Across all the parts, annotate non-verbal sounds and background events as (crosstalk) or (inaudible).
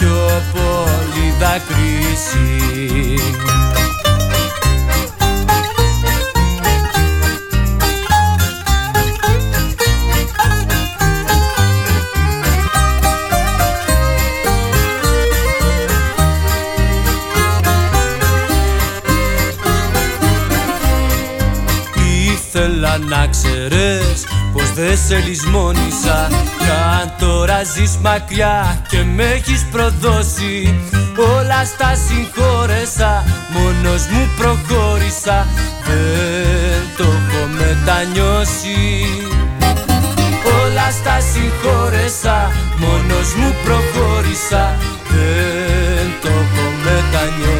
πιο πολύ δακρύσει. Ήθελα να ξέρεις πως δεν σε λησμόνισα Κι αν τώρα ζεις μακριά και με έχεις προδώσει. Όλα στα συγχώρεσα, μόνος μου προχώρησα. Δεν το έχω μετανιώσει. Όλα στα συγχώρεσα, μόνος μου προχώρησα. Δεν το έχω μετανιώσει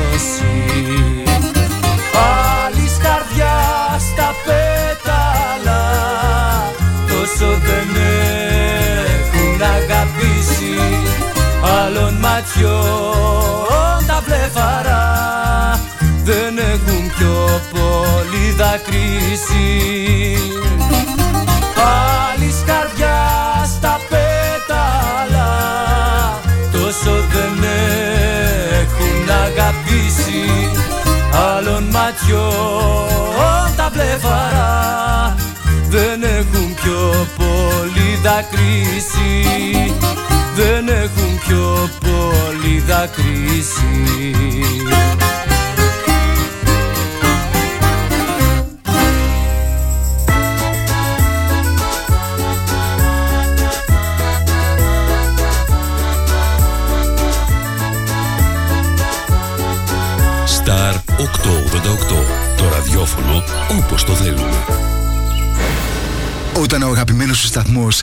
άλλων ματιών τα βλέφαρα δεν έχουν πιο πολύ δακρύσει. Άλλη καρδιά στα πέταλα τόσο δεν έχουν αγαπήσει. Άλλων ματιών τα βλέφαρα δεν έχουν πιο πολύ δακρύσει δεν έχουν πιο πολύ δακρύσει Star 888. Το ραδιόφωνο όπως το θέλουμε. Όταν ο αγαπημένος σου σταθμός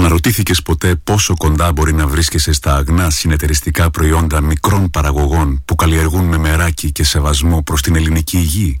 Αναρωτήθηκες ποτέ πόσο κοντά μπορεί να βρίσκεσαι στα αγνά συνεταιριστικά προϊόντα μικρών παραγωγών που καλλιεργούν με μεράκι και σεβασμό προς την ελληνική υγεία;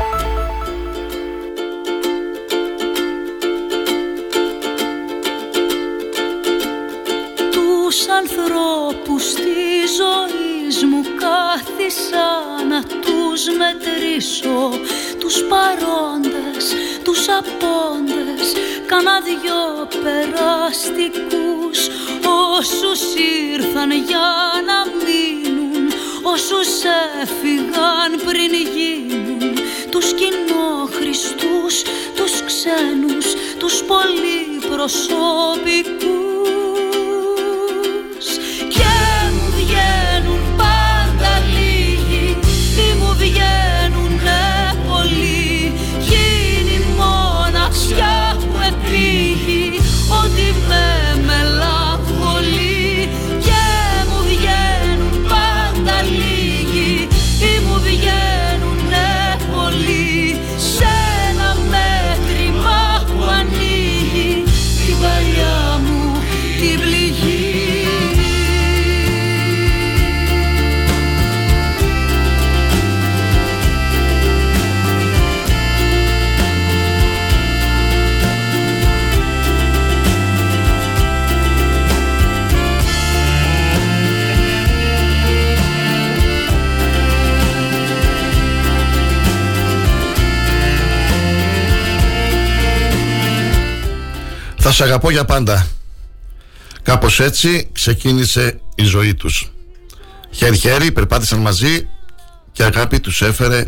Τους μετρήσω Τους παρόντες, τους απόντες, κάνα δυο περαστικούς. Όσους ήρθαν για να μείνουν, όσους έφυγαν πριν γίνουν. Τους κοινόχρηστούς, τους ξένους, τους πολυπροσωπικούς Θα σε αγαπώ για πάντα. Κάπως έτσι ξεκίνησε η ζωή τους. Χέρι-χέρι περπάτησαν μαζί και αγάπη τους έφερε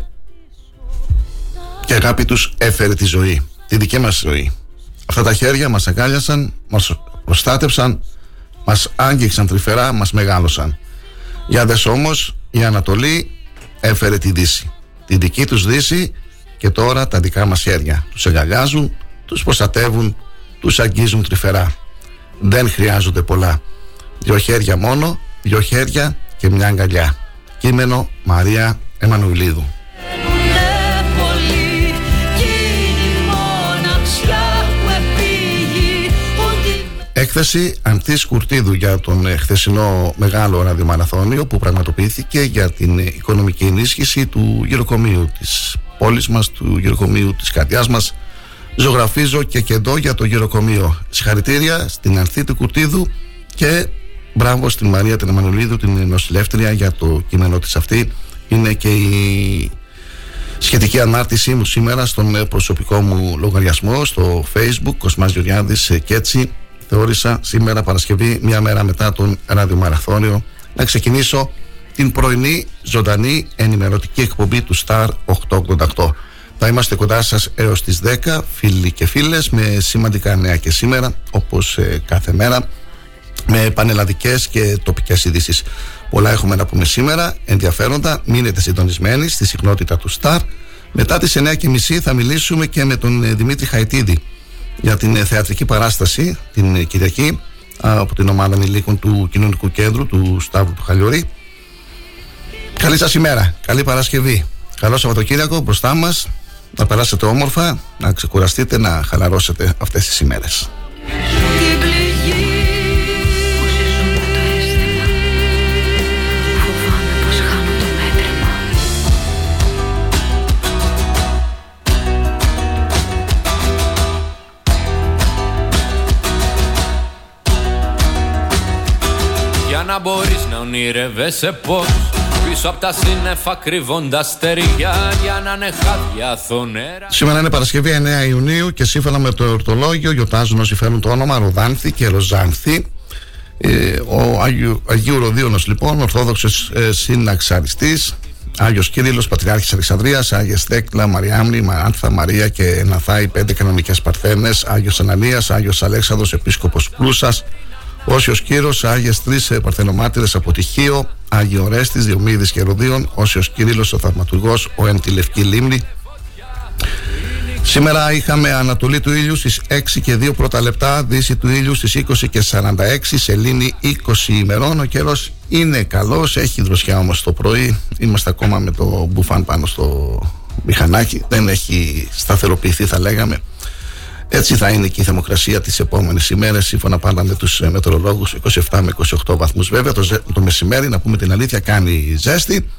και αγάπη τους έφερε τη ζωή. Τη δική μας ζωή. Αυτά τα χέρια μας αγκάλιασαν, μας προστάτευσαν, μας άγγιξαν τρυφερά, μας μεγάλωσαν. Για δες όμως η Ανατολή έφερε τη Δύση. Την δική τους Δύση και τώρα τα δικά μας χέρια. Τους αγκαλιάζουν, τους προστατεύουν, τους αγγίζουν τρυφερά. Δεν χρειάζονται πολλά. Δυο χέρια μόνο, δυο χέρια και μια αγκαλιά. Κείμενο Μαρία Εμμανουηλίδου. Έκθεση Αντής Κουρτίδου για τον ε, χθεσινό μεγάλο ραδιομαραθώνιο που πραγματοποιήθηκε για την οικονομική ενίσχυση του γυροκομείου της πόλης μας, του γυροκομείου της καρδιάς μας. Ζωγραφίζω και κεντό για το γυροκομείο. Συγχαρητήρια στην Ανθή του Κουρτίδου και μπράβο στην Μαρία Τενεμανουλίδου, την νοσηλεύτρια για το κείμενό της αυτή. Είναι και η σχετική ανάρτησή μου σήμερα στον ε, προσωπικό μου λογαριασμό στο facebook Κοσμάς Γεωργιάδης ε, και έτσι θεώρησα σήμερα Παρασκευή, μια μέρα μετά τον ραδιομαραθώνιο, να ξεκινήσω την πρωινή ζωντανή ενημερωτική εκπομπή του Star 888. Θα είμαστε κοντά σας έως τις 10, φίλοι και φίλες, με σημαντικά νέα και σήμερα, όπως ε, κάθε μέρα, με πανελλαδικές και τοπικές ειδήσεις. Πολλά έχουμε να πούμε σήμερα, ενδιαφέροντα, μείνετε συντονισμένοι στη συχνότητα του Star. Μετά τις 9.30 θα μιλήσουμε και με τον ε, Δημήτρη Χαϊτίδη, για την ε, θεατρική παράσταση την ε, Κυριακή από την ομάδα ανηλίκων του Κοινωνικού Κέντρου του Σταύρου του Χαλιορή. Καλή σας ημέρα, καλή Παρασκευή. Καλό Σαββατοκύριακο μπροστά μας. Να περάσετε όμορφα, να ξεκουραστείτε, να χαλαρώσετε αυτές τις ημέρες. να μπορείς να ονειρεύεσαι πως Πίσω από τα σύννεφα κρύβοντας στεριά για να είναι χάδια θονέρα. Σήμερα είναι Παρασκευή 9 Ιουνίου και σύμφωνα με το εορτολόγιο γιορτάζουν όσοι φέρουν το όνομα Ροδάνθη και Ροζάνθη. Ε, ο Άγιο, Αγίου Ροδίωνος λοιπόν, Ορθόδοξος ε, Συναξαριστής, Άγιος Κύριλλος, Πατριάρχης Αλεξανδρίας, Άγια Στέκλα, Μαριάμνη, Μαράνθα, Μαρία και Ναθάη, πέντε κανονικές παρθένες, Άγιος Ανανίας, Άγιος Αλέξανδρος, Επίσκοπος Πλούσας, Όσιος Κύρος, Άγιες Τρεις ε, Παρθενομάρτυρες από Τυχείο, Άγιο Ρέστης, Διομήδης και Ροδίων, Όσιος Κύριλλος, ο Θαυματουργός, ο Εν τη Λευκή Λίμνη. Σήμερα είχαμε Ανατολή του ήλιου στις 6 και 2 πρώτα λεπτά, Δύση του ήλιου στις 20 και 46, Σελήνη 20 ημερών. Ο καιρός είναι καλός, έχει δροσιά όμως το πρωί. Είμαστε ακόμα με το μπουφάν πάνω στο μηχανάκι, δεν έχει σταθεροποιηθεί θα λέγαμε. Έτσι θα είναι και η θερμοκρασία τις επόμενες ημέρες, σύμφωνα πάντα με τους ε, μετεωρολόγους, 27 με 28 βαθμούς. Βέβαια, το, το μεσημέρι, να πούμε την αλήθεια, κάνει ζέστη.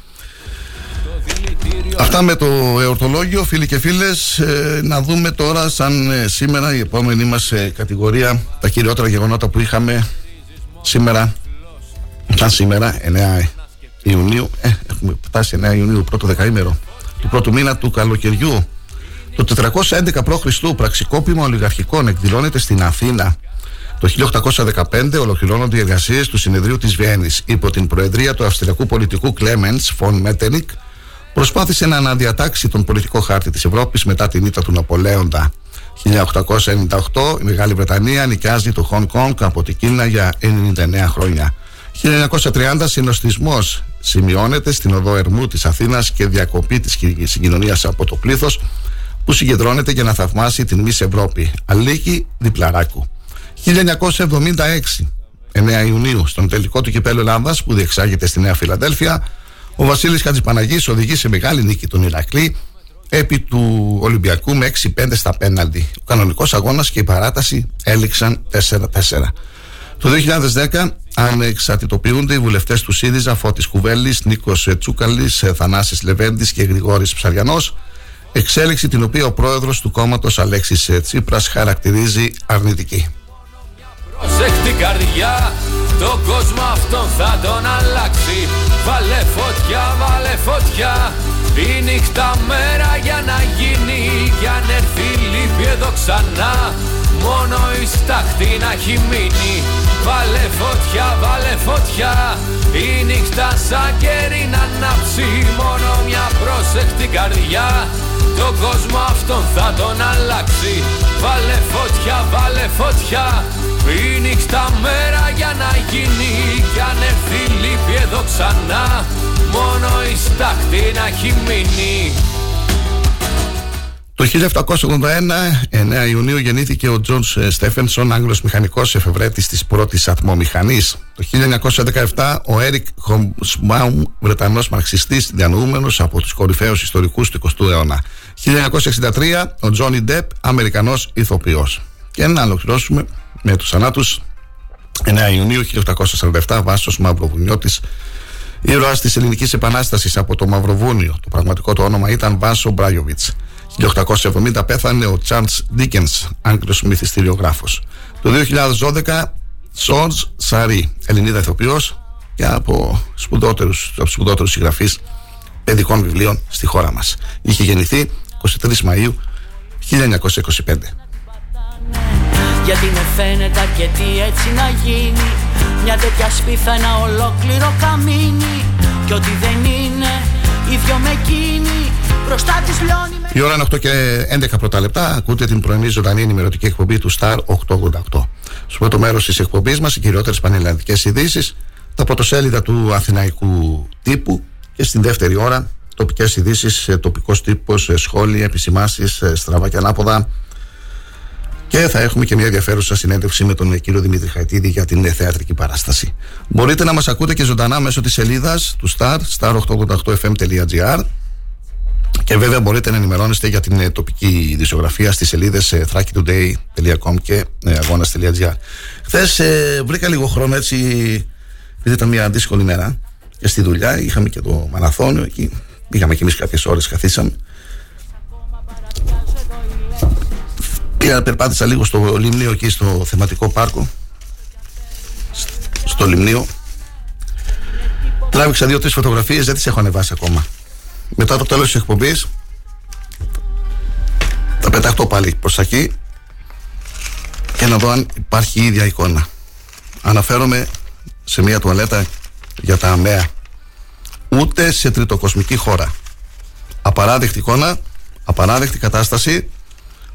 Αυτά με το εορτολόγιο, φίλοι και φίλες. Ε, να δούμε τώρα, σαν ε, σήμερα, η επόμενη μας κατηγορία, τα κυριότερα γεγονότα που είχαμε σήμερα. Σαν σήμερα, 9 Ιουνίου, ε, έχουμε φτάσει 9 Ιουνίου, πρώτο δεκαήμερο του πρώτου μήνα του καλοκαιριού. Το 411 π.Χ. πραξικόπημα ολιγαρχικών εκδηλώνεται στην Αθήνα. Το 1815 ολοκληρώνονται οι εργασίες του συνεδρίου της Βιέννης. Υπό την προεδρία του αυστριακού πολιτικού Κλέμεντ Φον Μέτενικ, προσπάθησε να αναδιατάξει τον πολιτικό χάρτη της Ευρώπης μετά την ήττα του Ναπολέοντα. 1898 η Μεγάλη Βρετανία νοικιάζει το Χονγκ Κόνγκ από την Κίνα για 99 χρόνια. 1930 συνοστισμός σημειώνεται στην οδό Ερμού της Αθήνας και διακοπή της συγκοινωνίας από το πλήθος που συγκεντρώνεται για να θαυμάσει την Μης Ευρώπη. Αλίκη Διπλαράκου. 1976, 9 Ιουνίου, στον τελικό του κυπέλου Ελλάδας που διεξάγεται στη Νέα Φιλαδέλφια, ο Βασίλης Χατζηπαναγής οδηγεί σε μεγάλη νίκη τον Ηρακλή επί του Ολυμπιακού με 6-5 στα πέναλτι. Ο κανονικός αγώνας και η παράταση έληξαν 4-4. Το 2010 ανεξαρτητοποιούνται οι βουλευτές του ΣΥΡΙΖΑ Φώτης Κουβέλης, Νίκος Τσούκαλης, Θανάσης Λεβέντης και Γρηγόρης Ψαριανός Εξέλιξη την οποία ο πρόεδρος του κόμματος Αλέξης Τσίπρας χαρακτηρίζει αρνητική. Προσέχτη καρδιά, το κόσμο αυτόν θα τον αλλάξει. Βάλε φωτιά, βάλε φωτιά. Η νύχτα μέρα για να γίνει. Κι αν έρθει λύπη εδώ ξανά Μόνο η στάχτη να έχει μείνει. Βάλε φωτιά, βάλε φωτιά. Η νύχτα σαν κέρι να ανάψει. Μόνο μια απρόσεχτη καρδιά τον κόσμο αυτόν θα τον αλλάξει. Βάλε φωτιά, βάλε φωτιά. Η νύχτα μέρα για να γίνει Κι αν έρθει λύπη εδώ ξανά. Μόνο η στάχτη να έχει μείνει το 1781, 9 Ιουνίου, γεννήθηκε ο Τζον Στέφενσον, Άγγλος μηχανικός εφευρέτης της πρώτης ατμομηχανής. Το 1917, ο Έρικ Χομπσμπάουμ, Βρετανός μαρξιστής, διανοούμενος από τους κορυφαίους ιστορικούς του 20ου αιώνα. 1963, ο Τζόνι Ντεπ, Αμερικανός ηθοποιός. Και να ολοκληρώσουμε με τους θανάτους 9 Ιουνίου 1847, Βάσος Μαυροβουνιώτης, ήρωας της ελληνικής επανάστασης από το Μαυροβούνιο. Το πραγματικό του όνομα ήταν Βάσο Μπράγιοβιτς. 1870 πέθανε ο Charles Dickens, Άγγλος μυθιστηριογράφος. Το 2012 Σόρτζ Σαρή, Ελληνίδα ηθοποιός και από σπουδότερους, από σπουδότερους συγγραφείς παιδικών βιβλίων στη χώρα μας. Είχε γεννηθεί 23 Μαΐου 1925. Γιατί με φαίνεται αρκετή έτσι να γίνει Μια τέτοια σπίθα ένα ολόκληρο καμίνι Κι ό,τι δεν είναι ίδιο με εκείνη Μπροστά της λιώνει η ώρα είναι 8 και 11 πρώτα λεπτά. Ακούτε την πρωινή ζωντανή ενημερωτική εκπομπή του Star 888. Στο πρώτο μέρος της εκπομπής μας, οι κυριότερες πανελλαδικές ειδήσεις, τα πρωτοσέλιδα του αθηναϊκού τύπου και στην δεύτερη ώρα τοπικές ειδήσεις, τοπικός τύπος, σχόλια, επισημάσεις, στραβά και ανάποδα. Και θα έχουμε και μια ενδιαφέρουσα συνέντευξη με τον κύριο Δημήτρη Χαϊτίδη για την θεατρική παράσταση. Μπορείτε να μας ακούτε και ζωντανά μέσω της σελίδας του Star, star888fm.gr και βέβαια μπορείτε να ενημερώνεστε για την ε, τοπική ειδησιογραφία στις σελίδες ε, thrakitoday.com και ε, αγώνας.gr Χθες ε, βρήκα λίγο χρόνο έτσι επειδή ήταν μια δύσκολη μέρα και στη δουλειά είχαμε και το μαραθώνιο εκεί. Πήγαμε και εμείς κάποιες ώρες καθίσαμε. Πήγα περπάτησα λίγο στο Λιμνίο εκεί στο θεματικό πάρκο. Στο Λιμνίο. Τράβηξα δύο-τρεις φωτογραφίες, δεν τις έχω ανεβάσει ακόμα μετά το τέλος της εκπομπής θα πεταχτώ πάλι προς τα εκεί και να δω αν υπάρχει η ίδια εικόνα. Αναφέρομαι σε μια τουαλέτα για τα αμαία. Ούτε σε τριτοκοσμική χώρα. Απαράδεκτη εικόνα απαράδεκτη κατάσταση.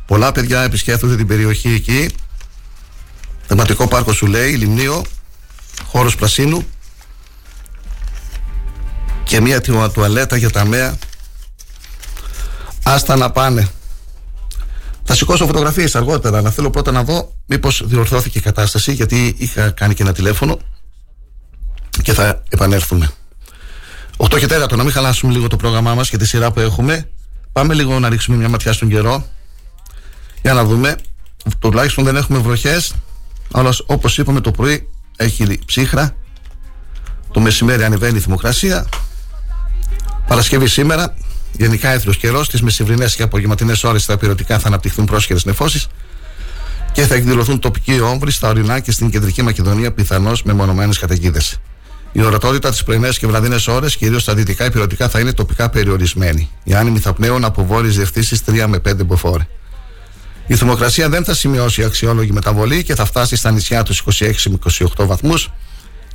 Πολλά παιδιά επισκέφτονται την περιοχή εκεί. Θεματικό πάρκο σου λέει λιμνίο χώρος πρασίνου και μια τουαλέτα για τα μέα άστα να πάνε. Θα σηκώσω φωτογραφίες αργότερα αλλά θέλω πρώτα να δω μήπως διορθώθηκε η κατάσταση γιατί είχα κάνει και ένα τηλέφωνο και θα επανέλθουμε. 8 και 4 να μην χαλάσουμε λίγο το πρόγραμμά μας και τη σειρά που έχουμε. Πάμε λίγο να ρίξουμε μια ματιά στον καιρό. Για να δούμε. Τουλάχιστον δεν έχουμε βροχές αλλά όπως είπαμε το πρωί έχει ψύχρα. Το μεσημέρι ανεβαίνει η θερμοκρασία Παρασκευή σήμερα, γενικά έθριο καιρός, στις μεσημβρινές και απογευματινές ώρες στα υπηρετικά θα αναπτυχθούν πρόσχερες νεφώσεις και θα εκδηλωθούν τοπικοί όμβροι στα ορεινά και στην κεντρική Μακεδονία, πιθανώς με μονομένες καταιγίδες. Η ορατότητα τις πρωινές και βραδινές ώρες, κυρίως στα δυτικά υπηρετικά, θα είναι τοπικά περιορισμένη. Οι άνεμοι θα πνέουν από βόρειες διευθύνσεις 3 με 5 μποφόρ. Η θερμοκρασία δεν θα σημειώσει αξιόλογη μεταβολή και θα φτάσει στα νησιά τους 26 με 28 βαθμούς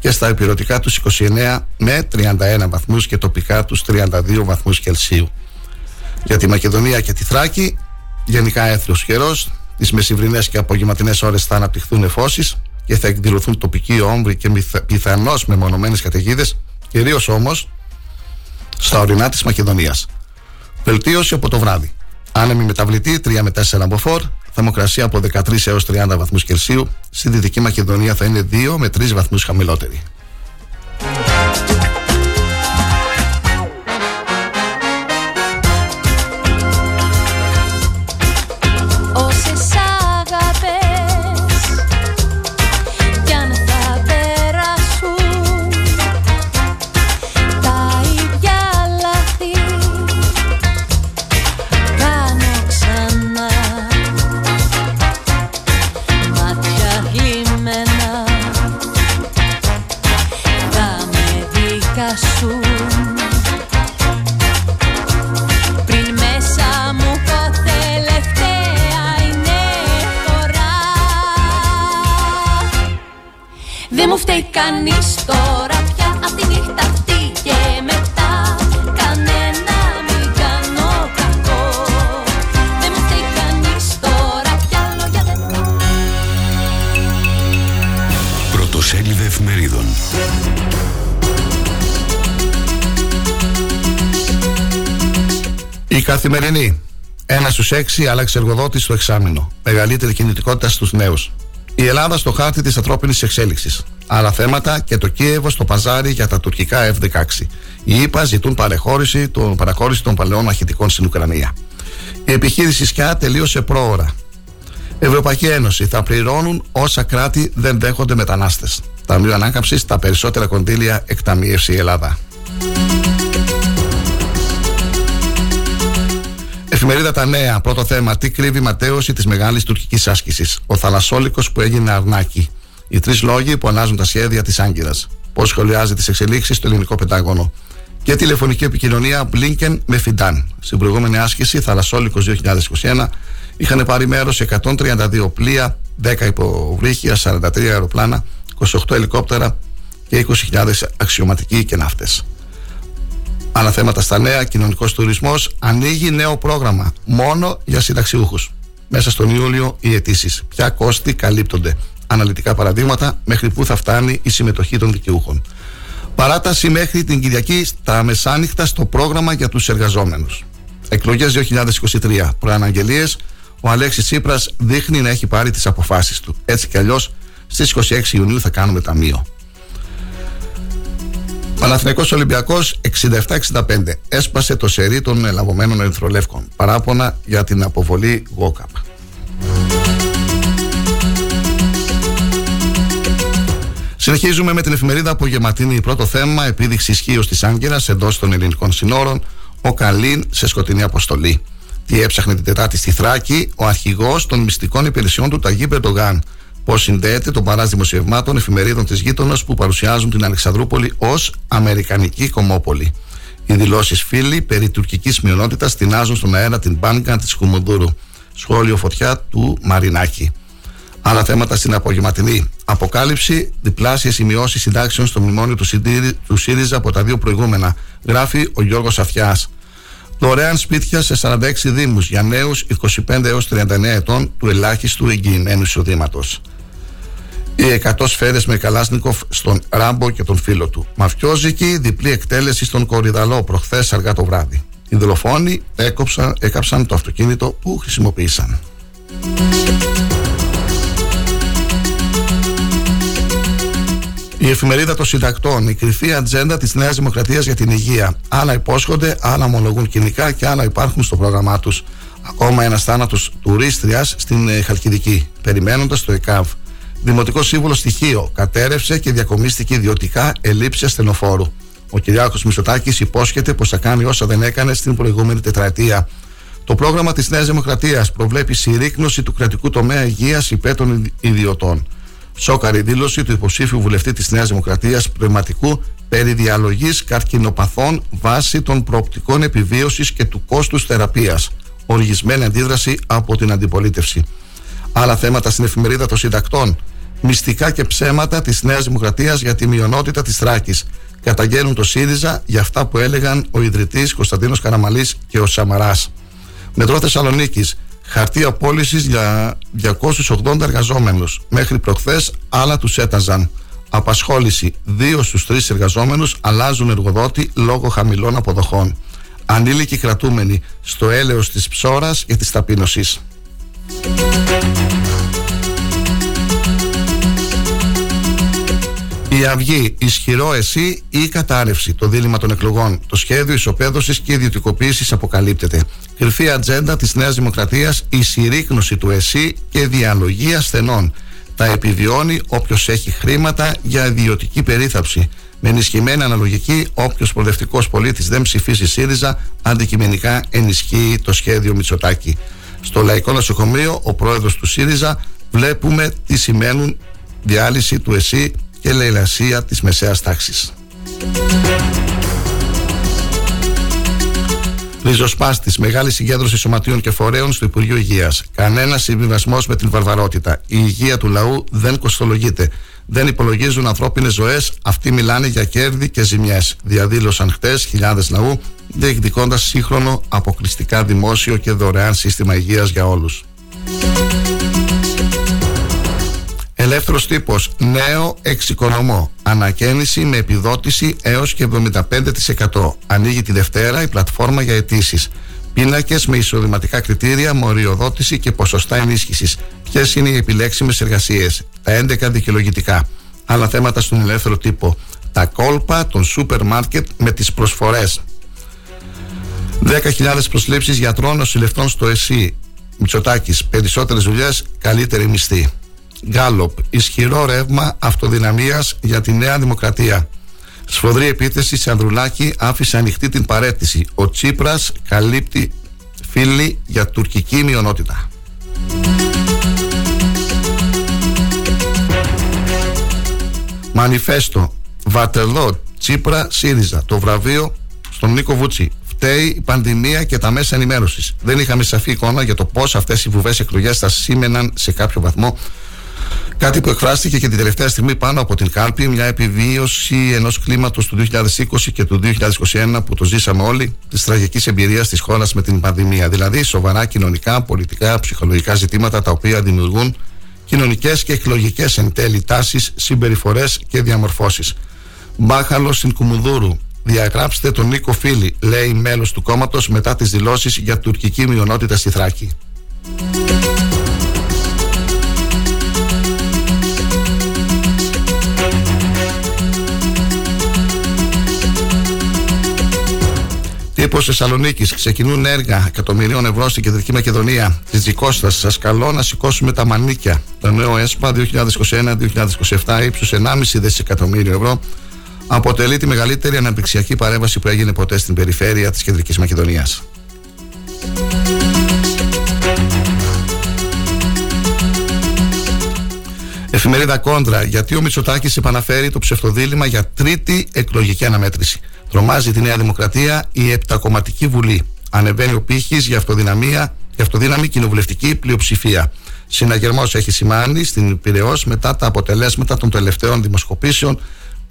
και στα υπηρετικά τους 29 με 31 βαθμούς και τοπικά τους 32 βαθμούς Κελσίου. Για τη Μακεδονία και τη Θράκη, γενικά έθριος καιρός, τις μεσημβρινές και απογευματινές ώρες θα αναπτυχθούν εφώσεις και θα εκδηλωθούν τοπικοί όμβροι και πιθανώς μεμονωμένες καταιγίδες, κυρίως όμως στα ορεινά της Μακεδονίας. Βελτίωση από το βράδυ. Άνεμη μεταβλητή 3 με 4 μποφόρ, Θερμοκρασία από 13 έως 30 βαθμούς Κελσίου. Στη Δυτική Μακεδονία θα είναι 2 με 3 βαθμούς χαμηλότερη. Φταίει κανείς τώρα πια Απ' τη νύχτα αυτή και μετά Κανένα μην κάνω κακό Δεν μου φταίει κανείς τώρα πια Λόγια δεν Πρωτοσέλιδες εφημερίδων Η καθημερινή. Ένα στους έξι άλλαξε εργοδότης στο εξάμεινο. Μεγαλύτερη κινητικότητα στους νέους. Η Ελλάδα στο χάρτη της ανθρώπινης εξέλιξης. Άλλα θέματα και το Κίεβο στο παζάρι για τα τουρκικά F-16. Οι ΗΠΑ ζητούν παραχώρηση, των, παραχώρηση των παλαιών μαχητικών στην Ουκρανία. Η επιχείρηση ΣΚΙΑ τελείωσε πρόωρα. Ευρωπαϊκή Ένωση θα πληρώνουν όσα κράτη δεν δέχονται μετανάστες. Ταμείο Ανάκαμψης, τα περισσότερα κονδύλια εκταμείευσε η Ελλάδα. Εφημερίδα Τα Νέα. Πρώτο θέμα. Τι κρύβει η ματέωση της μεγάλης τουρκικής άσκησης. Ο θαλασσόλικος που έγινε αρνάκι. Οι τρεις λόγοι που αλλάζουν τα σχέδια της Άγκυρας. Πώς σχολιάζει τις εξελίξεις στο ελληνικό Πεντάγωνο. Και τηλεφωνική επικοινωνία Blinken με Φιντάν. Στην προηγούμενη άσκηση, Θαλασσόλικος 2021, είχαν πάρει μέρος 132 πλοία, 10 υποβρύχια, 43 αεροπλάνα, 28 ελικόπτερα και 20.000 αξιωματικοί και ναύτες. Άλλα θέματα στα νέα, κοινωνικός τουρισμός ανοίγει νέο πρόγραμμα μόνο για συνταξιούχους. Μέσα στον Ιούλιο οι αιτήσεις. Ποια κόστη καλύπτονται. Αναλυτικά παραδείγματα μέχρι πού θα φτάνει η συμμετοχή των δικαιούχων. Παράταση μέχρι την Κυριακή στα μεσάνυχτα στο πρόγραμμα για τους εργαζόμενους. Εκλογές 2023. Προαναγγελίες. Ο Αλέξης Τσίπρας δείχνει να έχει πάρει τις αποφάσεις του. Έτσι κι αλλιώς στις 26 Ιουνίου θα κάνουμε ταμείο. Παναθηναϊκός Ολυμπιακός 67-65 έσπασε το σερί των ελαβωμένων ερυθρολεύκων. Παράπονα για την αποβολή Γόκαπ. Συνεχίζουμε με την εφημερίδα Απογευματίνη. Πρώτο θέμα, επίδειξη ισχύω της Άγκυρας εντός των ελληνικών συνόρων. Ο Καλίν σε σκοτεινή αποστολή. Τι έψαχνε την Τετάρτη στη Θράκη, ο αρχηγός των μυστικών υπηρεσιών του Ταγί Περντογάν πώς συνδέεται το παρά δημοσιευμάτων εφημερίδων της γείτονας που παρουσιάζουν την Αλεξανδρούπολη ως Αμερικανική κομμόπολη. Οι δηλώσεις φίλοι περί τουρκικής μειονότητας τεινάζουν στον αέρα την μπάνκα της Κουμουνδούρου. Σχόλιο φωτιά του Μαρινάκη. Άλλα θέματα στην απογευματινή. Αποκάλυψη, διπλάσιες σημειώσεις συντάξεων στο μνημόνιο του, του ΣΥΡΙΖΑ από τα δύο προηγούμενα. Γράφει ο Γιώργος Αφιάς. Δωρεάν σπίτια σε 46 Δήμους για νέους 25 έως 39 ετών του ελάχιστου εγγυημένου εισοδήματος οι 100 σφαίρε με Καλάσνικοφ στον Ράμπο και τον φίλο του. Μαφιόζικη διπλή εκτέλεση στον Κορυδαλό προχθές αργά το βράδυ. Οι δολοφόνοι έκοψαν, έκαψαν το αυτοκίνητο που χρησιμοποίησαν. Η εφημερίδα των συντακτών, η κρυφή ατζέντα της Νέας Δημοκρατίας για την υγεία. Άλλα υπόσχονται, άλλα ομολογούν κοινικά και άλλα υπάρχουν στο πρόγραμμά τους. Ακόμα ένας θάνατος τουρίστριας στην ε, Χαλκιδική, περιμένοντας το ΕΚΑΒ. Δημοτικός Σύμβουλος Στοιχείο κατέρευσε και διακομίστηκε ιδιωτικά ελήψη ασθενοφόρου. Ο Κυριάκος Μισωτάκη υπόσχεται πως θα κάνει όσα δεν έκανε στην προηγούμενη τετραετία. Το πρόγραμμα της Νέας Δημοκρατίας προβλέπει συρρήκνωση του κρατικού τομέα υγείας υπέρ των ιδιωτών. Σόκαρη δήλωση του υποψήφιου βουλευτή της Νέας Δημοκρατίας Πνευματικού περί διαλογής καρκινοπαθών βάσει των προοπτικών επιβίωσης και του κόστους θεραπείας. Οργισμένη αντίδραση από την αντιπολίτευση. Άλλα θέματα στην εφημερίδα των συντακτών μυστικά και ψέματα της Νέας Δημοκρατίας για τη μειονότητα της Θράκης. Καταγγέλνουν το ΣΥΡΙΖΑ για αυτά που έλεγαν ο ιδρυτής Κωνσταντίνος Καραμαλής και ο Σαμαράς. Μετρό Θεσσαλονίκης. Χαρτί απόλυσης για 280 εργαζόμενους. Μέχρι προχθές άλλα τους έταζαν. Απασχόληση. Δύο στους τρεις εργαζόμενους αλλάζουν εργοδότη λόγω χαμηλών αποδοχών. Ανήλικοι κρατούμενοι στο έλεος της ψώρας και της ταπείνωσης. Η Αυγή, ισχυρό εσύ ή η κατάρρευση, το δίλημα των εκλογών. Το σχέδιο ισοπαίδωσης και ιδιωτικοποίησης αποκαλύπτεται. Κρυφή ατζέντα της Νέας Δημοκρατίας, η συρρήκνωση του ΕΣΥ και διαλογή ασθενών. Τα επιβιώνει όποιος έχει χρήματα για ιδιωτική περίθαψη. Με ενισχυμένη αναλογική, όποιος προοδευτικός πολίτης δεν ψηφίσει ΣΥΡΙΖΑ, αντικειμενικά ενισχύει το σχέδιο Μητσοτάκη. Στο Λαϊκό Νοσοκομείο, ο πρόεδρος του ΣΥΡΙΖΑ, βλέπουμε τι σημαίνουν διάλυση του ΕΣΥ και λαϊλασία της μεσαίας τάξης. Ριζοσπάστης, μεγάλη συγκέντρωση σωματείων και φορέων στο Υπουργείο Υγείας. Κανένας συμβιβασμός με την βαρβαρότητα. Η υγεία του λαού δεν κοστολογείται. Δεν υπολογίζουν ανθρώπινες ζωές, αυτοί μιλάνε για κέρδη και ζημιές. Διαδήλωσαν χτες χιλιάδες λαού, διεκδικώντας σύγχρονο, αποκλειστικά δημόσιο και δωρεάν σύστημα υγείας για όλους. Ελεύθερος τύπος. Νέο εξοικονομώ. Ανακαίνιση με επιδότηση έως και 75%. Ανοίγει τη Δευτέρα η πλατφόρμα για αιτήσεις. Πίνακες με εισοδηματικά κριτήρια, μοριοδότηση και ποσοστά ενίσχυσης. Ποιες είναι οι επιλέξιμες εργασίες; Τα 11 δικαιολογητικά. Άλλα θέματα στον ελεύθερο τύπο. Τα κόλπα των σούπερ μάρκετ με τις προσφορές. 10.000 προσλήψεις γιατρών νοσηλευτών στο ΕΣΥ. Μητσοτάκης. Περισσότερες δουλειές, καλύτερη μισθή. Γκάλοπ. Ισχυρό ρεύμα αυτοδυναμίας για τη Νέα Δημοκρατία. Σφοδρή επίθεση σε Ανδρουλάκη άφησε ανοιχτή την παρέτηση. Ο Τσίπρας καλύπτει φίλοι για τουρκική μειονότητα. Μανιφέστο. Βατελό, Τσίπρα, ΣΥΡΙΖΑ. Το βραβείο στον Νίκο Βούτσι. Φταίει η πανδημία και τα μέσα ενημέρωσης. Δεν είχαμε σαφή εικόνα για το πώς αυτές οι βουβές εκλογές θα σήμαιναν σε κάποιο βαθμό Κάτι που εκφράστηκε και την τελευταία στιγμή πάνω από την κάλπη, μια επιβίωση ενός κλίματος του 2020 και του 2021 που το ζήσαμε όλοι, της τραγικής εμπειρίας της χώρας με την πανδημία. Δηλαδή, σοβαρά κοινωνικά, πολιτικά, ψυχολογικά ζητήματα τα οποία δημιουργούν κοινωνικές και εκλογικές εν τέλει τάσεις, συμπεριφορές και διαμορφώσεις. Μπάχαλο στην Κουμουδούρου. Διαγράψτε τον Νίκο Φίλη, λέει μέλος του κόμματος μετά τις δηλώσεις για τουρκική μειονότητα στη Θράκη. Τύπος Θεσσαλονίκης. Ξεκινούν έργα εκατομμυρίων ευρώ στην κεντρική Μακεδονία. Της Τζικώστα. Σας καλώ να σηκώσουμε τα μανίκια. Το νέο ΕΣΠΑ 2021-2027 ύψου 1,5 δισεκατομμύριο ευρώ αποτελεί τη μεγαλύτερη αναπτυξιακή παρέμβαση που έγινε ποτέ στην περιφέρεια της κεντρικής Μακεδονίας. Εφημερίδα Κόντρα. Γιατί ο Μητσοτάκης επαναφέρει το ψευτοδήλημα για τρίτη εκλογική αναμέτρηση. Τρομάζει τη Νέα Δημοκρατία η Επτακομματική Βουλή. Ανεβαίνει ο πύχης για αυτοδυναμία, για αυτοδύναμη κοινοβουλευτική πλειοψηφία. Συναγερμός έχει σημάνει στην Πυραιό μετά τα αποτελέσματα των τελευταίων δημοσκοπήσεων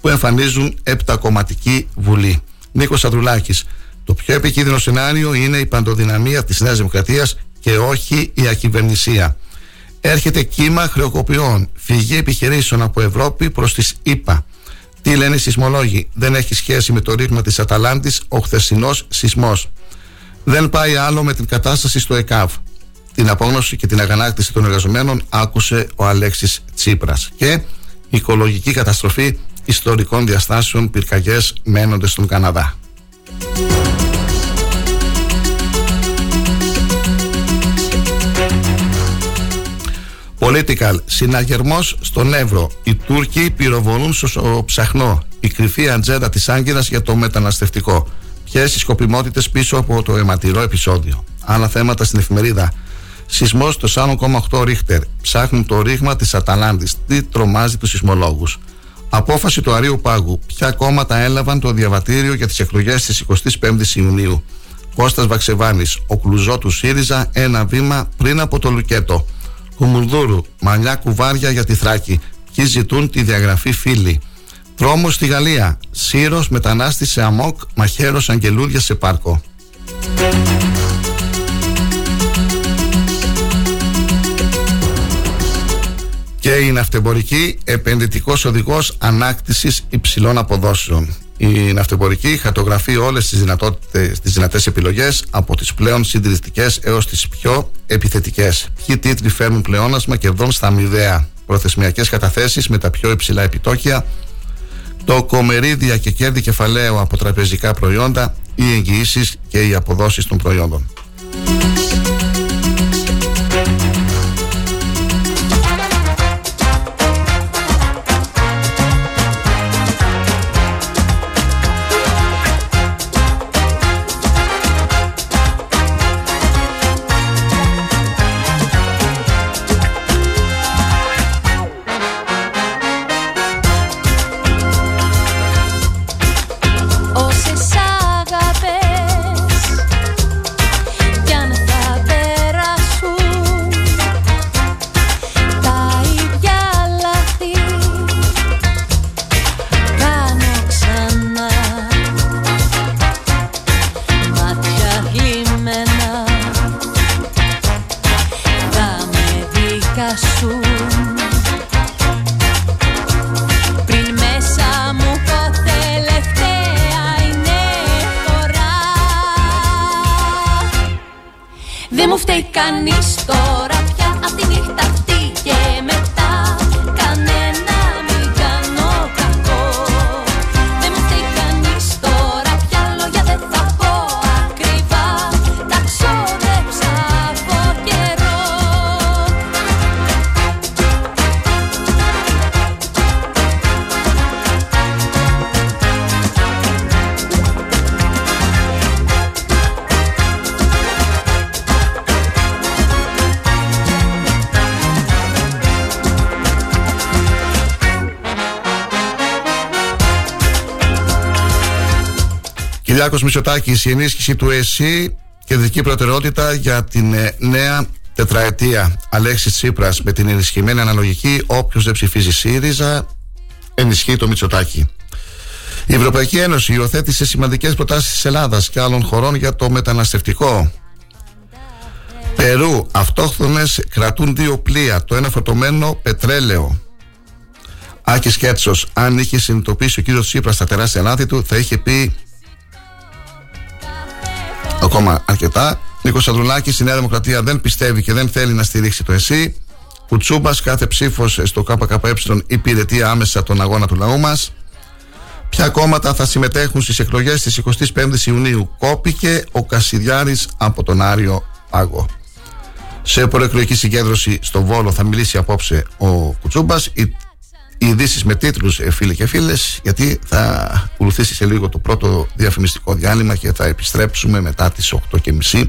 που εμφανίζουν Επτακομματική Βουλή. Νίκος Αδρουλάκη. Το πιο επικίνδυνο σενάριο είναι η παντοδυναμία της Νέας Δημοκρατίας και όχι η ακυβερνησία. Έρχεται κύμα χρεοκοπιών, φυγή επιχειρήσεων από Ευρώπη προς τις ΗΠΑ. Τι λένε οι σεισμολόγοι, δεν έχει σχέση με το ρήγμα της Αταλάντης ο χθεσινός σεισμός. Δεν πάει άλλο με την κατάσταση στο ΕΚΑΒ. Την απόγνωση και την αγανάκτηση των εργαζομένων άκουσε ο Αλέξης Τσίπρας και οικολογική καταστροφή ιστορικών διαστάσεων πυρκαγιές μένονται στον Καναδά. Political. Συναγερμός στον Εύρο. Οι Τούρκοι πυροβολούν στο ψαχνό. Η κρυφή ατζέντα της Άγκυρας για το μεταναστευτικό. Ποιες οι σκοπιμότητες πίσω από το αιματηρό επεισόδιο. Άλλα θέματα στην εφημερίδα. Σεισμός στο 4,8 ρίχτερ. Ψάχνουν το ρήγμα της Αταλάντης. Τι τρομάζει τους σεισμολόγους. Απόφαση του Αρίου Πάγου. Ποια κόμματα έλαβαν το διαβατήριο για τις εκλογές της 25η Ιουνίου. Κώστας Βαξεβάνης, ο κλουζό του ΣΥΡΙΖΑ, ένα βήμα πριν από το Λουκέτο. Κουμουρδούρου, μαλλιά κουβάρια για τη Θράκη. Ποιοι ζητούν τη διαγραφή φίλη. Τρόμος στη Γαλλία. Σύρος μετανάστης σε αμόκ, μαχαίρος αγγελούδια σε πάρκο. Και η ναυτεμπορική επενδυτικός οδηγός ανάκτησης υψηλών αποδόσεων. Η ναυτεμπορική χαρτογραφεί όλες τις τις δυνατές επιλογές από τις πλέον συντηρητικές έως τις πιο επιθετικές. Ποιοι τίτλοι φέρνουν πλεόνασμα κερδών στα μηδέα. Προθεσμιακές καταθέσεις με τα πιο υψηλά επιτόκια. Το κομμερίδια και κέρδη κεφαλαίου από τραπεζικά προϊόντα. Οι εγγυήσεις και οι αποδόσεις των προϊόντων. Κυριάκος Μητσοτάκης, η ενίσχυση του ΕΣΥ, κεντρική προτεραιότητα για την ε, νέα τετραετία. Αλέξης Τσίπρας με την ενισχυμένη αναλογική, όποιος δεν ψηφίζει ΣΥΡΙΖΑ, ενισχύει το Μητσοτάκη. Η Ευρωπαϊκή Ένωση υιοθέτησε σημαντικές προτάσεις της Ελλάδας και άλλων χωρών για το μεταναστευτικό. Περού, αυτόχθονες κρατούν δύο πλοία, το ένα φορτωμένο πετρέλαιο. Άκης Κέτσος, αν είχε συνειδητοποιήσει ο κύριος Τσίπρας τα τεράστια λάθη του, θα είχε πει ακόμα αρκετά. Νίκος Ανδρουλάκης, η Νέα Δημοκρατία δεν πιστεύει και δεν θέλει να στηρίξει το ΕΣΥ. Κουτσούμπας, κάθε ψήφος στο ΚΚΕ υπηρετεί άμεσα τον αγώνα του λαού μας. Ποια κόμματα θα συμμετέχουν στις εκλογές της 25η Ιουνίου. Κόπηκε ο Κασιδιάρης από τον Άριο Πάγο. Σε προεκλογική συγκέντρωση στο Βόλο θα μιλήσει απόψε ο Κουτσούμπας. Οι οι ειδήσεις με τίτλους, φίλοι και φίλες, γιατί θα ακολουθήσει σε λίγο το πρώτο διαφημιστικό διάλειμμα και θα επιστρέψουμε μετά τις 8.30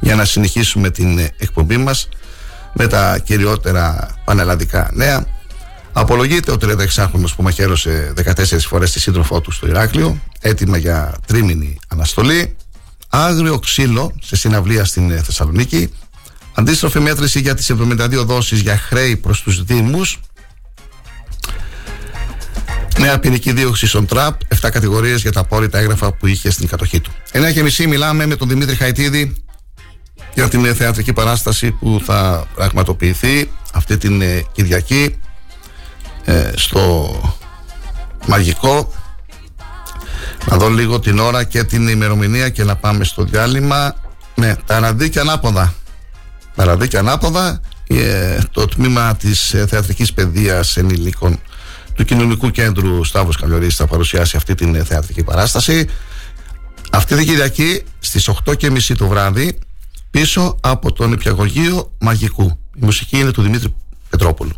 για να συνεχίσουμε την ε, εκπομπή μας με τα κυριότερα πανελλαδικά νέα. Απολογείται ο 36χρονο που μαχαίρωσε 14 φορές τη σύντροφό του στο Ηράκλειο, έτοιμα για τρίμηνη αναστολή. Άγριο ξύλο σε συναυλία στην ε, Θεσσαλονίκη. Αντίστροφη μέτρηση για τις 72 δόσεις για χρέη προς τους Δήμους Νέα ποινική δίωξη στον Τραπ, 7 κατηγορίες για τα απόρριτα έγγραφα που είχε στην κατοχή του. 9 και μισή μιλάμε με τον Δημήτρη Χαϊτίδη για την θεατρική παράσταση που θα πραγματοποιηθεί αυτή την ε, Κυριακή ε, στο Μαγικό. Να δω λίγο την ώρα και την ημερομηνία και να πάμε στο διάλειμμα. Ναι, τα ραδίκια ανάποδα. Τα ραδίκια ανάποδα, ε, το τμήμα της ε, θεατρικής παιδείας ενηλίκων του Κοινωνικού Κέντρου Σταύρος Καλιορής θα παρουσιάσει αυτή την ε, θεατρική παράσταση. Αυτή την Κυριακή στις 8.30 το βράδυ πίσω από τον Υπηαγωγείο Μαγικού. Η μουσική είναι του Δημήτρη Πετρόπουλου.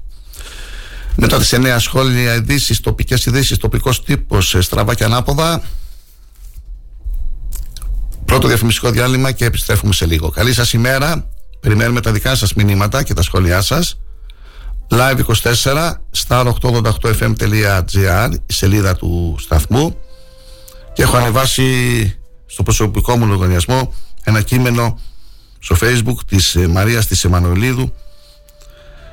Μετά τις 9 σχόλια ειδήσεις, τοπικές ειδήσεις, τοπικός τύπος, ε, στραβά και ανάποδα. Πρώτο διαφημιστικό διάλειμμα και επιστρέφουμε σε λίγο. Καλή σας ημέρα. Περιμένουμε τα δικά σας μηνύματα και τα σχόλιά σας live24 star888fm.gr η σελίδα του σταθμού. Και έχω ανεβάσει στο προσωπικό μου λογαριασμό ένα κείμενο στο facebook της ε, Μαρίας της Εμμανουελίδου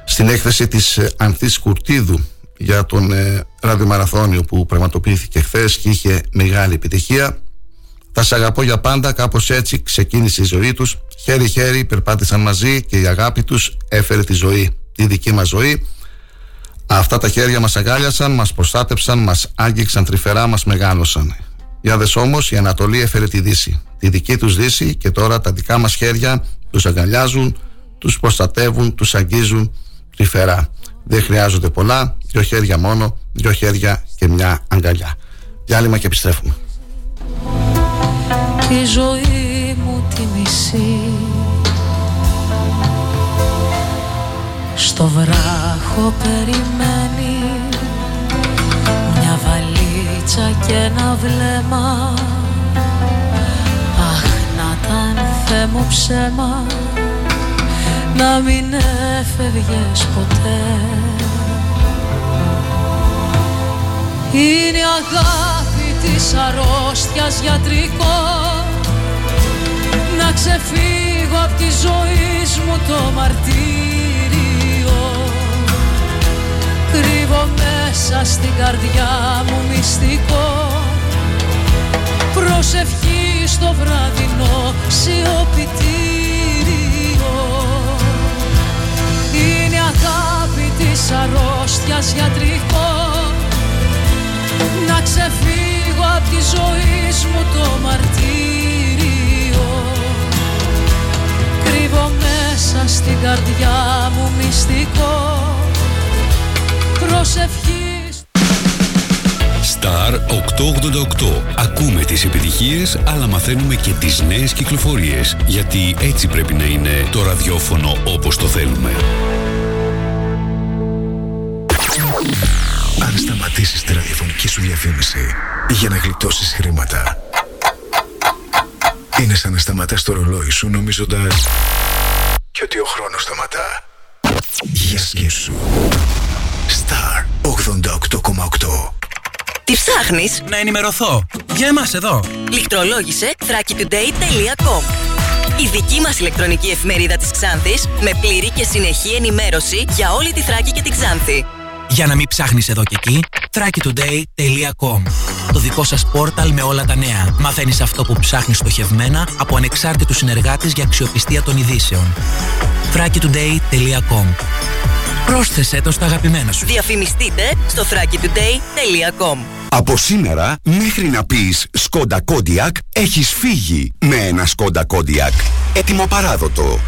στην έκθεση της ε, Ανθής Κουρτίδου για τον ε, ραδιομαραθώνιο που πραγματοποιήθηκε χθες και είχε μεγάλη επιτυχία. Θα σε αγαπώ για πάντα κάπως έτσι ξεκίνησε η ζωή τους. Χέρι χέρι περπάτησαν μαζί και η αγάπη τους έφερε τη ζωή τη δική μας ζωή. Αυτά τα χέρια μας αγκάλιασαν μας προστάτεψαν, μας άγγιξαν τρυφερά μας μεγάλωσαν. Για δες όμως η Ανατολή έφερε τη Δύση. Τη δική τους Δύση και τώρα τα δικά μας χέρια τους αγκαλιάζουν τους προστατεύουν, τους αγγίζουν τρυφερά. Δεν χρειάζονται πολλά, δυο χέρια μόνο δυο χέρια και μια αγκαλιά. Διάλειμμα και επιστρέφουμε. Τη ζωή μου τη μισή Στο βράχο περιμένει μια βαλίτσα και ένα βλέμμα. Αχ να ήταν Θεέ μου ψέμα να μην έφευγες ποτέ. Είναι η αγάπη της αρρώστιας γιατρικό. Να ξεφύγω από τη ζωή μου το μαρτύριο Κρύβω μέσα στην καρδιά μου μυστικό. Προσευχή στο βραδινό σιωπητήριο. Είναι αγάπη της αρρώστιας γιατρικό. Να ξεφύγω από τη ζωή μου το μαρτύριο. Κρύβω μέσα στην καρδιά μου μυστικό προσευχής. Star 888 Ακούμε τις επιτυχίες αλλά μαθαίνουμε και τις νέες κυκλοφορίες γιατί έτσι πρέπει να είναι το ραδιόφωνο όπως το θέλουμε Αν σταματήσεις τη ραδιοφωνική σου διαφήμιση για να γλιτώσεις χρήματα είναι σαν να σταματάς το ρολόι σου νομίζοντας και ότι ο χρόνος σταματά. Γεια σου. Star 88,8 Τι ψάχνεις; Να ενημερωθώ. Για εμάς εδώ. Λιχτρολόγησε thrakitoday.com Η δική μας ηλεκτρονική εφημερίδα της Ξάνθης με πλήρη και συνεχή ενημέρωση για όλη τη Θράκη και την Ξάνθη. Για να μην ψάχνεις εδώ και εκεί, thrakitoday.com Το δικό σας πόρταλ με όλα τα νέα. Μαθαίνεις αυτό που ψάχνεις στοχευμένα από ανεξάρτητους συνεργάτες για αξιοπιστία των ειδήσεων. thrakitoday.com Πρόσθεσέ το στα αγαπημένα σου. Διαφημιστείτε στο thrakitoday.com Από σήμερα μέχρι να πεις Σκόντα Κόντιακ έχεις φύγει με ένα Σκόντα Κόντιακ. Έτοιμο παράδοτο.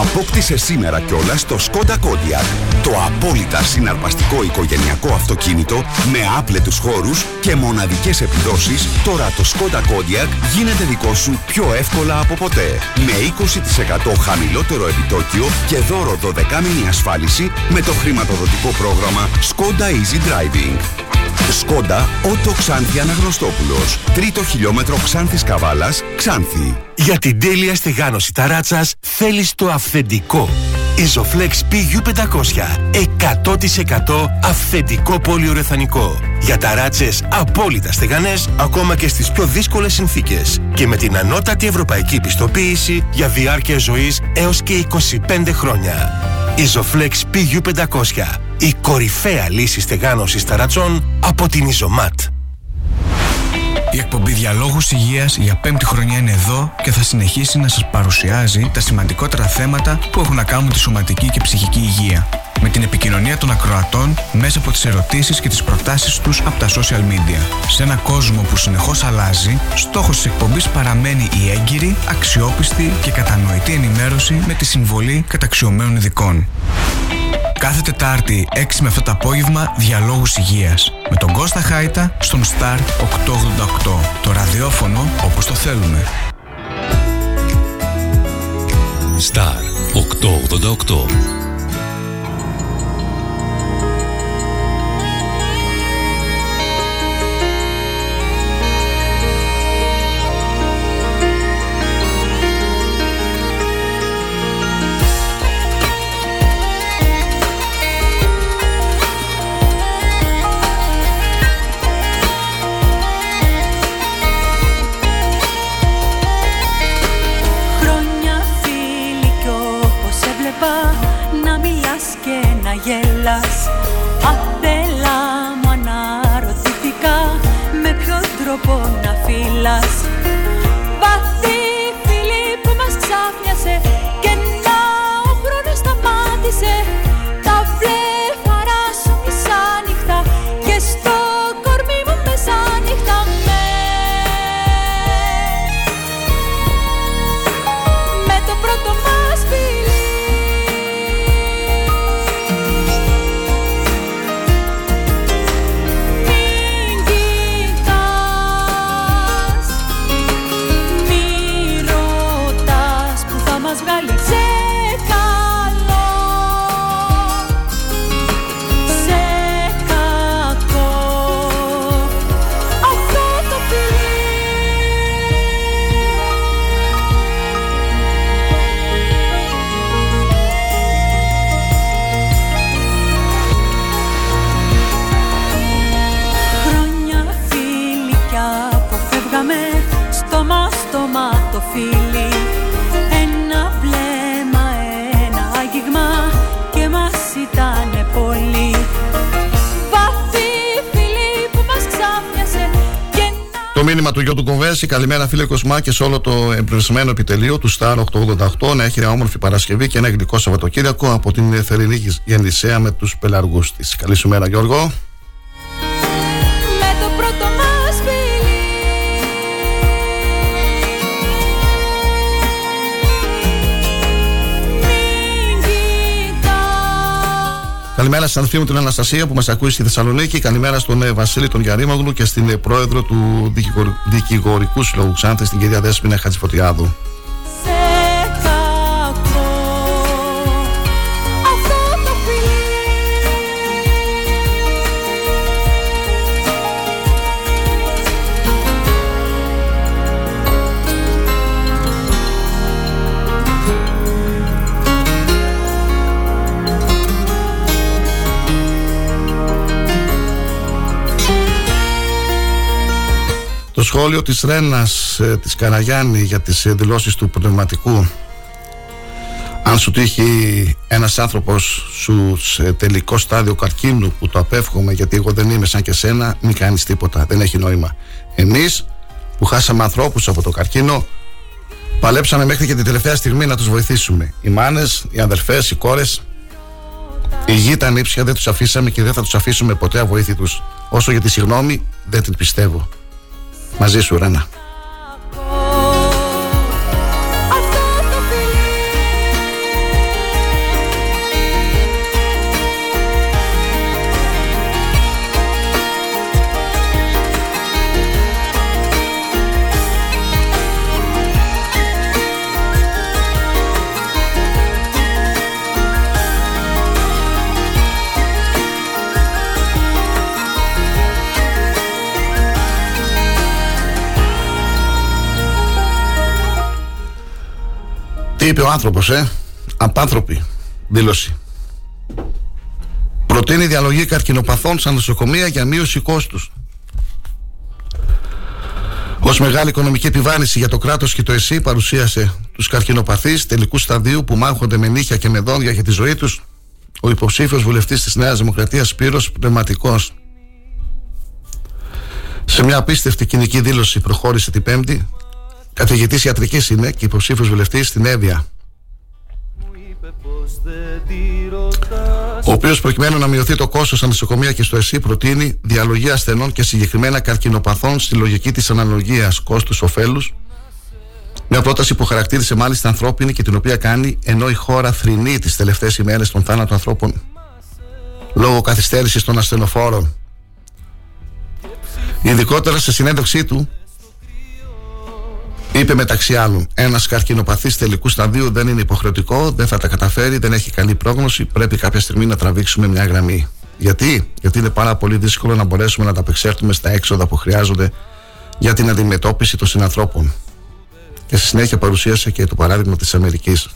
Απόκτησε σήμερα κιόλας το Skoda Kodiaq. Το απόλυτα συναρπαστικό οικογενειακό αυτοκίνητο με άπλετους χώρους και μοναδικές επιδόσεις. Τώρα το Skoda Kodiaq γίνεται δικό σου πιο εύκολα από ποτέ. Με 20% χαμηλότερο επιτόκιο και δώρο 12μηνη ασφάλιση με το χρηματοδοτικό πρόγραμμα Skoda Easy Driving. Skoda Auto Ξάνθη Αναγνωστόπουλος. Τρίτο χιλιόμετρο Ξάνθης Καβάλας, Ξάνθη. Για την τέλεια στεγάνωση ταράτσας θέλεις το αυθεντικό. Isoflex PU500. 100% αυθεντικό πολυουρεθανικό. Για ταράτσες απόλυτα στεγανές ακόμα και στις πιο δύσκολες συνθήκες. Και με την ανώτατη ευρωπαϊκή πιστοποίηση για διάρκεια ζωής έως και 25 χρόνια. Isoflex PU500. Η κορυφαία λύση στεγάνωσης ταρατσών από την Isomat. Η εκπομπή Διαλόγους Υγείας για πέμπτη χρονιά είναι εδώ και θα συνεχίσει να σας παρουσιάζει τα σημαντικότερα θέματα που έχουν να κάνουν με τη σωματική και ψυχική υγεία. Με την επικοινωνία των ακροατών μέσα από τις ερωτήσεις και τις προτάσεις τους από τα social media. Σε ένα κόσμο που συνεχώς αλλάζει, στόχος της εκπομπής παραμένει η έγκυρη, αξιόπιστη και κατανοητή ενημέρωση με τη συμβολή καταξιωμένων ειδικών. Κάθε Τετάρτη 6 με αυτό το απόγευμα Διαλόγους Υγείας με τον Κώστα Χάιτα στον Star 888. Το ραδιόφωνο όπως το θέλουμε. Star 888. Του Γιώργου Κοβέση. Καλημέρα, φίλε Κοσμά, και σε όλο το εμπνευσμένο επιτελείο του Star 888 να έχει μια όμορφη Παρασκευή και ένα γλυκό Σαββατοκύριακο από την Θερινή Γεννησέα με τους πελαργούς της. Καλή σου μέρα, Γιώργο. Καλημέρα στην αδελφή μου την Αναστασία που μας ακούει στη Θεσσαλονίκη. Καλημέρα στον ε, Βασίλη τον Γιαρήμαγλου και στην ε, πρόεδρο του Δικηγορ- Δικηγορικούς Συλλόγου Ξάνθη, την κυρία Δέσποινα Χατζηφωτιάδου. Σχόλιο της Ρένας ε, της Καραγιάννη για τις ε, δηλώσεις του πνευματικού. Αν σου τύχει ένας άνθρωπος σου σε τελικό στάδιο καρκίνου που το απέφχομαι γιατί εγώ δεν είμαι σαν και σένα μην κάνεις τίποτα, δεν έχει νόημα. Εμείς που χάσαμε ανθρώπους από το καρκίνο παλέψαμε μέχρι και την τελευταία στιγμή να τους βοηθήσουμε. Οι μάνες, οι αδερφές, οι κόρες η γη ήταν ύψια, δεν τους αφήσαμε και δεν θα τους αφήσουμε ποτέ αβοήθητους. Όσο για τη συγγνώμη δεν την πιστεύω Μαζί σου Ρένα Τι είπε ο άνθρωπος ε Απάνθρωπη δήλωση Προτείνει διαλογή καρκινοπαθών σαν νοσοκομεία για μείωση κόστους Ω μεγάλη οικονομική επιβάρυνση για το κράτος και το ΕΣΥ παρουσίασε τους καρκινοπαθείς τελικού σταδίου που μάχονται με νύχια και με δόντια για τη ζωή τους ο υποψήφιος βουλευτής της Νέας Δημοκρατίας Σπύρος Πνευματικός. Σε μια απίστευτη κοινική δήλωση προχώρησε την Πέμπτη. Καθηγητή ιατρικής είναι και υποψήφιος βουλευτής στην Εύβοια. Ο οποίος προκειμένου να μειωθεί το κόστος στα νοσοκομεία και στο ΕΣΥ προτείνει διαλογή ασθενών και συγκεκριμένα καρκινοπαθών στη λογική της αναλογίας κόστου-οφέλου. Μια πρόταση που χαρακτήρισε μάλιστα ανθρώπινη και την οποία κάνει ενώ η χώρα θρυνεί τις τελευταίες ημέρες των θάνατων ανθρώπων λόγω καθυστέρησης των ασθενοφόρων. Ειδικότερα σε συνέντευξή του Είπε μεταξύ άλλων: Ένας καρκινοπαθής τελικού σταδίου δεν είναι υποχρεωτικό, δεν θα τα καταφέρει, δεν έχει καλή πρόγνωση. Πρέπει κάποια στιγμή να τραβήξουμε μια γραμμή. Γιατί; Γιατί είναι πάρα πολύ δύσκολο να μπορέσουμε να τα απεξέλθουμε στα έξοδα που χρειάζονται για την αντιμετώπιση των συνανθρώπων. Και στη συνέχεια παρουσίασε και το παράδειγμα της Αμερικής.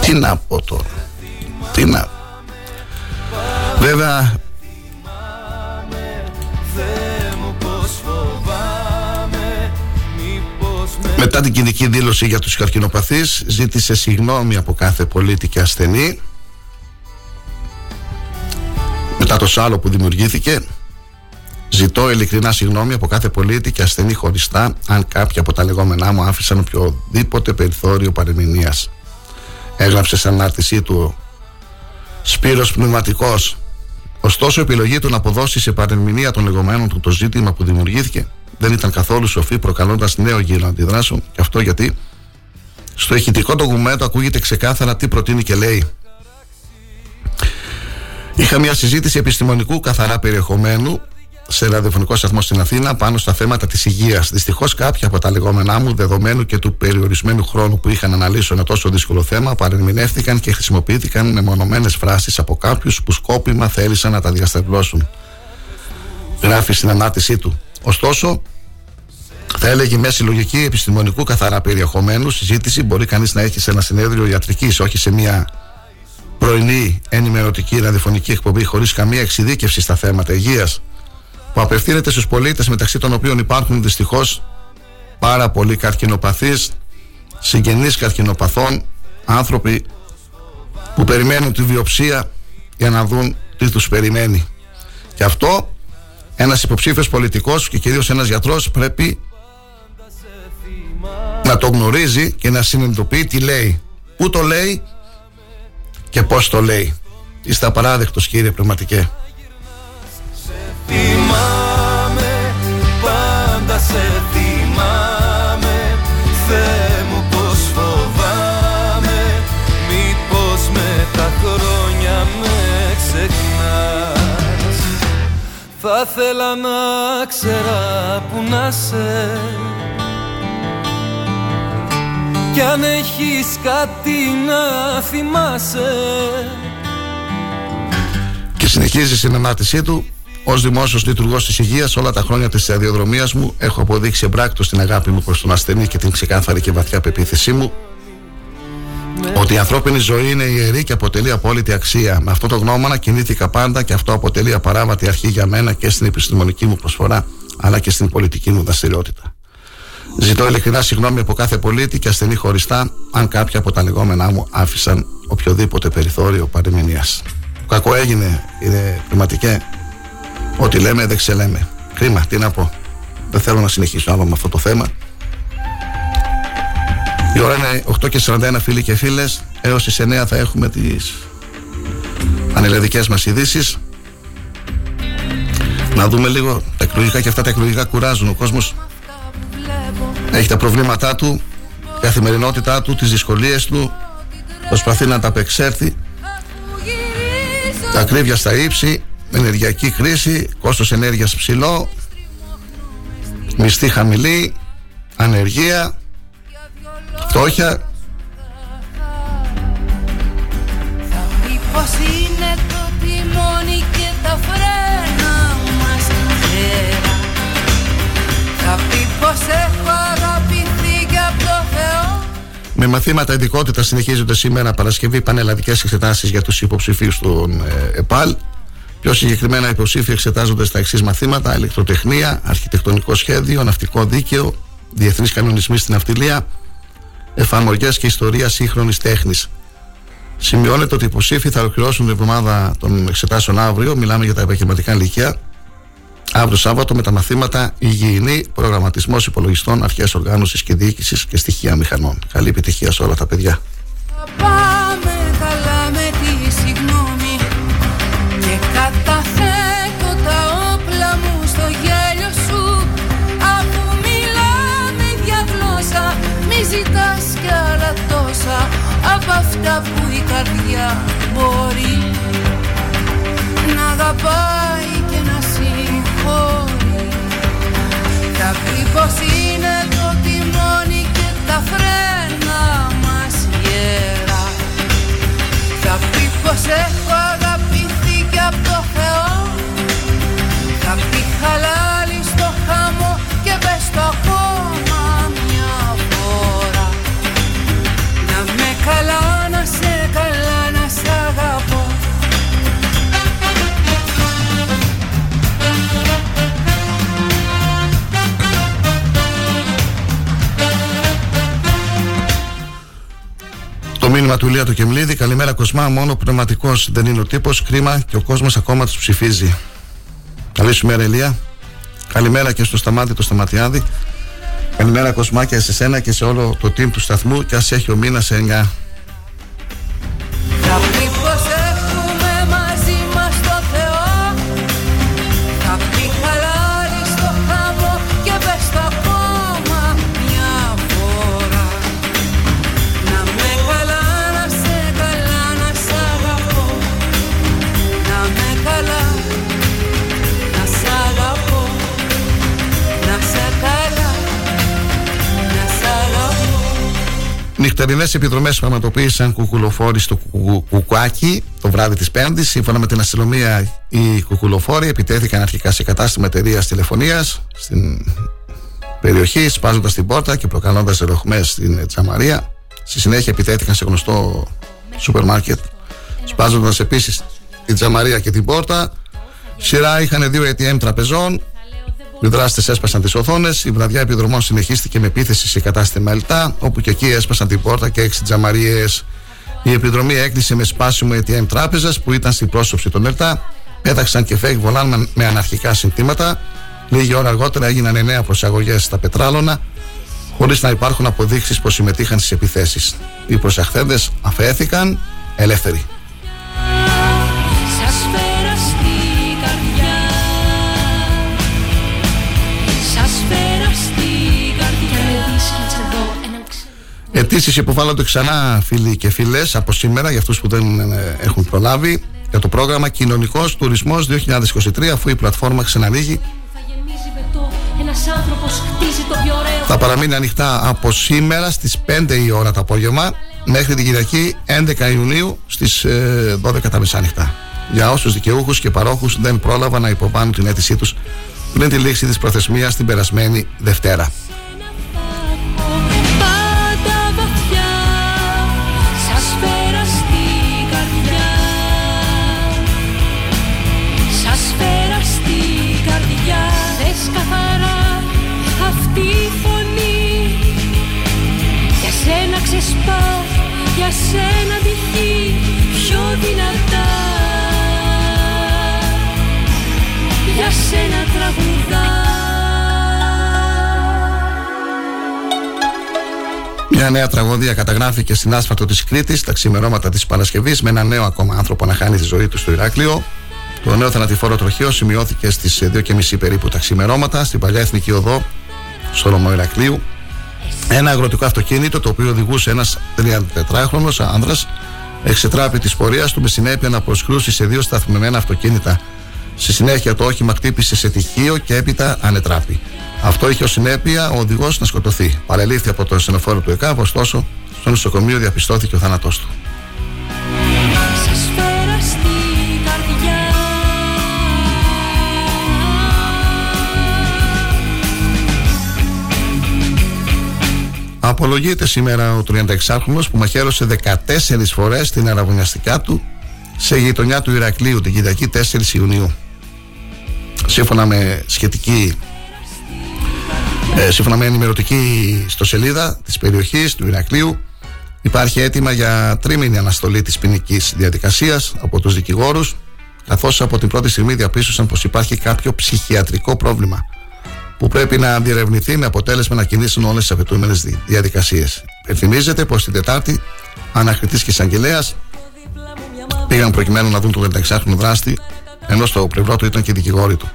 Τι να πω τώρα. Τι να. Βέβαια Μετά την κοινική δήλωση για τους καρκινοπαθείς ζήτησε συγγνώμη από κάθε πολίτη και ασθενή. Μετά το σάλο που δημιουργήθηκε ζητώ ειλικρινά συγγνώμη από κάθε πολίτη και ασθενή χωριστά αν κάποια από τα λεγόμενά μου άφησαν οποιοδήποτε περιθώριο παρεμηνίας. Έγραψε σε ανάρτησή του ο Σπύρος Πνευματικός. Ωστόσο, η επιλογή του να αποδώσει σε παρεμηνία των λεγόμενων του το ζήτημα που δημιουργήθηκε δεν ήταν καθόλου σοφή, προκαλώντας νέο γύρο αντιδράσεων. Και αυτό γιατί στο ηχητικό ντοκουμέντο ακούγεται ξεκάθαρα τι προτείνει και λέει. Είχα μια συζήτηση επιστημονικού καθαρά περιεχομένου σε ραδιοφωνικό σταθμό στην Αθήνα πάνω στα θέματα της υγείας. Δυστυχώς, κάποια από τα λεγόμενά μου, δεδομένου και του περιορισμένου χρόνου που είχαν να αναλύσω ένα τόσο δύσκολο θέμα, παρεμηνεύτηκαν και χρησιμοποιήθηκαν με μονομένες φράσεις από κάποιους που σκόπιμα θέλησαν να τα διαστευλώσουν. Γράφει στην ανάρτησή του. Ωστόσο, θα έλεγε μια συλλογική επιστημονικού καθαρά περιεχομένου συζήτηση μπορεί κανείς να έχει σε ένα συνέδριο ιατρικής, όχι σε μια πρωινή ενημερωτική ραδιοφωνική εκπομπή χωρίς καμία εξειδίκευση στα θέματα υγείας που απευθύνεται στους πολίτες μεταξύ των οποίων υπάρχουν δυστυχώς πάρα πολλοί καρκινοπαθείς συγγενείς καρκινοπαθών άνθρωποι που περιμένουν τη βιοψία για να δουν τι τους περιμένει. Και αυτό ένας υποψήφιος πολιτικός και κυρίως ένας γιατρός πρέπει να το γνωρίζει και να συνειδητοποιεί τι λέει. Πού το λέει και πώς το λέει. Είστε απαράδεκτος κύριε πνευματικέ. Θυμάμαι, πάντα σε θυμάμαι Θα θέλα να ξέρα που να σε. Κι αν έχεις κάτι να θυμάσαι. Και συνεχίζεις η συνεμάτησή του Ω δημόσιος λειτουργός της υγείας, όλα τα χρόνια της σταδιοδρομία μου. Έχω αποδείξει εμπράκτο την αγάπη μου προς τον ασθενή και την ξεκάθαρη και βαθιά πεποίθησή μου ότι η ανθρώπινη ζωή είναι ιερή και αποτελεί απόλυτη αξία. Με αυτό το γνώμονα κινήθηκα πάντα και αυτό αποτελεί απαράβατη αρχή για μένα και στην επιστημονική μου προσφορά, αλλά και στην πολιτική μου δραστηριότητα. Ζητώ ειλικρινά συγγνώμη από κάθε πολίτη και ασθενή χωριστά, αν κάποια από τα λεγόμενά μου άφησαν οποιοδήποτε περιθώριο παρεμηνία. Το κακό έγινε, κύριε Πνευματικέ. Ό,τι λέμε δεν ξελέμε. Κρίμα, τι να πω. Δεν θέλω να συνεχίσω άλλο με αυτό το θέμα. Η ώρα είναι 8 και 41 φίλοι και φίλες. Έως τις 9 θα έχουμε τις ανελεδικές μας ειδήσει. Να δούμε λίγο τα εκλογικά και αυτά τα εκλογικά κουράζουν. Ο κόσμος έχει τα προβλήματά του η καθημερινότητά του, τις δυσκολίες του. Προσπαθεί να τα απεξέρθει Τα ακρίβεια στα ύψη Ενεργειακή κρίση Κόστος ενέργειας ψηλό Μισθή χαμηλή Ανεργία φτώχεια. Θα πει πως είναι το τιμόνι και τα φρένα μας γέρα Θα πει πως έχω αγαπηθεί και από το Θεό. Με μαθήματα ειδικότητας συνεχίζονται σήμερα Παρασκευή πανελλαδικές εξετάσεις για τους υποψηφίους των ε, ΕΠΑΛ. Πιο συγκεκριμένα, οι υποψήφοι εξετάζονται στα εξής μαθήματα: ηλεκτροτεχνία, αρχιτεκτονικό σχέδιο, ναυτικό δίκαιο, διεθνείς κανονισμοί στην ναυτιλία, εφαρμογές και ιστορία σύγχρονης τέχνης. Σημειώνεται ότι οι υποψήφοι θα ολοκληρώσουν την εβδομάδα των εξετάσεων αύριο. Μιλάμε για τα επαγγελματικά λυκεία. Αύριο Σάββατο με τα μαθήματα Υγιεινή, Προγραμματισμός Υπολογιστών, Αρχές Οργάνωσης και Διοίκησης και Στοιχεία Μηχανών. Καλή επιτυχία σε όλα τα παιδιά. Από αυτά που η καρδιά μπορεί Να αγαπάει και να συγχωρεί. Θα πει πως είναι το τιμόνι και τα φρένα μας γέρα Θα πει πως έχω αγαπηθεί και από το Θεό. Θα πει χαλάλι καλά, να σε καλά, να σ' αγαπώ Το μήνυμα του Ηλία του Κεμλίδη. Καλημέρα Κοσμά. Μόνο πνευματικός δεν είναι ο τύπος. Κρίμα και ο κόσμος ακόμα τους ψηφίζει. Καλή σου μέρα, Ηλία. Καλημέρα και στο Σταμάτη το Σταματιάδη. Καλημέρα Κοσμά και σε σένα και σε όλο το team του σταθμού. Και ας έχει ο μήνας σε 9. Νυχτερινέ επιδρομές πραγματοποίησαν κουκουλοφόροι στο κουκου- κουκουάκι το βράδυ της Πέμπτης. Σύμφωνα με την αστυνομία, οι κουκουλοφόροι επιτέθηκαν αρχικά σε κατάστημα εταιρείας τηλεφωνίας στην περιοχή, σπάζοντας την πόρτα και προκαλώντας ροχμέ στην Τζαμαρία. Στη συνέχεια επιτέθηκαν σε γνωστό σούπερ μάρκετ, σπάζοντας επίσης την Τζαμαρία και την πόρτα. Σειρά είχαν δύο ATM τραπεζών, οι δράστες έσπασαν τις οθόνες. Η βραδιά επιδρομών συνεχίστηκε με επίθεση σε κατάστημα Ελτά, όπου και εκεί έσπασαν την πόρτα και έξι τζαμαρίε. Η επιδρομή έκλεισε με σπάσιμο ATM τράπεζας που ήταν στην πρόσωψη των Ελτά. Πέταξαν και fake βολάν με- με αναρχικά συνθήματα. Λίγη ώρα αργότερα έγιναν εννέα προσαγωγές στα πετράλωνα, χωρίς να υπάρχουν αποδείξεις πως συμμετείχαν στις επιθέσεις. Οι προσαχθέντε αφέθηκαν ελεύθεροι. Αιτήσει υποβάλλονται ξανά φίλοι και φίλες από σήμερα για αυτούς που δεν ε, έχουν προλάβει. για το πρόγραμμα Κοινωνικός Τουρισμός 2023, αφού η πλατφόρμα ξανανοίγει. Ένας άνθρωπος χτίζει το πιο ωραίο Θα παραμείνει ανοιχτά από σήμερα στις 5 η ώρα το απόγευμα μέχρι την Κυριακή 11 Ιουνίου στις ε, 12 τα μεσάνυχτα. Για όσους δικαιούχους και παρόχους δεν πρόλαβαν να υποβάλουν την αίτησή τους πριν τη λήξη της προθεσμίας την περασμένη Δευτέρα. Καθαρά αυτή η φωνή. Για σένα ξεσπάω, για σένα τυχή Πιο δυνατά. Για σένα τραγουδά. Μια νέα τραγωδία καταγράφηκε στην άσφαλτο της Κρήτης τα ξημερώματα της Παρασκευής με ένα νέο ακόμα άνθρωπο να χάνει τη ζωή του στο Ηράκλειο. Το νέο θανατηφόρο τροχείο σημειώθηκε στις 2.30 περίπου τα ξημερώματα στην παλιά εθνική οδό στο νομό Ηρακλείου. Ένα αγροτικό αυτοκίνητο το οποίο οδηγούσε ένας 34χρονο άνδρας εξετράπη της πορείας του με συνέπεια να προσκρούσει σε δύο σταθμεμένα αυτοκίνητα. Στη συνέχεια το όχημα χτύπησε σε τυχείο και έπειτα ανετράπη. Αυτό είχε ως συνέπεια ο οδηγός να σκοτωθεί. Παρελήφθη από το ασθενοφόρο του ΕΚΑΒ, ωστόσο στο νοσοκομείο διαπιστώθηκε ο θάνατός του. Απολογείται σήμερα ο 36χρονο που μαχαίρωσε 14 φορές την αραβωνιαστικά του σε γειτονιά του Ηρακλείου την Κυριακή 4 Ιουνίου. Σύμφωνα με σχετική ε, σύμφωνα με ενημερωτική ιστοσελίδα της περιοχής του Ηρακλείου υπάρχει αίτημα για τρίμηνη αναστολή της ποινικής διαδικασίας από τους δικηγόρους καθώς από την πρώτη στιγμή διαπίστωσαν πως υπάρχει κάποιο ψυχιατρικό πρόβλημα που πρέπει να διερευνηθεί με αποτέλεσμα να κινήσουν όλες τις απαιτούμενες δι- διαδικασίες. Ερθυμίζεται πως την Τετάρτη ανακριτής και εισαγγελέας πήγαν προκειμένου να δουν τον 36χρονο δράστη ενώ στο πλευρό του ήταν και οι δικηγόροι του.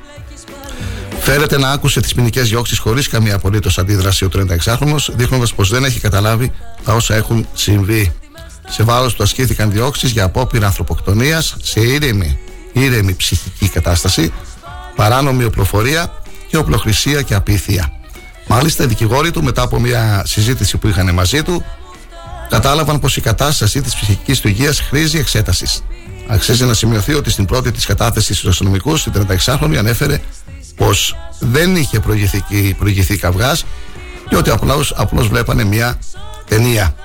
Φέρεται να άκουσε τις ποινικές διώξεις χωρίς καμία απολύτως αντίδραση ο 36χρονο, δείχνοντας πως δεν έχει καταλάβει τα όσα έχουν συμβεί. Σε βάρος του ασκήθηκαν διώξεις για απόπειρα ανθρωποκτονίας σε ήρεμη, ήρεμη ψυχική κατάσταση, παράνομη οπλοφορία και οπλοχρησία και απίθεια. Μάλιστα, οι δικηγόροι του, μετά από μια συζήτηση που είχαν μαζί του, κατάλαβαν πως η κατάσταση της ψυχικής του υγείας χρήζει εξέτασης. Αξίζει να σημειωθεί ότι στην πρώτη της κατάθεσης στους αστυνομικούς, η 36χρονη ανέφερε πως δεν είχε προηγηθεί, προηγηθεί καυγάς και ότι απλώς, απλώς βλέπανε μια ταινία.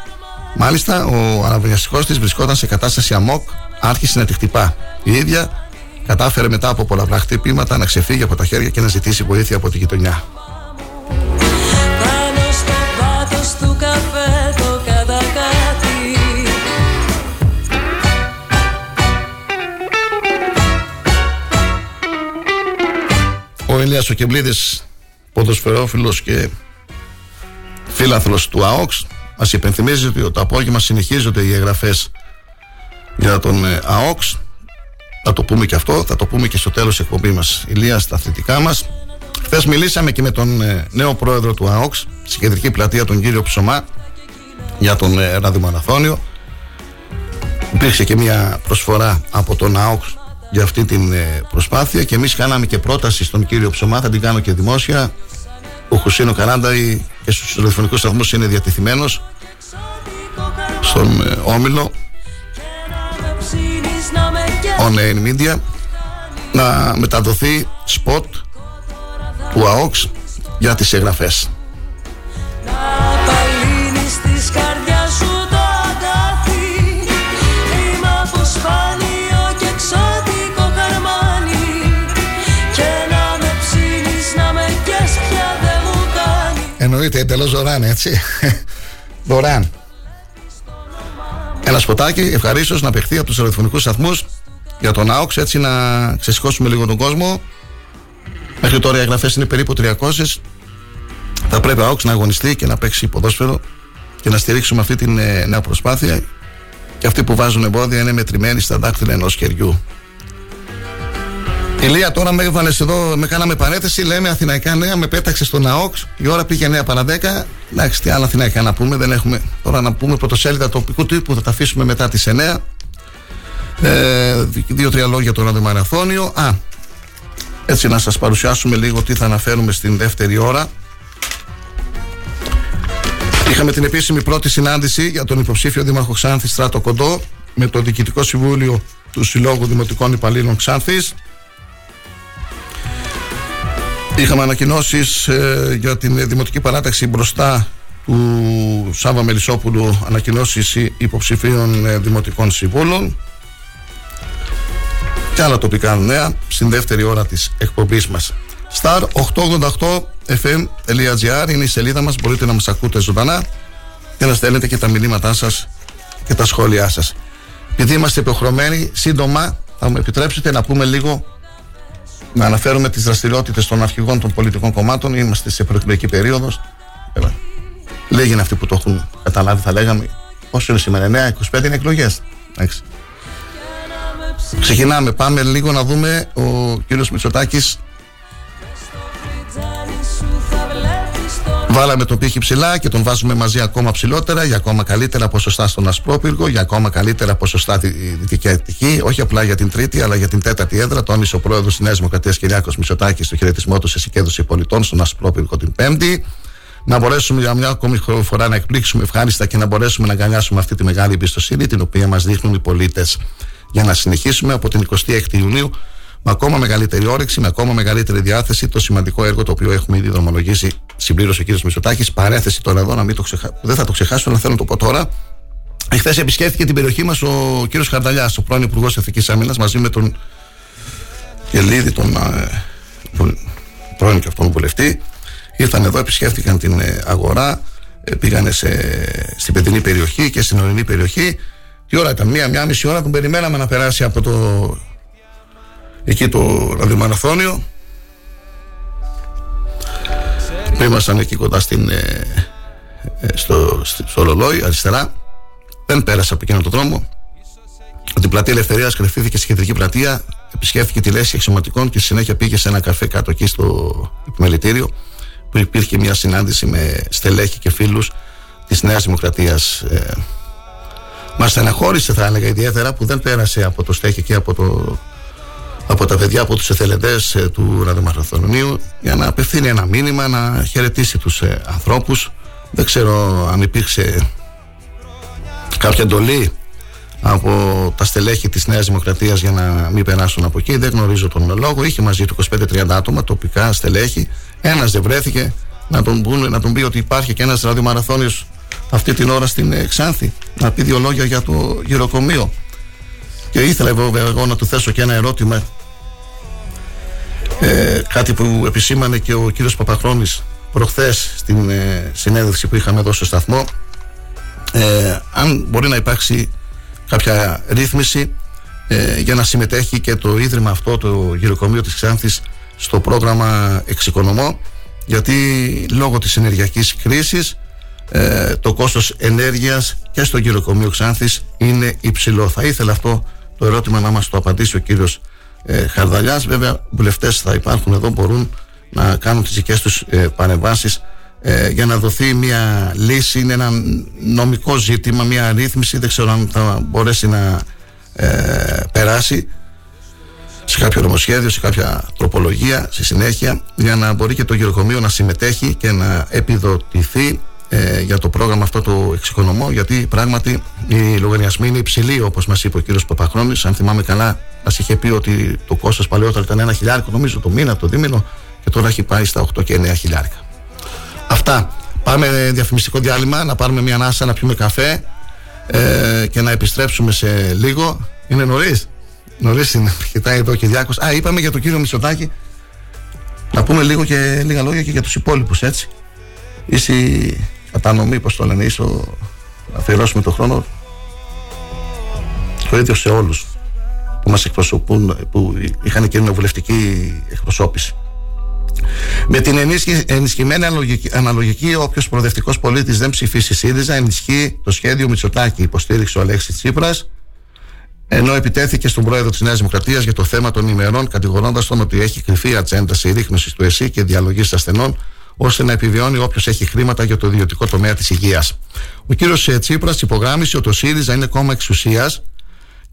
Μάλιστα, ο αναβιαστικός της βρισκόταν σε κατάσταση αμόκ, άρχισε να τη χτυπά. Η ίδια κατάφερε μετά από πολλαπλά χτυπήματα να ξεφύγει από τα χέρια και να ζητήσει βοήθεια από τη γειτονιά. Πάνω στο πάτος του καφέ το κατακάτι Ο Ηλίας ο Κεμπλίδης, ποδοσφαιρόφιλος και φίλαθλος του ΑΟΚΣ, μας υπενθυμίζει ότι το απόγευμα συνεχίζονται οι εγγραφές για τον ε, ΑΟΚΣ. Θα το πούμε και αυτό, θα το πούμε και στο τέλος της εκπομπής μας. Ηλία, στα αθλητικά μας. Χθες μιλήσαμε και με τον ε, νέο πρόεδρο του ΑΟΚΣ, στην κεντρική πλατεία, τον κύριο Ψωμά, για τον ε, ραδιομαραθώνιο. Υπήρξε και μια προσφορά από τον ΑΟΚΣ για αυτή την ε, προσπάθεια και εμείς κάναμε και πρόταση στον κύριο Ψωμά, θα την κάνω και δημόσια. Ο Χουσίνο Καράντα η- και στους ραδιοφωνικούς σταθμούς είναι διατεθειμένος στον ε, Όμιλο Ψήνεις να με On Air Media να μεταδοθεί σποτ του ΑΟΚΣ για τις εγγραφές. Απαλύνεις της καρδιάς σου το αγκάθι Είμαι από σπάνιο και εξώτικο καρμάνι Και να με ψήνεις να με κες πια δεν μου κάνει Εννοείται εντελώς δωρεάν, έτσι. δωρεάν. Ένα σποτάκι ευχαρίστως να παιχτεί από τους ραδιοφωνικούς σταθμούς για τον ΑΟΚΣ, έτσι να ξεσηκώσουμε λίγο τον κόσμο. Μέχρι τώρα οι εγγραφές είναι περίπου 300. Θα πρέπει ο ΑΟΚΣ να αγωνιστεί και να παίξει ποδόσφαιρο και να στηρίξουμε αυτή την ε, νέα προσπάθεια. Και αυτοί που βάζουν εμπόδια είναι μετρημένοι στα δάχτυλα ενός χεριού. Ηλία, τώρα με έβαλε εδώ, με κάναμε παρέθεση. Λέμε Αθηναϊκά νέα, με πέταξε στον ΑΟΚΣ. Η ώρα πήγε 9 παρα 10. Εντάξει, τι άλλα Αθηναϊκά να πούμε, δεν έχουμε. Τώρα να πούμε πρωτοσέλιδα τοπικού τύπου, θα τα αφήσουμε μετά τις 9. Ε, Δύο-τρία λόγια για το ραδιομαραθώνιο. Α, έτσι να σας παρουσιάσουμε λίγο τι θα αναφέρουμε στην δεύτερη ώρα. Είχαμε την επίσημη πρώτη συνάντηση για τον υποψήφιο Δήμαρχο Ξάνθη Στράτο Κοντό με το Διοικητικό Συμβούλιο του Συλλόγου Δημοτικών Υπαλλήλων Ξάνθης. Είχαμε ανακοινώσεις για την δημοτική παράταξη μπροστά του Σάβα Μελισσόπουλου ανακοινώσεις υποψηφίων ε, δημοτικών συμβούλων και άλλα τοπικά νέα στην δεύτερη ώρα της εκπομπής μας. Star 888 fm.gr είναι η σελίδα μας, μπορείτε να μας ακούτε ζωντανά και να στέλνετε και τα μηνύματά σας και τα σχόλιά σας. Επειδή είμαστε υποχρεωμένοι, σύντομα θα μου επιτρέψετε να πούμε λίγο να αναφέρουμε τις δραστηριότητες των αρχηγών των πολιτικών κομμάτων. Είμαστε σε προεκλογική περίοδος. Λέγει αυτοί που το έχουν καταλάβει, θα λέγαμε. Πόσο είναι σήμερα, 9, 25 είναι εκλογές. Ξεκινάμε, πάμε λίγο να δούμε ο κύριος Μητσοτάκης Βάλαμε τον πύχη ψηλά και τον βάζουμε μαζί ακόμα ψηλότερα για ακόμα καλύτερα ποσοστά στον Ασπρόπυργο, για ακόμα καλύτερα ποσοστά στη Δυτική Αττική, όχι απλά για την τρίτη αλλά για την τέταρτη έδρα. Τόνισε ο πρόεδρος της Νέας Δημοκρατίας Κυριάκος Μητσοτάκης στο χαιρετισμό του σε συγκέντρωση πολιτών στον Ασπρόπυργο την Πέμπτη. Να μπορέσουμε για μια ακόμη φορά να εκπλήξουμε ευχάριστα και να μπορέσουμε να αγκαλιάσουμε αυτή τη μεγάλη εμπιστοσύνη την οποία μας δείχνουν οι πολίτες για να συνεχίσουμε από την 26η Ιουνίου με ακόμα μεγαλύτερη όρεξη, με ακόμα μεγαλύτερη διάθεση το σημαντικό έργο το οποίο έχουμε ήδη δρομολογήσει. Συμπλήρωσε ο κ. Μητσοτάκης. Παρέθεση τώρα εδώ, να μην το ξεχα... δεν θα το ξεχάσω, αλλά θέλω να το πω τώρα. Εχθές επισκέφθηκε την περιοχή μας ο κ. Χαρδαλιάς, ο πρώην Υπουργός Εθνικής Άμυνας, μαζί με τον Γελίδη, τον ε, πρώην και αυτόν βουλευτή. Ήρθαν εδώ, επισκέφτηκαν την ε, αγορά, ε, πήγανε σε, στην παιδινή περιοχή και στην ορεινή περιοχή. Τι ώρα ήταν, μία, μία μισή ώρα τον περιμέναμε να περάσει από το εκεί το ραδιομαραθώνιο. Ήμασταν εκεί κοντά στην, ε, ε, στο, στο Λολόι αριστερά. Δεν πέρασε από εκείνο τον δρόμο. Από την πλατεία Ελευθερίας κρεφτήθηκε στη κεντρική πλατεία επισκέφθηκε τη λέση εξωματικών και συνέχεια πήγε σε ένα καφέ κάτω εκεί στο επιμελητήριο που υπήρχε μια συνάντηση με στελέχη και φίλους της Νέας Δημοκρατίας ε, μας στεναχώρησε θα έλεγα ιδιαίτερα που δεν πέρασε από το στέχη και από το από τα παιδιά, από τους εθελεντές ε, του ραδιομαραθωνίου για να απευθύνει ένα μήνυμα, να χαιρετήσει τους ε, ανθρώπους. Δεν ξέρω αν υπήρξε κάποια εντολή από τα στελέχη της Νέας Δημοκρατίας για να μην περάσουν από εκεί. Δεν γνωρίζω τον λόγο. Είχε μαζί του 25-30 άτομα, τοπικά στελέχη. Ένας δεν βρέθηκε να τον, πούνε, να τον πει ότι υπάρχει και ένας ραδιομαραθώνιος αυτή την ώρα στην ε, Ξάνθη να πει δύο λόγια για το γυροκομείο. Και ήθελα βέβαια εγώ να του θέσω και ένα ερώτημα ε, κάτι που επισήμανε και ο κύριος Παπαχρόνης προχθές στην ε, συνέντευξη που είχαμε εδώ στο σταθμό ε, αν μπορεί να υπάρξει κάποια ρύθμιση ε, για να συμμετέχει και το ίδρυμα αυτό το γυροκομείο της Ξάνθης στο πρόγραμμα Εξοικονομώ γιατί λόγω της ενεργειακής κρίσης ε, το κόστος ενέργειας και στο γυροκομείο Ξάνθης είναι υψηλό. Θα ήθελα αυτό το ερώτημα να μας το απαντήσει ο κύριος ε, Χαρδαλιάς. Βέβαια, βουλευτές θα υπάρχουν εδώ, μπορούν να κάνουν τις δικές τους ε, παρεμβάσεις ε, για να δοθεί μια λύση. Είναι ένα νομικό ζήτημα, μια ρύθμιση. Δεν ξέρω αν θα μπορέσει να ε, περάσει σε κάποιο νομοσχέδιο, σε κάποια τροπολογία, στη συνέχεια, για να μπορεί και το γεροκομείο να συμμετέχει και να επιδοτηθεί ε, για το πρόγραμμα αυτό το εξοικονομώ γιατί πράγματι οι λογαριασμοί είναι υψηλοί όπως μας είπε ο κύριος Παπαχρόνης. Αν θυμάμαι καλά μας είχε πει ότι το κόστος παλαιότερα ήταν ένα χιλιάρικο νομίζω το μήνα, το δίμηνο και τώρα έχει πάει στα 8 και 9 χιλιάρικα. Αυτά. Πάμε διαφημιστικό διάλειμμα να πάρουμε μια ανάσα να πιούμε καφέ ε, και να επιστρέψουμε σε λίγο. Είναι νωρίς; Νωρίς είναι, (laughs) κοιτάει εδώ και διάκος Α, είπαμε για τον κύριο Μητσοτάκη. Να πούμε λίγο και λίγα λόγια και για τους υπόλοιπους έτσι. Είσαι κατανομή, πώς το λένε, ίσως να αφιερώσουμε τον χρόνο το ίδιο σε όλους που μας εκπροσωπούν, που είχαν και κοινοβουλευτική εκπροσώπηση. Με την ενισχυμένη αναλογική, αναλογική όποιος προοδευτικός πολίτης δεν ψηφίσει ΣΥΡΙΖΑ, ενισχύει το σχέδιο Μητσοτάκη, υποστήριξε ο Αλέξης Τσίπρας, ενώ επιτέθηκε στον πρόεδρο της Νέας Δημοκρατίας για το θέμα των ημερών, κατηγορώντας τον ότι έχει κρυφή ατζέντα συρρήκνωση του ΕΣΥ και διαλογής ασθενών ώστε να επιβιώνει όποιος έχει χρήματα για το ιδιωτικό τομέα της υγείας. Ο κύριος Τσίπρας υπογράμμισε ότι ο ΣΥΡΙΖΑ είναι κόμμα εξουσίας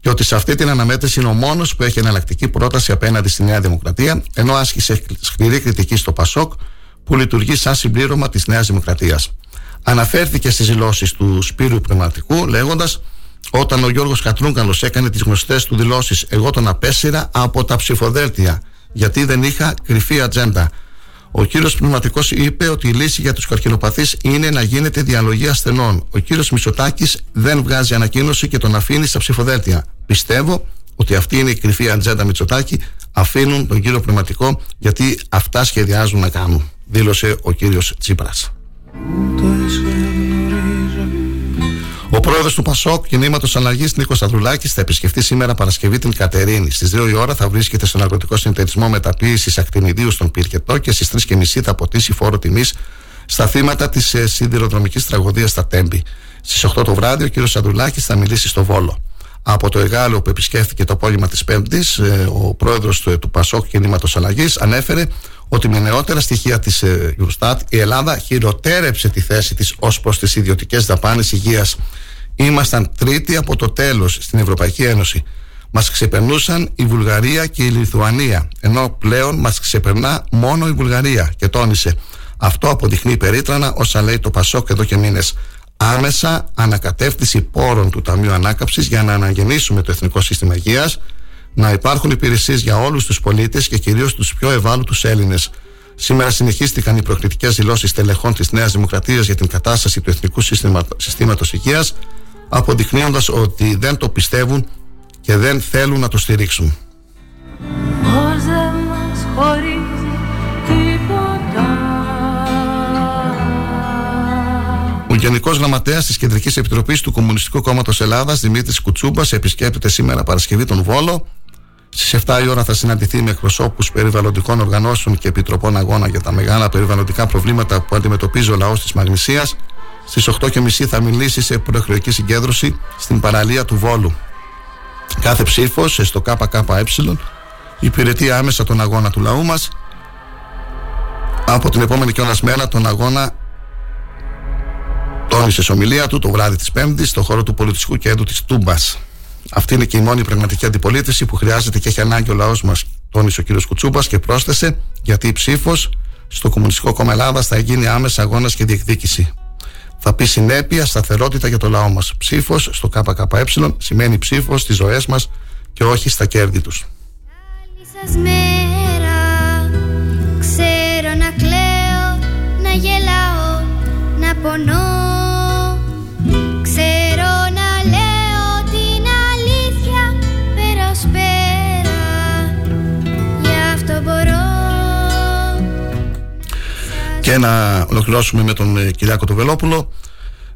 και ότι σε αυτή την αναμέτρηση είναι ο μόνος που έχει εναλλακτική πρόταση απέναντι στη Νέα Δημοκρατία, ενώ άσκησε σκληρή κριτική στο Πασόκ που λειτουργεί σαν συμπλήρωμα της Νέας Δημοκρατίας. Αναφέρθηκε στις δηλώσεις του Σπύρου Πνευματικού, λέγοντας όταν ο Γιώργος Κατρούγκαλος έκανε τις γνωστές του δηλώσεις εγώ τον απέσυρα από τα ψηφοδέλτια γιατί δεν είχα κρυφή ατζέντα. Ο κύριος Πνευματικός είπε ότι η λύση για τους καρκινοπαθείς είναι να γίνεται διαλογή ασθενών. Ο κύριος Μισωτάκης δεν βγάζει ανακοίνωση και τον αφήνει στα ψηφοδέλτια. Πιστεύω ότι αυτή είναι η κρυφή ατζέντα Μητσοτάκη. Αφήνουν τον κύριο Πνευματικό γιατί αυτά σχεδιάζουν να κάνουν. Δήλωσε ο κύριος Τσίπρας. Ο πρόεδρος του Πασόκ Κινήματος Αλλαγής Νίκος Ανδρουλάκης θα επισκεφτεί σήμερα Παρασκευή την Κατερίνη. Στις 2 η ώρα θα βρίσκεται στον αγροτικό συνεταιρισμό μεταποίησης ακτινιδίου στον Πυρκετό και στις 3.30 θα ποτίσει φόρο τιμής στα θύματα της ε, σιδηροδρομικής τραγωδίας στα Τέμπη. Στις 8 το βράδυ ο κ. Ανδρουλάκης θα μιλήσει στο Βόλο. Από το Εγάλο που επισκέφθηκε το απόγευμα της Πέμπτης, ε, ο πρόεδρος του, του Πασόκ Κινήματος Αλλαγής ανέφερε ότι με νεότερα στοιχεία της Eurostat η Ελλάδα χειροτέρεψε τη θέση της ως προς τις ιδιωτικές δαπάνες υγείας. Ήμασταν τρίτη από το τέλος στην Ευρωπαϊκή Ένωση. Μας ξεπερνούσαν η Βουλγαρία και η Λιθουανία, ενώ πλέον μας ξεπερνά μόνο η Βουλγαρία. Και τόνισε. Αυτό αποδεικνύει περίτρανα όσα λέει το Πασόκ εδώ και μήνες. Άμεσα ανακατεύθυνση πόρων του Ταμείου Ανάκαψης για να αναγεννήσουμε το Εθνικό Σύστημα Υγείας να υπάρχουν υπηρεσίες για όλους τους πολίτες και κυρίως τους πιο ευάλωτους Έλληνες. Σήμερα συνεχίστηκαν οι προκλητικές δηλώσεις τελεχών της Νέας Δημοκρατίας για την κατάσταση του Εθνικού Συστήματος Υγείας, αποδεικνύοντας ότι δεν το πιστεύουν και δεν θέλουν να το στηρίξουν. Πώς δεν μας χωρίζει τίποτα Ο Γενικός Γραμματέας της Κεντρικής Επιτροπής του Κομμουνιστικού Κόμματος Ελλάδας, Δημήτρης Κουτσούμπας, επισκέπτεται σήμερα Παρασκευή τον Βόλο. Στις 7 η ώρα θα συναντηθεί με εκπροσώπους περιβαλλοντικών οργανώσεων και επιτροπών αγώνα για τα μεγάλα περιβαλλοντικά προβλήματα που αντιμετωπίζει ο λαός της Μαγνησίας. Στις 8.30 θα μιλήσει σε προεκλογική συγκέντρωση στην παραλία του Βόλου. Κάθε ψήφος στο ΚΚΕ υπηρετεί άμεσα τον αγώνα του λαού μας. Από την επόμενη κιόλα μέρα τον αγώνα τόνισε σε ομιλία του το βράδυ της Πέμπτης στο χώρο του πολιτιστικού κέντρου της Τούμπας. Αυτή είναι και η μόνη πραγματική αντιπολίτευση που χρειάζεται και έχει ανάγκη ο λαός μας, τόνισε ο κ. Κουτσούμπας και πρόσθεσε γιατί η ψήφος στο Κομμουνιστικό Κόμμα Ελλάδας θα γίνει άμεσα αγώνας και διεκδίκηση. Θα πει συνέπεια, σταθερότητα για το λαό μας. Ψήφος στο ΚΚΕ σημαίνει ψήφος στις ζωές μας και όχι στα κέρδη τους. σας μέρα Και να ολοκληρώσουμε με τον ε, Κυριάκο του Βελόπουλο.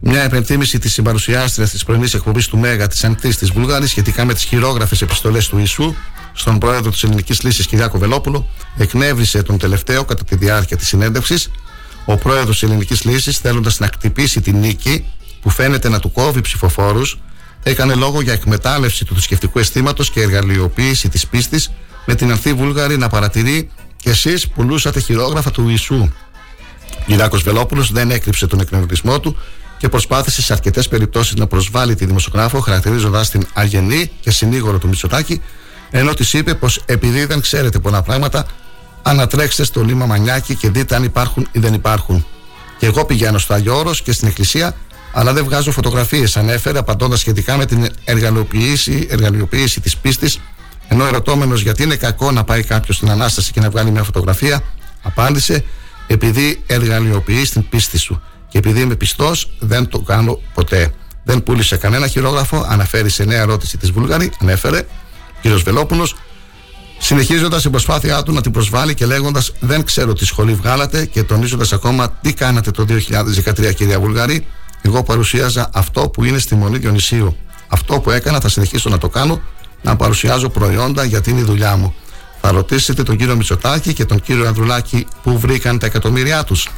Μια επενθύμηση της συμπαρουσιάστριας της πρωινής εκπομπής του Μέγα της Αντί της Βουλγάρη σχετικά με τις χειρόγραφες επιστολές του Ιησού στον πρόεδρο της Ελληνικής Λύσης Κυριάκο Βελόπουλο. Εκνεύρισε τον τελευταίο κατά τη διάρκεια της συνέντευξης. Ο πρόεδρος της Ελληνικής Λύσης, θέλοντας να χτυπήσει την νίκη που φαίνεται να του κόβει ψηφοφόρους, έκανε λόγο για εκμετάλλευση του θρησκευτικού αισθήματος και εργαλειοποίηση της πίστης με την Ανθή Βούλγαρη να παρατηρεί και εσείς πουλούσατε χειρόγραφα του Ιησού. Κυριάκος Βελόπουλος δεν έκρυψε τον εκνευρισμό του και προσπάθησε σε αρκετές περιπτώσεις να προσβάλλει τη δημοσιογράφο, χαρακτηρίζοντας την αγενή και συνήγορο του Μητσοτάκη, ενώ της είπε πως επειδή δεν ξέρετε πολλά πράγματα, ανατρέξτε στο λίμα Μανιάκι και δείτε αν υπάρχουν ή δεν υπάρχουν. Και εγώ πηγαίνω στο Άγιο Όρος και στην Εκκλησία, αλλά δεν βγάζω φωτογραφίες, ανέφερε απαντώντας σχετικά με την εργαλειοποίηση, εργαλειοποίηση της πίστης, ενώ ερωτώμενος γιατί είναι κακό να πάει κάποιος στην ανάσταση και να βγάλει μια φωτογραφία, απάντησε επειδή εργαλειοποιείς την πίστη σου. Και επειδή είμαι πιστός, δεν το κάνω ποτέ. Δεν πούλησε κανένα χειρόγραφο, αναφέρει σε νέα ερώτηση της Βουλγαρή, ανέφερε κ. Βελόπουλος, συνεχίζοντας την προσπάθειά του να την προσβάλλει και λέγοντας Δεν ξέρω τι σχολή βγάλατε και τονίζοντας ακόμα τι κάνατε το 2013, κυρία Βουλγαρή; Εγώ παρουσίαζα αυτό που είναι στη Μονή Διονυσίου. Αυτό που έκανα θα συνεχίσω να το κάνω, να παρουσιάζω προϊόντα γιατί είναι η δουλειά μου. Θα ρωτήσετε τον κύριο Μητσοτάκη και τον κύριο Ανδρουλάκη πού βρήκαν τα εκατομμύρια τους.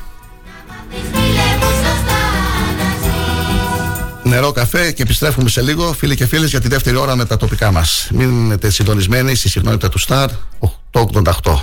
Νερό, καφέ και επιστρέφουμε σε λίγο, φίλοι και φίλες, για τη δεύτερη ώρα με τα τοπικά μας. Μείνετε συντονισμένοι στη συχνότητα του Star 888.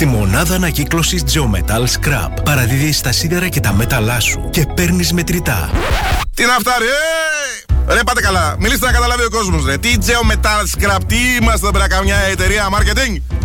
Στη μονάδα ανακύκλωσης Geometal Scrap παραδίδεις τα σίδερα και τα μέταλά σου και παίρνεις μετρητά. Τι να φτάρει, ε! Ρε πάτε καλά, μιλήστε να καταλάβει ο κόσμος ρε. Τι Geometal Scrap, τι είμαστε εδώ πέρα καμιά εταιρεία marketing;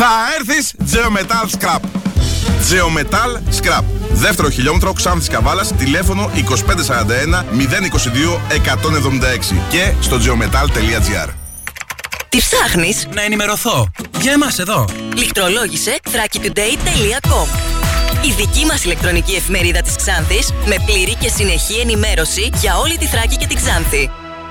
Θα έρθεις Geometal Scrap. Geometal Scrap. Δεύτερο χιλιόμετρο Ξάνθης Καβάλας, τηλέφωνο 2541 022 176 και στο geometal.gr. Τι ψάχνεις; Να ενημερωθώ. Για εμάς εδώ. Λιχτρολόγησε thrakitoday.com Η δική μας ηλεκτρονική εφημερίδα της Ξάνθης με πλήρη και συνεχή ενημέρωση για όλη τη Θράκη και την Ξάνθη.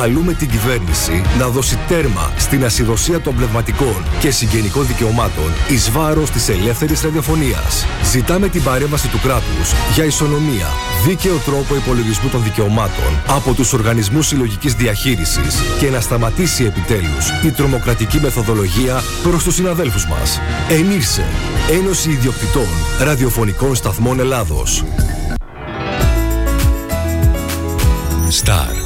Καλούμε την κυβέρνηση να δώσει τέρμα στην ασυδοσία των πνευματικών και συγγενικών δικαιωμάτων εις βάρος της ελεύθερης ραδιοφωνίας. Ζητάμε την παρέμβαση του κράτους για ισονομία, δίκαιο τρόπο υπολογισμού των δικαιωμάτων από τους οργανισμούς συλλογικής διαχείρισης και να σταματήσει επιτέλους η τρομοκρατική μεθοδολογία προς τους συναδέλφους μας. Ενήρσε, Ένωση Ιδιοκτητών Ραδιοφωνικών Σταθμών Ελλάδος. Star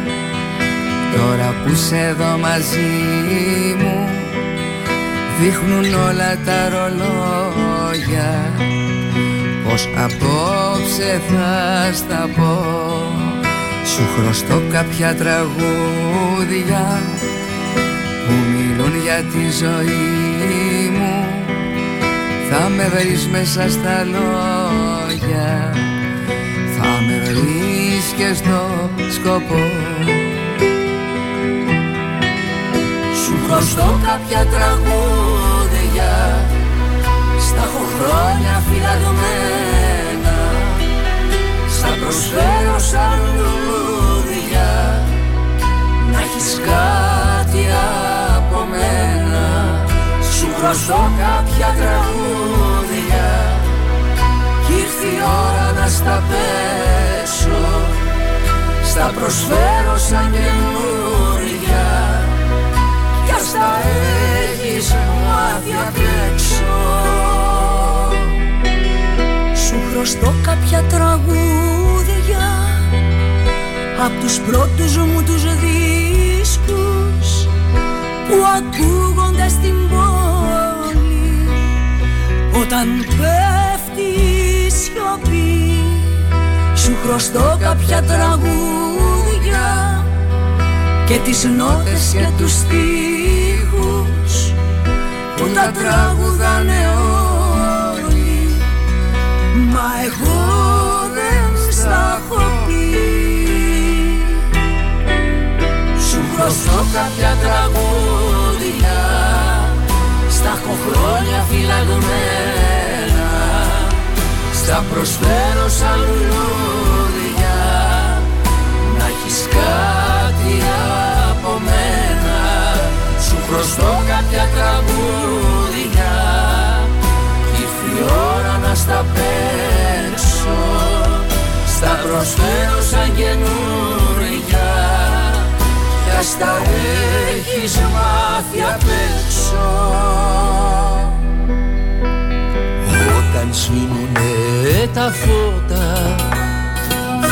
Τώρα που σε εδώ μαζί μου Δείχνουν όλα τα ρολόγια. Πως απόψε θα στα πω Σου χρωστώ κάποια τραγούδια Που μιλούν για τη ζωή μου. Θα με βρεις μέσα στα λόγια Θα με βρεις και στο σκοπό Σου χρωστώ κάποια τραγούδια. Στα έχω χρόνια φυλαγμένα Στα προσφέρω σαν λουλούδια. Να έχεις κάτι από μένα Σου χρωστώ κάποια τραγούδια. Κι ήρθε η ώρα να στα πέσω Στα προσφέρω σαν καινούρια κι ας τα έχεις μάθει απ' έξω. Σου χρωστώ κάποια τραγούδια Απ' τους πρώτους μου τους δίσκους Που ακούγονται στην πόλη. Όταν πέφτει η σιωπή Σου χρωστώ κάποια τραγούδια και τις νότες και τους στίχους που τα τραγουδάνε όλοι. Μα εγώ δεν στα έχω πει. Σου χρωστώ κάποια τραγούδια Στα έχω χρόνια φυλαγμένα. Να προσφέρω σαν λουλούδια να έχεις κάτι σου χρωστώ κάποια τραγούδια. Κι ήρθε η ώρα να στα παίξω στα προσφέρω σαν καινούρια. Κι ας τα έχεις μάθει απ' έξω. Όταν σβήνουνε τα φώτα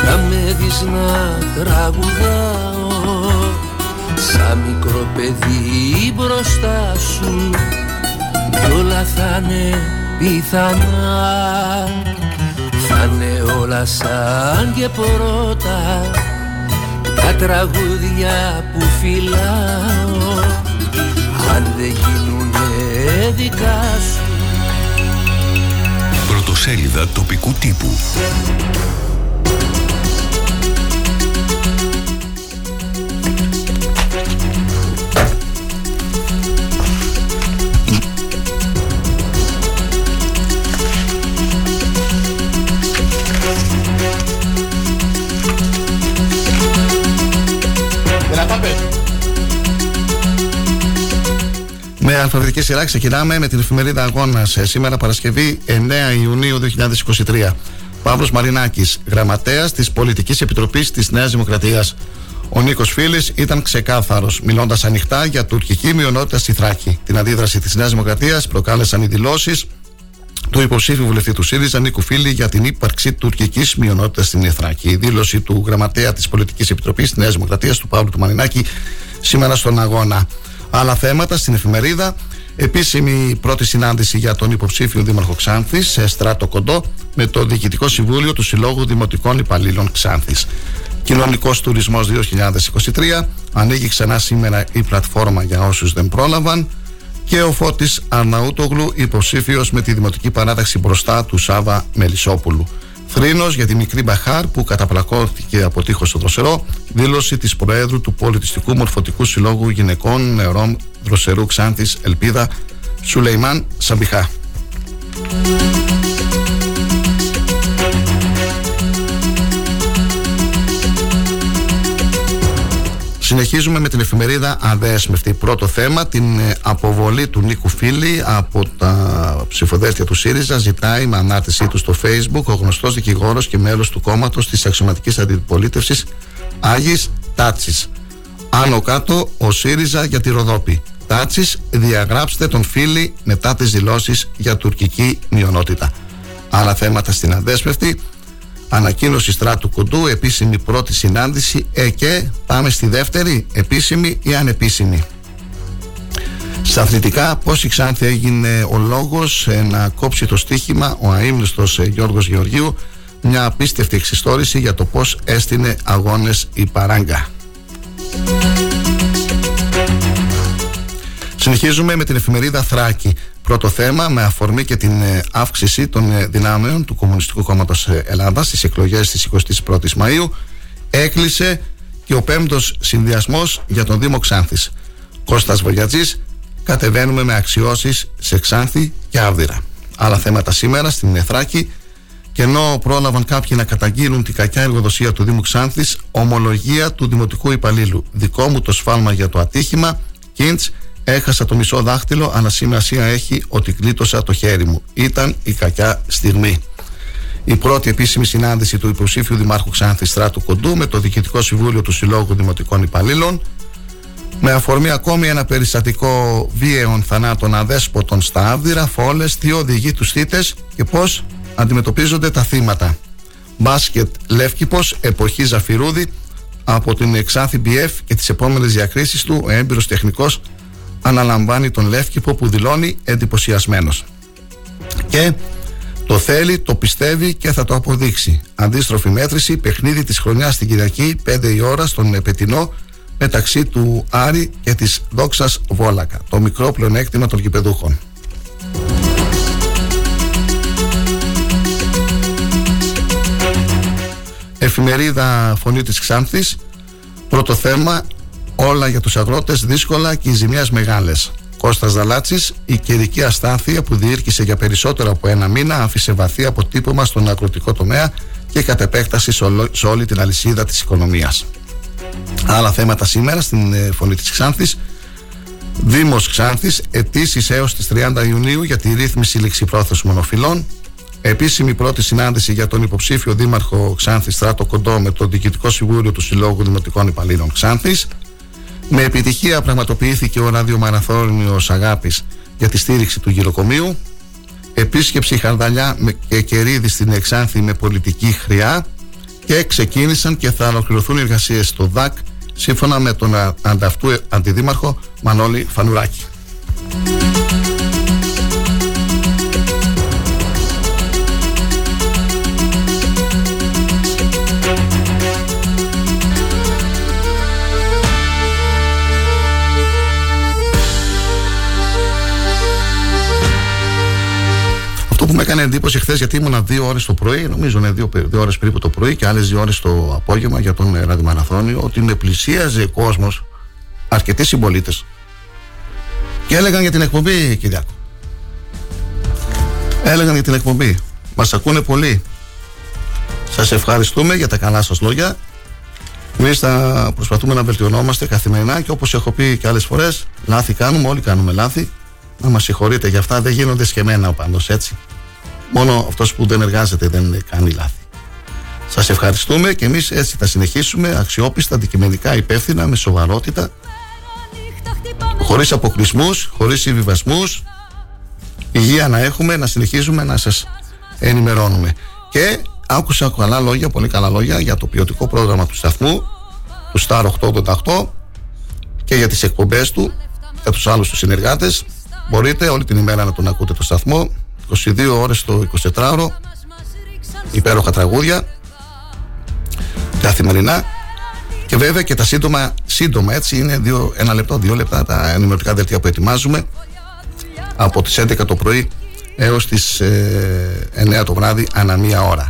θα με δεις να τραγουδάω σαν μικρό παιδί μπροστά σου κι όλα θα είναι πιθανά. Θα είναι όλα σαν και πρώτα τα τραγούδια που φυλάω. Αν δεν γίνουνε δικά σου. Πρωτοσέλιδα τοπικού τύπου. Με αλφαβητική σειρά ξεκινάμε με την εφημερίδα Αγώνας. Σήμερα Παρασκευή 9 Ιουνίου 2023. Παύλος Μαρινάκης, γραμματέας της Πολιτικής Επιτροπής της Νέας Δημοκρατίας. Ο Νίκος Φίλης ήταν ξεκάθαρος, μιλώντας ανοιχτά για τουρκική μειονότητα στη Θράκη. Την αντίδραση της Νέας Δημοκρατίας προκάλεσαν οι δηλώσεις του υποψήφιου βουλευτή του ΣΥΡΙΖΑ Νίκου Φίλη για την ύπαρξη τουρκικής μειονότητας στην Θράκη. Η δήλωση του γραμματέα της Πολιτικής Επιτροπής της Νέας Δημοκρατίας, του Παύλου του Μαρινάκη, σήμερα στον αγώνα. Άλλα θέματα στην εφημερίδα. Επίσημη πρώτη συνάντηση για τον υποψήφιο Δήμαρχο Ξάνθης σε στράτο κοντό με το Διοικητικό Συμβούλιο του Συλλόγου Δημοτικών Υπαλλήλων Ξάνθης. Κοινωνικός Τουρισμός 2023. Ανοίγει ξανά σήμερα η πλατφόρμα για όσους δεν πρόλαβαν. Και ο Φώτης Αρναούτογλου υποψήφιος με τη Δημοτική Παράταξη μπροστά του Σάβα Μελισσόπουλου. Θρήνος για τη μικρή Μπαχάρ που καταπλακώθηκε από τείχος στο δροσερό. Δήλωση της Προέδρου του Πολιτιστικού Μορφωτικού Συλλόγου Γυναικών Νεωρών Δροσερού Ξάνθης Ελπίδα Σουλεϊμάν Σαμπιχά. Συνεχίζουμε με την εφημερίδα Αδέσμευτη. Πρώτο θέμα, την ε, αποβολή του Νίκου Φίλη από τα ψηφοδέλτια του ΣΥΡΙΖΑ. Ζητάει με ανάρτησή του στο Facebook ο γνωστός δικηγόρος και μέλος του κόμματος της αξιωματικής αντιπολίτευσης Άγης Τάτσης. Άνω κάτω ο ΣΥΡΙΖΑ για τη Ροδόπη. Τάτσης, διαγράψτε τον Φίλη μετά τις δηλώσεις για τουρκική μειονότητα. Άλλα θέματα στην Αδέσμευτη. Ανακοίνωση στράτου κοντού, επίσημη πρώτη συνάντηση ε, και πάμε στη δεύτερη, επίσημη ή ανεπίσημη. Στα αθλητικά, πώς η Ξάνθη έγινε ο λόγος ε, να κόψει το στοίχημα ο αείμνηστος ε, Γιώργος Γεωργίου μια απίστευτη εξιστόρηση για το πώς έστεινε αγώνες η Παράγκα. Συνεχίζουμε με την εφημερίδα Θράκη. Πρώτο θέμα με αφορμή και την ε, αύξηση των ε, δυνάμεων του Κομμουνιστικού Κόμματος Ελλάδας στις εκλογές της 21η Μαου. Έκλεισε και ο πέμπτος συνδυασμός για τον Δήμο Ξάνθης. Κώστας Βογιατζής κατεβαίνουμε με αξιώσεις σε Ξάνθη και Άβδηρα. Άλλα θέματα σήμερα στην Εθράκη και ενώ πρόλαβαν κάποιοι να καταγγείλουν την κακιά εργοδοσία του Δήμου Ξάνθης, ομολογία του Δημοτικού Υπαλλήλου. Δικό μου το σφάλμα για το ατύχημα, Κίντς, Έχασα το μισό δάχτυλο, αλλά σημασία έχει ότι κλείτωσα το χέρι μου. Ήταν η κακιά στιγμή. Η πρώτη επίσημη συνάντηση του υποψήφιου Δημάρχου Ξάνθη Στράτου Κοντού με το Διοικητικό Συμβούλιο του Συλλόγου Δημοτικών Υπαλλήλων. Με αφορμή ακόμη ένα περιστατικό βίαιων θανάτων αδέσποτων στα Άβδηρα, φόλες, τι οδηγεί τους θήτε και πώς αντιμετωπίζονται τα θύματα. Μπάσκετ Λεύκυπο, εποχή Ζαφυρούδη, από την Εξάνθη BF και τις επόμενες διακρίσεις του, ο έμπειρος τεχνικός αναλαμβάνει τον Λεύκηπο που δηλώνει εντυπωσιασμένος. Και το θέλει, το πιστεύει και θα το αποδείξει. Αντίστροφη μέτρηση, παιχνίδι της χρονιάς στην Κυριακή, 5 η ώρα στον Επετινό, μεταξύ του Άρη και της Δόξας Βόλακα. Το μικρό πλεονέκτημα των γηπεδούχων. Εφημερίδα Φωνή της Ξάνθης Πρώτο θέμα όλα για τους αγρότες δύσκολα και οι ζημιές μεγάλες. Κώστας Δαλάτσης, η καιρική αστάθεια που διήρκησε για περισσότερο από ένα μήνα άφησε βαθύ αποτύπωμα στον αγροτικό τομέα και κατ' επέκταση σε όλο- σε όλη την αλυσίδα της οικονομίας. Άλλα θέματα σήμερα στην ε, Φωνή της Ξάνθης. Δήμος Ξάνθης, αιτήσεις έως τις 30 Ιουνίου για τη ρύθμιση ληξιπρόθεσμων οφειλών. Επίσημη πρώτη συνάντηση για τον υποψήφιο Δήμαρχο Ξάνθης Στράτο Κοντό με το Διοικητικό Συμβούλιο του Συλλόγου Δημοτικών Υπαλλήλων Ξάνθης. Με επιτυχία πραγματοποιήθηκε ο ραδιομαραθώνιος Αγάπης για τη στήριξη του γυροκομείου. Επίσκεψη Χαρδαλιά με- και Κερίδης στην Εξάνθη με πολιτική χρειά και ξεκίνησαν και θα ολοκληρωθούν οι εργασίες στο ΔΑΚ σύμφωνα με τον α- ανταυτού αντιδήμαρχο Μανώλη Φανουράκη. Αυτό που με έκανε εντύπωση χθες, γιατί ήμουνα δύο ώρες το πρωί, νομίζω είναι δύο, δύο ώρες περίπου το πρωί και άλλες δύο ώρες το απόγευμα για τον ε, ραδιομαραθώνιο, ότι με πλησίαζε κόσμος, αρκετοί συμπολίτες, και έλεγαν για την εκπομπή, Κυριάκο. Έλεγαν για την εκπομπή. Μας ακούνε πολύ. Σας ευχαριστούμε για τα καλά σας λόγια. Εμείς θα προσπαθούμε να βελτιωνόμαστε καθημερινά και όπως έχω πει και άλλες φορές, λάθη κάνουμε, όλοι κάνουμε λάθη. Να μας συγχωρείτε για αυτά, δεν γίνονται σκεμμένα πάντω έτσι. Μόνο αυτός που δεν εργάζεται δεν κάνει λάθη. Σας ευχαριστούμε και εμείς έτσι θα συνεχίσουμε αξιόπιστα, αντικειμενικά, υπεύθυνα, με σοβαρότητα, χωρίς αποκλεισμούς, χωρίς συμβιβασμούς. Υγεία να έχουμε, να συνεχίζουμε να σας ενημερώνουμε. Και άκουσα καλά λόγια, πολύ καλά λόγια για το ποιοτικό πρόγραμμα του σταθμού, του Star 888 και για τις εκπομπές του, για τους άλλους τους συνεργάτες. Μπορείτε όλη την ημέρα να τον ακούτε το σταθμό, 22 ώρες το 24ωρο, υπέροχα τραγούδια, καθημερινά και βέβαια και τα σύντομα, σύντομα έτσι είναι δύο, ένα λεπτό, δύο λεπτά τα ενημερωτικά δελτία που ετοιμάζουμε από τις 11 το πρωί έως τις ε, 9 το βράδυ ανά μία ώρα.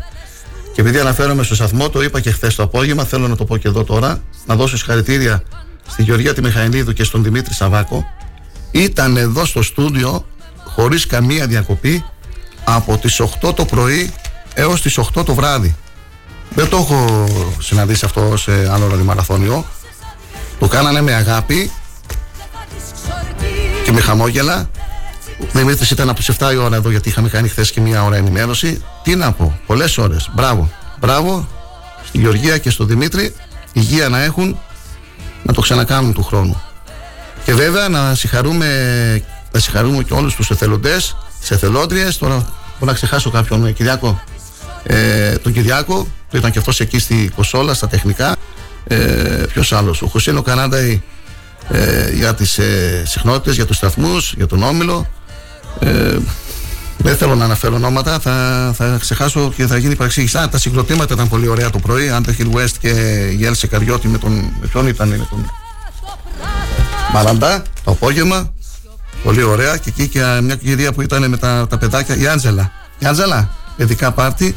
Και επειδή αναφέρομαι στο σταθμό, το είπα και χθες το απόγευμα, θέλω να το πω και εδώ τώρα, να δώσω συγχαρητήρια στη Γεωργία τη Μιχαηλίδου και στον Δημήτρη Σαβάκο. Ήταν εδώ στο στούντιο χωρίς καμία διακοπή από τις 8 το πρωί έως τις 8 το βράδυ. Δεν το έχω συναντήσει αυτό σε άλλο ραδιομαραθώνιο. Το κάνανε με αγάπη και με χαμόγελα. Ο Δημήτρη ήταν από τις 7 η ώρα εδώ γιατί είχαμε κάνει χθες και μία ώρα ενημέρωση. Τι να πω, πολλές ώρες. Μπράβο. Μπράβο στη Γεωργία και στο Δημήτρη. Υγεία να έχουν να το ξανακάνουν του χρόνου. Και βέβαια να συγχαρούμε, να συγχαρούμε και όλους τους εθελοντές, τις εθελόντριες. Τώρα μπορώ να ξεχάσω κάποιον, ε, Κυριάκο. Ε, τον Κυριάκο, που ήταν και αυτός εκεί στη Κοσόλα, στα τεχνικά. Ε, Ποιος άλλος, ο Χωσίνο Κανάντα ε, για τις ε, συχνότητες, για τους σταθμούς, για τον Όμιλο. Ε, δεν θέλω να αναφέρω ονόματα, θα, θα ξεχάσω και θα γίνει παρεξήγηση. Α, τα συγκροτήματα ήταν πολύ ωραία το πρωί. Underhill West και Γέλσε Καριώτη με τον. Με ποιον ήταν, με τον. Μαλαντά, το απόγευμα. Πολύ ωραία. Και εκεί και μια κυρία που ήταν με τα, τα παιδάκια, η Άντζελα. Η Άντζελα, παιδικά πάρτι.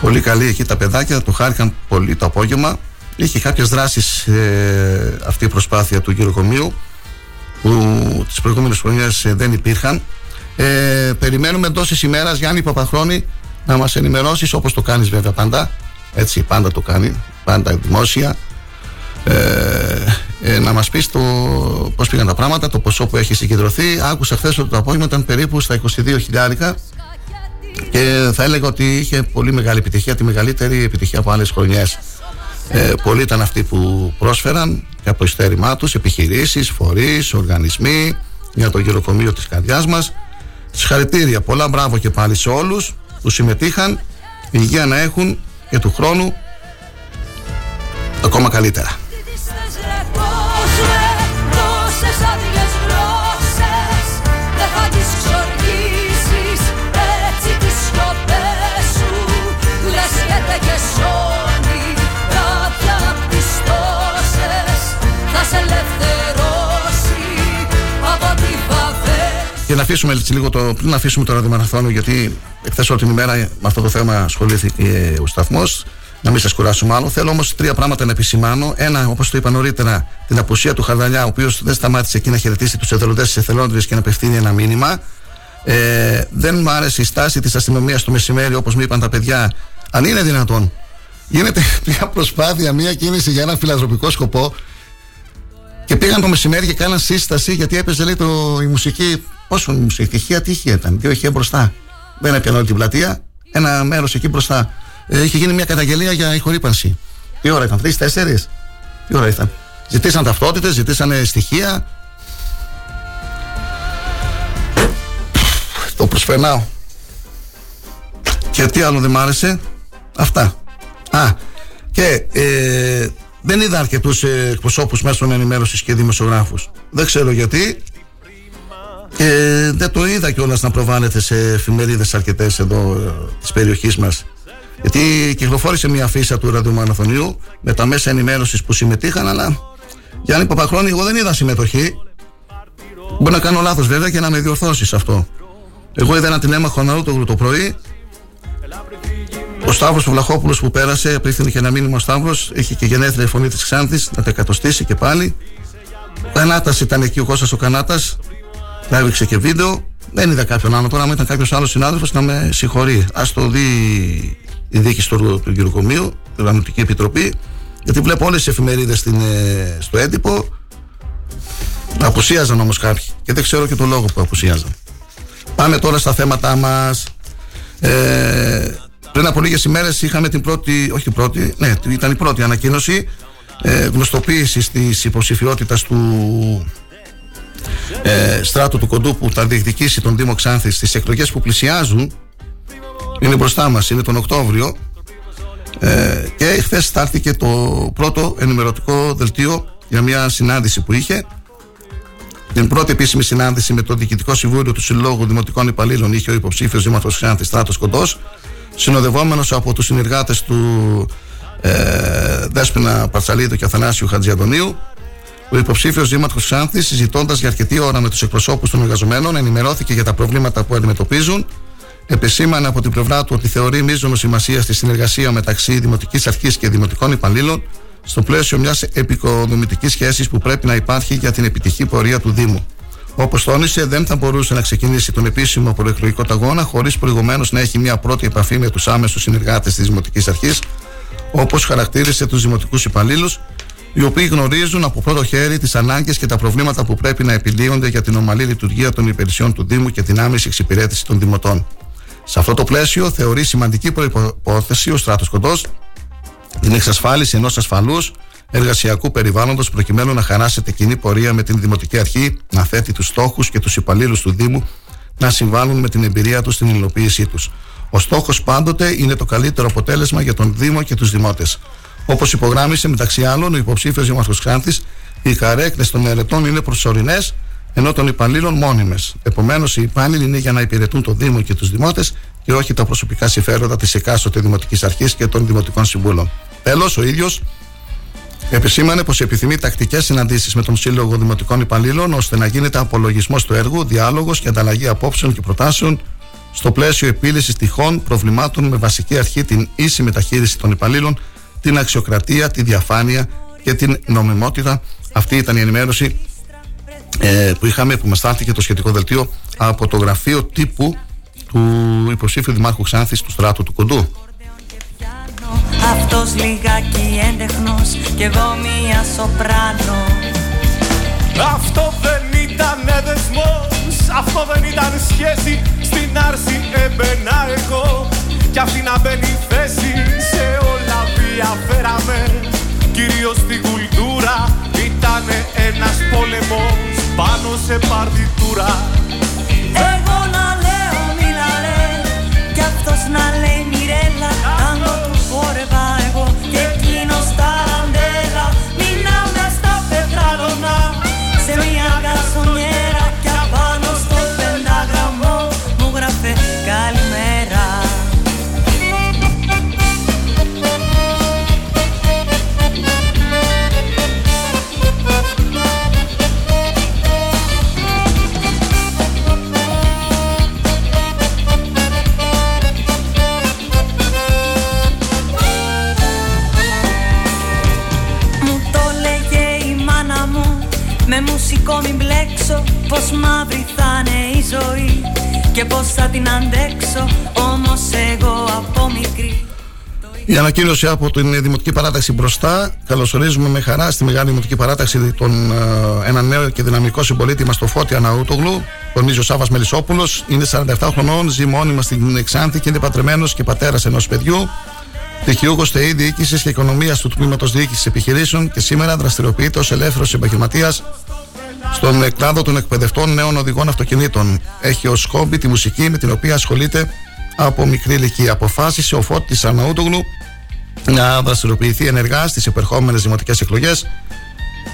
Πολύ καλή εκεί τα παιδάκια, το χάρηκαν πολύ το απόγευμα. Είχε κάποιες δράσεις ε, αυτή η προσπάθεια του γυροκομείου που τις προηγούμενες χρονιές ε, δεν υπήρχαν. Ε, περιμένουμε εντός της ημέρας Γιάννη Παπαχρόνη να μας ενημερώσεις όπως το κάνεις βέβαια πάντα. Έτσι πάντα το κάνει, πάντα δημόσια. Ε, ε, να μας πεις το, πώς πήγαν τα πράγματα, το ποσό που έχει συγκεντρωθεί. Άκουσα χθες ότι το απόγευμα ήταν περίπου στα 22 χιλιάρικα και θα έλεγα ότι είχε πολύ μεγάλη επιτυχία, τη μεγαλύτερη επιτυχία από άλλες χρονιές. Ε, πολλοί ήταν αυτοί που πρόσφεραν και από ειστέρημά τους, επιχειρήσεις, φορείς, οργανισμοί για το γυροκομείο της καρδιάς μας. Συγχαρητήρια, πολλά μπράβο και πάλι σε όλους που συμμετείχαν. Υγεία να έχουν και του χρόνου ακόμα καλύτερα. Τόσες άδειες γλώσσες Δεν θα τις ξορκίσεις Έτσι τις σκοπές σου Λες και δεν κεσώνει Κάποια απ' τις τόσες Θα σε ελευθερώσει Από τη βαβέ Και να αφήσουμε έτσι λίγο το. Πριν να αφήσουμε το ραδιομαραθώνιο, γιατί εχθές όλη την ημέρα με αυτό το θέμα ασχολήθηκε ο σταθμός. Να μην σας κουράσω μάλλον. Θέλω όμως τρία πράγματα να επισημάνω. Ένα, όπως το είπα νωρίτερα, την απουσία του Χαρδαλιά, ο οποίος δεν σταμάτησε εκεί να χαιρετήσει τους εθελοντές της εθελόντριας και να απευθύνει ένα μήνυμα. Ε, δεν μου άρεσε η στάση της αστυνομίας το μεσημέρι, όπως μου είπαν τα παιδιά. Αν είναι δυνατόν, γίνεται (laughs) μια προσπάθεια, μια κίνηση για ένα φιλανθρωπικό σκοπό και πήγαν το μεσημέρι και κάναν σύσταση γιατί έπαιζε λέει το, η μουσική. Πόσο η μουσική, ηχεία, τι ηχεία ήταν, δύο ηχεία μπροστά. Δεν έπιανε όλη την πλατεία, ένα μέρος εκεί μπροστά. Ε, είχε γίνει μια καταγγελία για ηχορύπανση. Τι ώρα ήταν, τρεις, τέσσερις; Τι ώρα ήταν; Ζητήσαν ταυτότητες, ζητήσαν στοιχεία. Το προσφερνάω. Και τι άλλο δεν μ' άρεσε; Αυτά. Α, και ε, δεν είδα αρκετούς ε, εκπροσώπους μέσων ενημέρωσης και δημοσιογράφους. Δεν ξέρω γιατί. Και δεν το είδα κιόλας να προβάλλεται σε εφημερίδες αρκετές εδώ ε, της περιοχής μας. Γιατί κυκλοφόρησε μια αφίσα του ραδιομαναθωνίου με τα μέσα ενημέρωσης που συμμετείχαν, αλλά Γιάννη Παπαχρόνη, εγώ δεν είδα συμμετοχή. Μπορεί να κάνω λάθος βέβαια και να με διορθώσεις αυτό. Εγώ είδα ένα τηλέμαχο νερό το πρωί. Ο Σταύρος Βλαχόπουλος που πέρασε, απίθυνε και ένα μήνυμα ο Σταύρος, είχε και γενέθλια η φωνή της Ξάνθης, να τα εκατοστήσει και πάλι. Ο Κανάτας ήταν εκεί, ο Κώστας ο Κανάτας, να έδειξε και βίντεο. Δεν είδα κάποιον άλλο. Τώρα, αν ήταν κάποιος άλλος συνάδελφος, να με συγχωρεί. Α το δει η διοίκηση του, του Γεροκομείου, η Οργανωτική Επιτροπή, γιατί βλέπω όλες τις εφημερίδες στο έντυπο. Απουσίαζαν όμως κάποιοι. Και δεν ξέρω και τον λόγο που απουσίαζαν. Πάμε τώρα στα θέματα μας. Ε, πριν από λίγες ημέρες είχαμε την πρώτη, όχι την πρώτη, ναι, ήταν η πρώτη ανακοίνωση ε, γνωστοποίηση της υποψηφιότητας του ε, στράτου του Κοντού που θα διεκδικήσει τον Δήμο Ξάνθης στις εκλογές που πλησιάζουν. Είναι μπροστά μας, είναι τον Οκτώβριο. Ε, και χθες στάλθηκε το πρώτο ενημερωτικό δελτίο για μια συνάντηση που είχε. Την πρώτη επίσημη συνάντηση με το Διοικητικό Συμβούλιο του Συλλόγου Δημοτικών Υπαλλήλων είχε ο υποψήφιος Δήμαρχος Ξάνθη Στράτος Κοντός συνοδευόμενος από τους συνεργάτες του ε, Δέσποινα Παρτσαλίδου και Αθανάσιου Χατζιαντονίου. Ο υποψήφιος Δήμαρχος Ξάνθη, συζητώντας για αρκετή ώρα με τους εκπροσώπους των εργαζομένων, ενημερώθηκε για τα προβλήματα που αντιμετωπίζουν. Επεσήμανε από την πλευρά του ότι θεωρεί μείζονο σημασία στη συνεργασία μεταξύ Δημοτικής Αρχής και Δημοτικών Υπαλλήλων στο πλαίσιο μιας επικοδομητικής σχέσης που πρέπει να υπάρχει για την επιτυχή πορεία του Δήμου. Όπως τόνισε, δεν θα μπορούσε να ξεκινήσει τον επίσημο προεκλογικό ταγώνα χωρίς προηγουμένως να έχει μια πρώτη επαφή με τους άμεσους συνεργάτες της Δημοτικής Αρχής, όπως χαρακτήρισε τους δημοτικούς υπαλλήλους, οι οποίοι γνωρίζουν από πρώτο χέρι τις ανάγκες και τα προβλήματα που πρέπει να επιλύονται για την ομαλή λειτουργία των υπηρεσιών του Δήμου και την άμεση εξυπηρέτηση των δημοτών. Σε αυτό το πλαίσιο, θεωρεί σημαντική προπόθεση ο Στράτος Κοντός την εξασφάλιση ενός ασφαλούς εργασιακού περιβάλλοντος προκειμένου να χαράσετε κοινή πορεία με την Δημοτική Αρχή, να θέτει τους στόχους και τους υπαλλήλους του Δήμου να συμβάλλουν με την εμπειρία τους στην υλοποίησή τους. Ο στόχος πάντοτε είναι το καλύτερο αποτέλεσμα για τον Δήμο και τους Δημότες. Όπως υπογράμμισε μεταξύ άλλων ο υποψήφιος Δήμαρχος Ξάνθης, οι καρέκλες των ερετών είναι προσωρινές, ενώ των υπαλλήλων μόνιμες. Επομένως, οι υπάλληλοι είναι για να υπηρετούν τον Δήμο και τους Δημότες και όχι τα προσωπικά συμφέροντα της εκάστοτε Δημοτικής Αρχής και των Δημοτικών Συμβούλων. Τέλος, ο ίδιος Επισήμανε πως επιθυμεί τακτικές συναντήσεις με τον Σύλλογο Δημοτικών Υπαλλήλων ώστε να γίνεται απολογισμός του έργου, διάλογος και ανταλλαγή απόψεων και προτάσεων στο πλαίσιο επίλυσης τυχών προβλημάτων με βασική αρχή την ίση μεταχείριση των υπαλλήλων, την αξιοκρατία, τη διαφάνεια και την νομιμότητα. Αυτή ήταν η ενημέρωση ε, που είχαμε, που μας στάλθηκε το σχετικό δελτίο από το γραφείο τύπου του υποψήφιου Δημάρχου Ξάνθης του Στράτου του Κοντού. Αυτός λιγάκι έντεχνος και εγώ μία σοπράνο. Αυτό δεν ήταν δεσμός, αυτό δεν ήταν σχέση. Στην άρση έμπαινα εγώ κι αυτή να μπαίνει θέση. Σε όλα διαφέραμε, κυρίως στην κουλτούρα Ήταν ένας πόλεμος πάνω σε παρτιτούρα. Εγώ να λέω μη να λέει κι αυτός να λέει Μιρέλα Τάγκο του φόρευα Πως μαύρη θα είναι η ζωή Και πως θα την αντέξω Όμως εγώ από μικρή Η ανακοίνωση από την Δημοτική Παράταξη μπροστά. Καλωσορίζουμε με χαρά στη Μεγάλη Δημοτική Παράταξη τον, ε, ένα νέο και δυναμικό συμπολίτη μας, το Φώτη Αναούτογλου. Τον ο Σάβας Μελισσόπουλος. Είναι 47 χρονών, ζει μόνιμα στην Εξάνθη και είναι πατρεμένος και πατέρας ενός παιδιού. Πτυχιούχο ΤΕΗ Διοίκησης και Οικονομίας του Τμήματος Διοίκησης Επιχειρήσεων και σήμερα δραστηριοποιείται ως ελεύθερος επαγγελματίας στον κλάδο των εκπαιδευτών νέων οδηγών αυτοκινήτων. Έχει ως χόμπι τη μουσική με την οποία ασχολείται από μικρή ηλικία. Αποφάσισε ο Φώτης Αναούτογλου να δραστηριοποιηθεί ενεργά στις επερχόμενες δημοτικές εκλογές,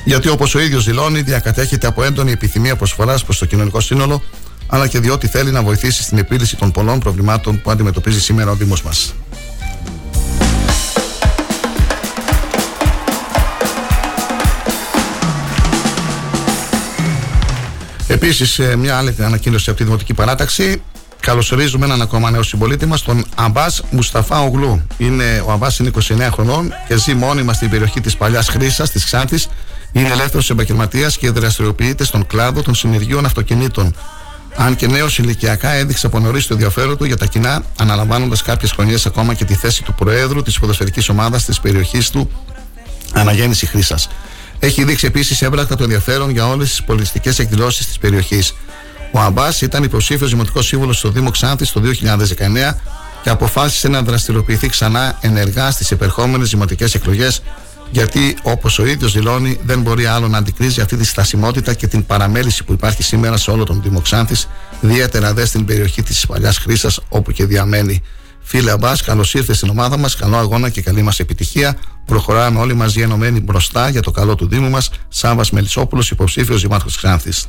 γιατί όπως ο ίδιος δηλώνει, διακατέχεται από έντονη επιθυμία προσφοράς προς το κοινωνικό σύνολο, αλλά και διότι θέλει να βοηθήσει στην επίλυση των πολλών προβλημάτων που αντιμετωπίζει σήμερα ο Δήμος μας. Επίσης, μια άλλη ανακοίνωση από τη Δημοτική Παράταξη. Καλωσορίζουμε έναν ακόμα νέο συμπολίτη μας, τον Αμπάς Μουσταφά Ογλού. Είναι, ο Αμπάς είναι 29 χρονών και ζει μόνιμα στην περιοχή της Παλιάς Χρήσας, της Ξάνθης. Είναι ελεύθερος επαγγελματίας και δραστηριοποιείται στον κλάδο των συνεργείων αυτοκινήτων. Αν και νέος ηλικιακά έδειξε από νωρίς το ενδιαφέρον του για τα κοινά, αναλαμβάνοντας κάποιες χρονιές ακόμα και τη θέση του Προέδρου της ποδοσφαιρικής ομάδας της περιοχής του Αναγέννηση Χρήσας. Έχει δείξει επίσης έμπρακτα το ενδιαφέρον για όλες τις πολιτιστικές εκδηλώσεις της περιοχής. Ο Αμπάς ήταν υποψήφιος δημοτικός σύμβολο στο Δήμο Ξάνθη το 2019 και αποφάσισε να δραστηριοποιηθεί ξανά ενεργά στις επερχόμενες δημοτικές εκλογές, γιατί όπως ο ίδιος δηλώνει, δεν μπορεί άλλο να αντικρίζει αυτή τη στασιμότητα και την παραμέληση που υπάρχει σήμερα σε όλο τον Δήμο Ξάνθης, ιδιαίτερα δε στην περιοχή της Παλιάς Χρήσα, όπου και διαμένει. Φίλε Αμπάς, καλώς ήρθες στην ομάδα μας. Καλό αγώνα και καλή μας επιτυχία. Προχωράμε όλοι μαζί ενωμένοι μπροστά για το καλό του Δήμου μας. Σάβα Μελισσόπουλος, υποψήφιος Δημάρχος Ξάνθης.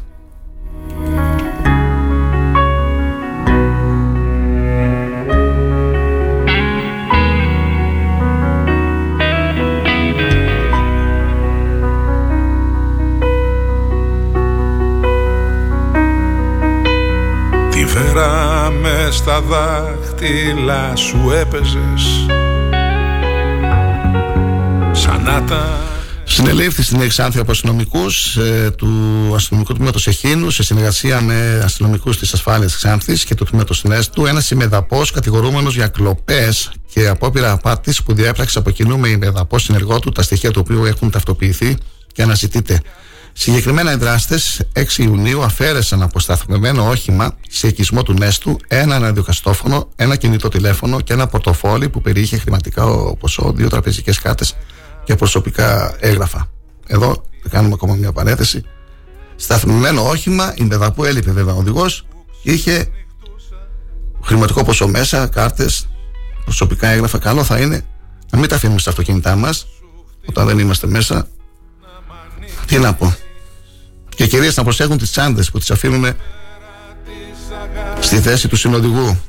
Τη βέρα με στα δάχτυλα σου έπαιζες Σαν να τα Συνελήφθη στην Εξάνθη από αστυνομικούς ε, του αστυνομικού τμήματος Εχίνου σε συνεργασία με αστυνομικούς της ασφάλειας Ξάνθης και του τμήματος Νέστου ένας ημεδαπός κατηγορούμενος για κλοπές και απόπειρα απάτης που διέπραξε από κοινού με ημεδαπό συνεργό του, τα στοιχεία του οποίου έχουν ταυτοποιηθεί και αναζητείται. Συγκεκριμένα οι δράστες 6 Ιουνίου αφαίρεσαν από σταθμευμένο όχημα σε οικισμό του Νέστου ένα ραδιοκαστόφωνο, ένα κινητό τηλέφωνο και ένα πορτοφόλι που περιείχε χρηματικά ποσό, δύο τραπεζικές κάρτες και προσωπικά έγγραφα. Εδώ θα κάνουμε ακόμα μια παρέθεση. Σταθμευμένο όχημα, η που έλειπε βέβαια ο οδηγός, είχε χρηματικό ποσό μέσα, κάρτες, προσωπικά έγγραφα. Καλό θα είναι να μην τα αφήνουμε στα αυτοκίνητά μας όταν δεν είμαστε μέσα. Τι να πω. Και κυρίως να προσέχουν τις τσάντες που τις αφήνουμε στη θέση του συνοδηγού.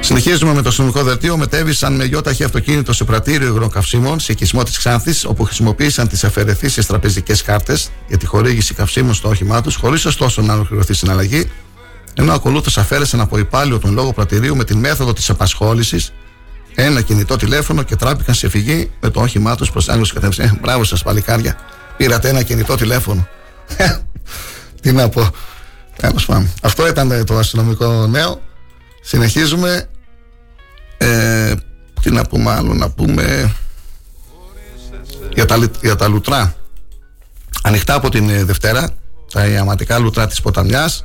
Συνεχίζουμε με το αστυνομικό δελτίο. Μετέβησαν με γιόταχη αυτοκίνητο σε πρατήριο υγρών καυσίμων σε οικισμό της Ξάνθης, όπου χρησιμοποίησαν τις αφαιρεθήσεις τραπεζικές κάρτες για τη χορήγηση καυσίμων στο όχημά τους, χωρίς ωστόσο να ολοκληρωθεί συναλλαγή, ενώ ακολούθως αφαίρεσαν από υπάλληλο τον λόγο πρατηρίου με την μέθοδο της απασχόλησης ένα κινητό τηλέφωνο και τράπηκαν σε φυγή με το όχημά τους προς άλλου κατεύθυνση. Ε, μπράβο σας, παλικάρια. Πήρατε ένα κινητό τηλέφωνο. Τι να πω. Τέλος πάντων. Αυτό ήταν το αστυνομικό νέο. Συνεχίζουμε. Ε, τι να πούμε άλλο, να πούμε για τα, για τα λουτρά. Ανοιχτά από την ε, Δευτέρα, τα ιαματικά λουτρά της Ποταμιάς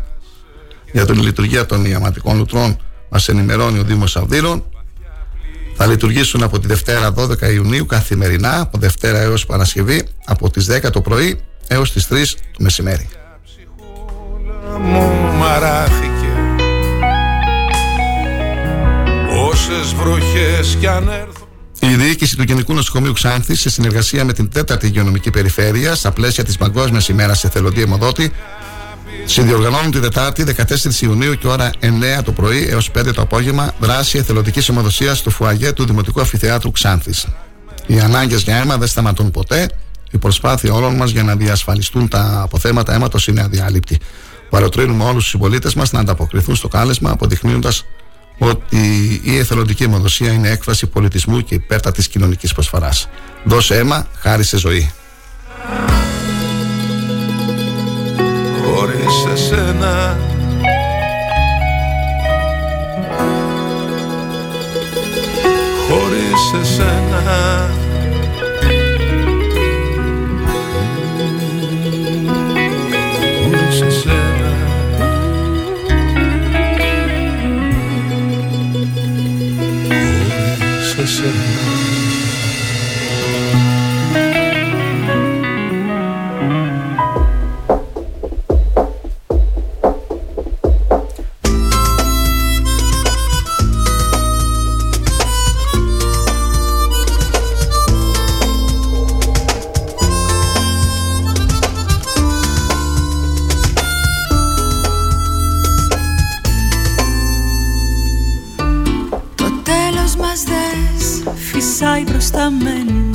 για την λειτουργία των ιαματικών λουτρών μας ενημερώνει ο Δήμος Σαβδίρων θα λειτουργήσουν από τη Δευτέρα 12 Ιουνίου καθημερινά από Δευτέρα έως Παρασκευή από τις 10 το πρωί έως τις 3 το μεσημέρι. Μου μαράθηκε Όσες βροχές κι αν έρθουν η διοίκηση του Γενικού Νοσοκομείου Ξάνθης, σε συνεργασία με την 4η Υγειονομική Περιφέρεια, στα πλαίσια της Παγκόσμιας ημέρας εθελοντή αιμοδότη, συνδιοργανώνουν τη Δετάρτη 14 Ιουνίου και ώρα 9 το πρωί έως 5 το απόγευμα δράση εθελοντικής αιμοδοσία στο φουαγέ του Δημοτικού Αφιθεάτρου Ξάνθης. Οι ανάγκες για αίμα δεν σταματούν ποτέ. Η προσπάθεια όλων μας για να διασφαλιστούν τα αποθέματα αίματος είναι αδιάλειπτη. Παροτρύνουμε όλους τους συμπολίτες μας να ανταποκριθούν στο κάλεσμα, αποδεικνύοντας ότι η εθελοντική αιμοδοσία είναι έκφραση πολιτισμού και υπέρτατης κοινωνικής προσφοράς. Δώσε αίμα, χάρη σε ζωή. Εσένα Χωρίς εσένα Χωρίς εσένα φυσάει μπροστά μένα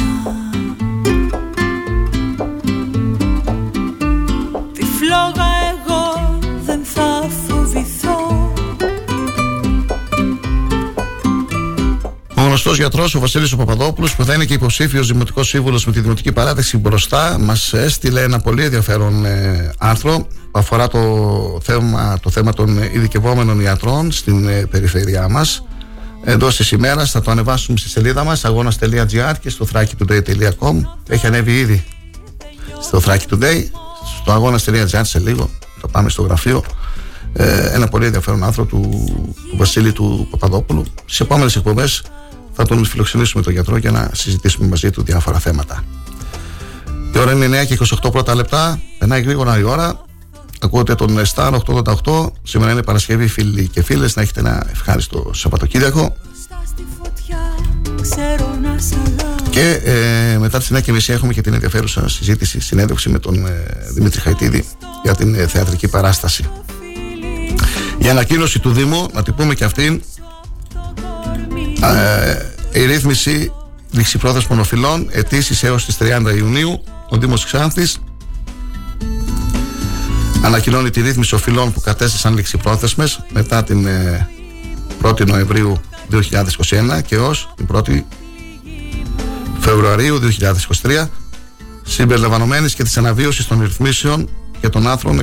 Τη φλόγα εγώ δεν θα φοβηθώ Ο γνωστός γιατρός, ο Βασίλης ο Παπαδόπουλος, που θα είναι και υποψήφιος δημοτικός σύμβουλος με τη Δημοτική Παράταξη μπροστά, μας έστειλε ένα πολύ ενδιαφέρον ε, άρθρο που αφορά το θέμα, το θέμα των ειδικευόμενων ιατρών στην ε, περιφέρειά μας. Εντό τη ημέρα θα το ανεβάσουμε στη σελίδα μας αγώνα.gr και στο thrakitoday.com. Έχει ανέβει ήδη στο Thrakey Today, στο αγώνα.gr σε λίγο. Θα πάμε στο γραφείο. Ε, ένα πολύ ενδιαφέρον άρθρο του, του Βασίλη του Παπαδόπουλου. Στις επόμενες εκπομπές θα τον φιλοξενήσουμε τον γιατρό για να συζητήσουμε μαζί του διάφορα θέματα. Η ώρα είναι 9 και 28 πρώτα λεπτά. Περνάει γρήγορα η ώρα. Ακούτε τον Star 888. Σήμερα είναι Παρασκευή, φίλοι και φίλες. Να έχετε ένα ευχάριστο Σαββατοκύριακο. Ξέρω να σ' αγαπώ Και ε, μετά τις 9.30 έχουμε και την ενδιαφέρουσα συζήτηση, συνέντευξη με τον ε, Δημήτρη Χαϊτίδη για την ε, θεατρική παράσταση. Η ανακοίνωση του Δήμου, να την πούμε και αυτήν, ε, η ρύθμιση ληξιπρόθεσμων οφειλών αιτήσεις έως τις 30 Ιουνίου, ο Δήμος Ξάνθης ανακοινώνει τη ρύθμιση οφειλών που κατέστησαν ληξιπρόθεσμες μετά την ε, 1η Νοεμβρίου 2021 και ως την 1η Φεβρουαρίου 2023 συμπεριλαμβανομένης και της αναβίωσης των ρυθμίσεων και των άνθρωπων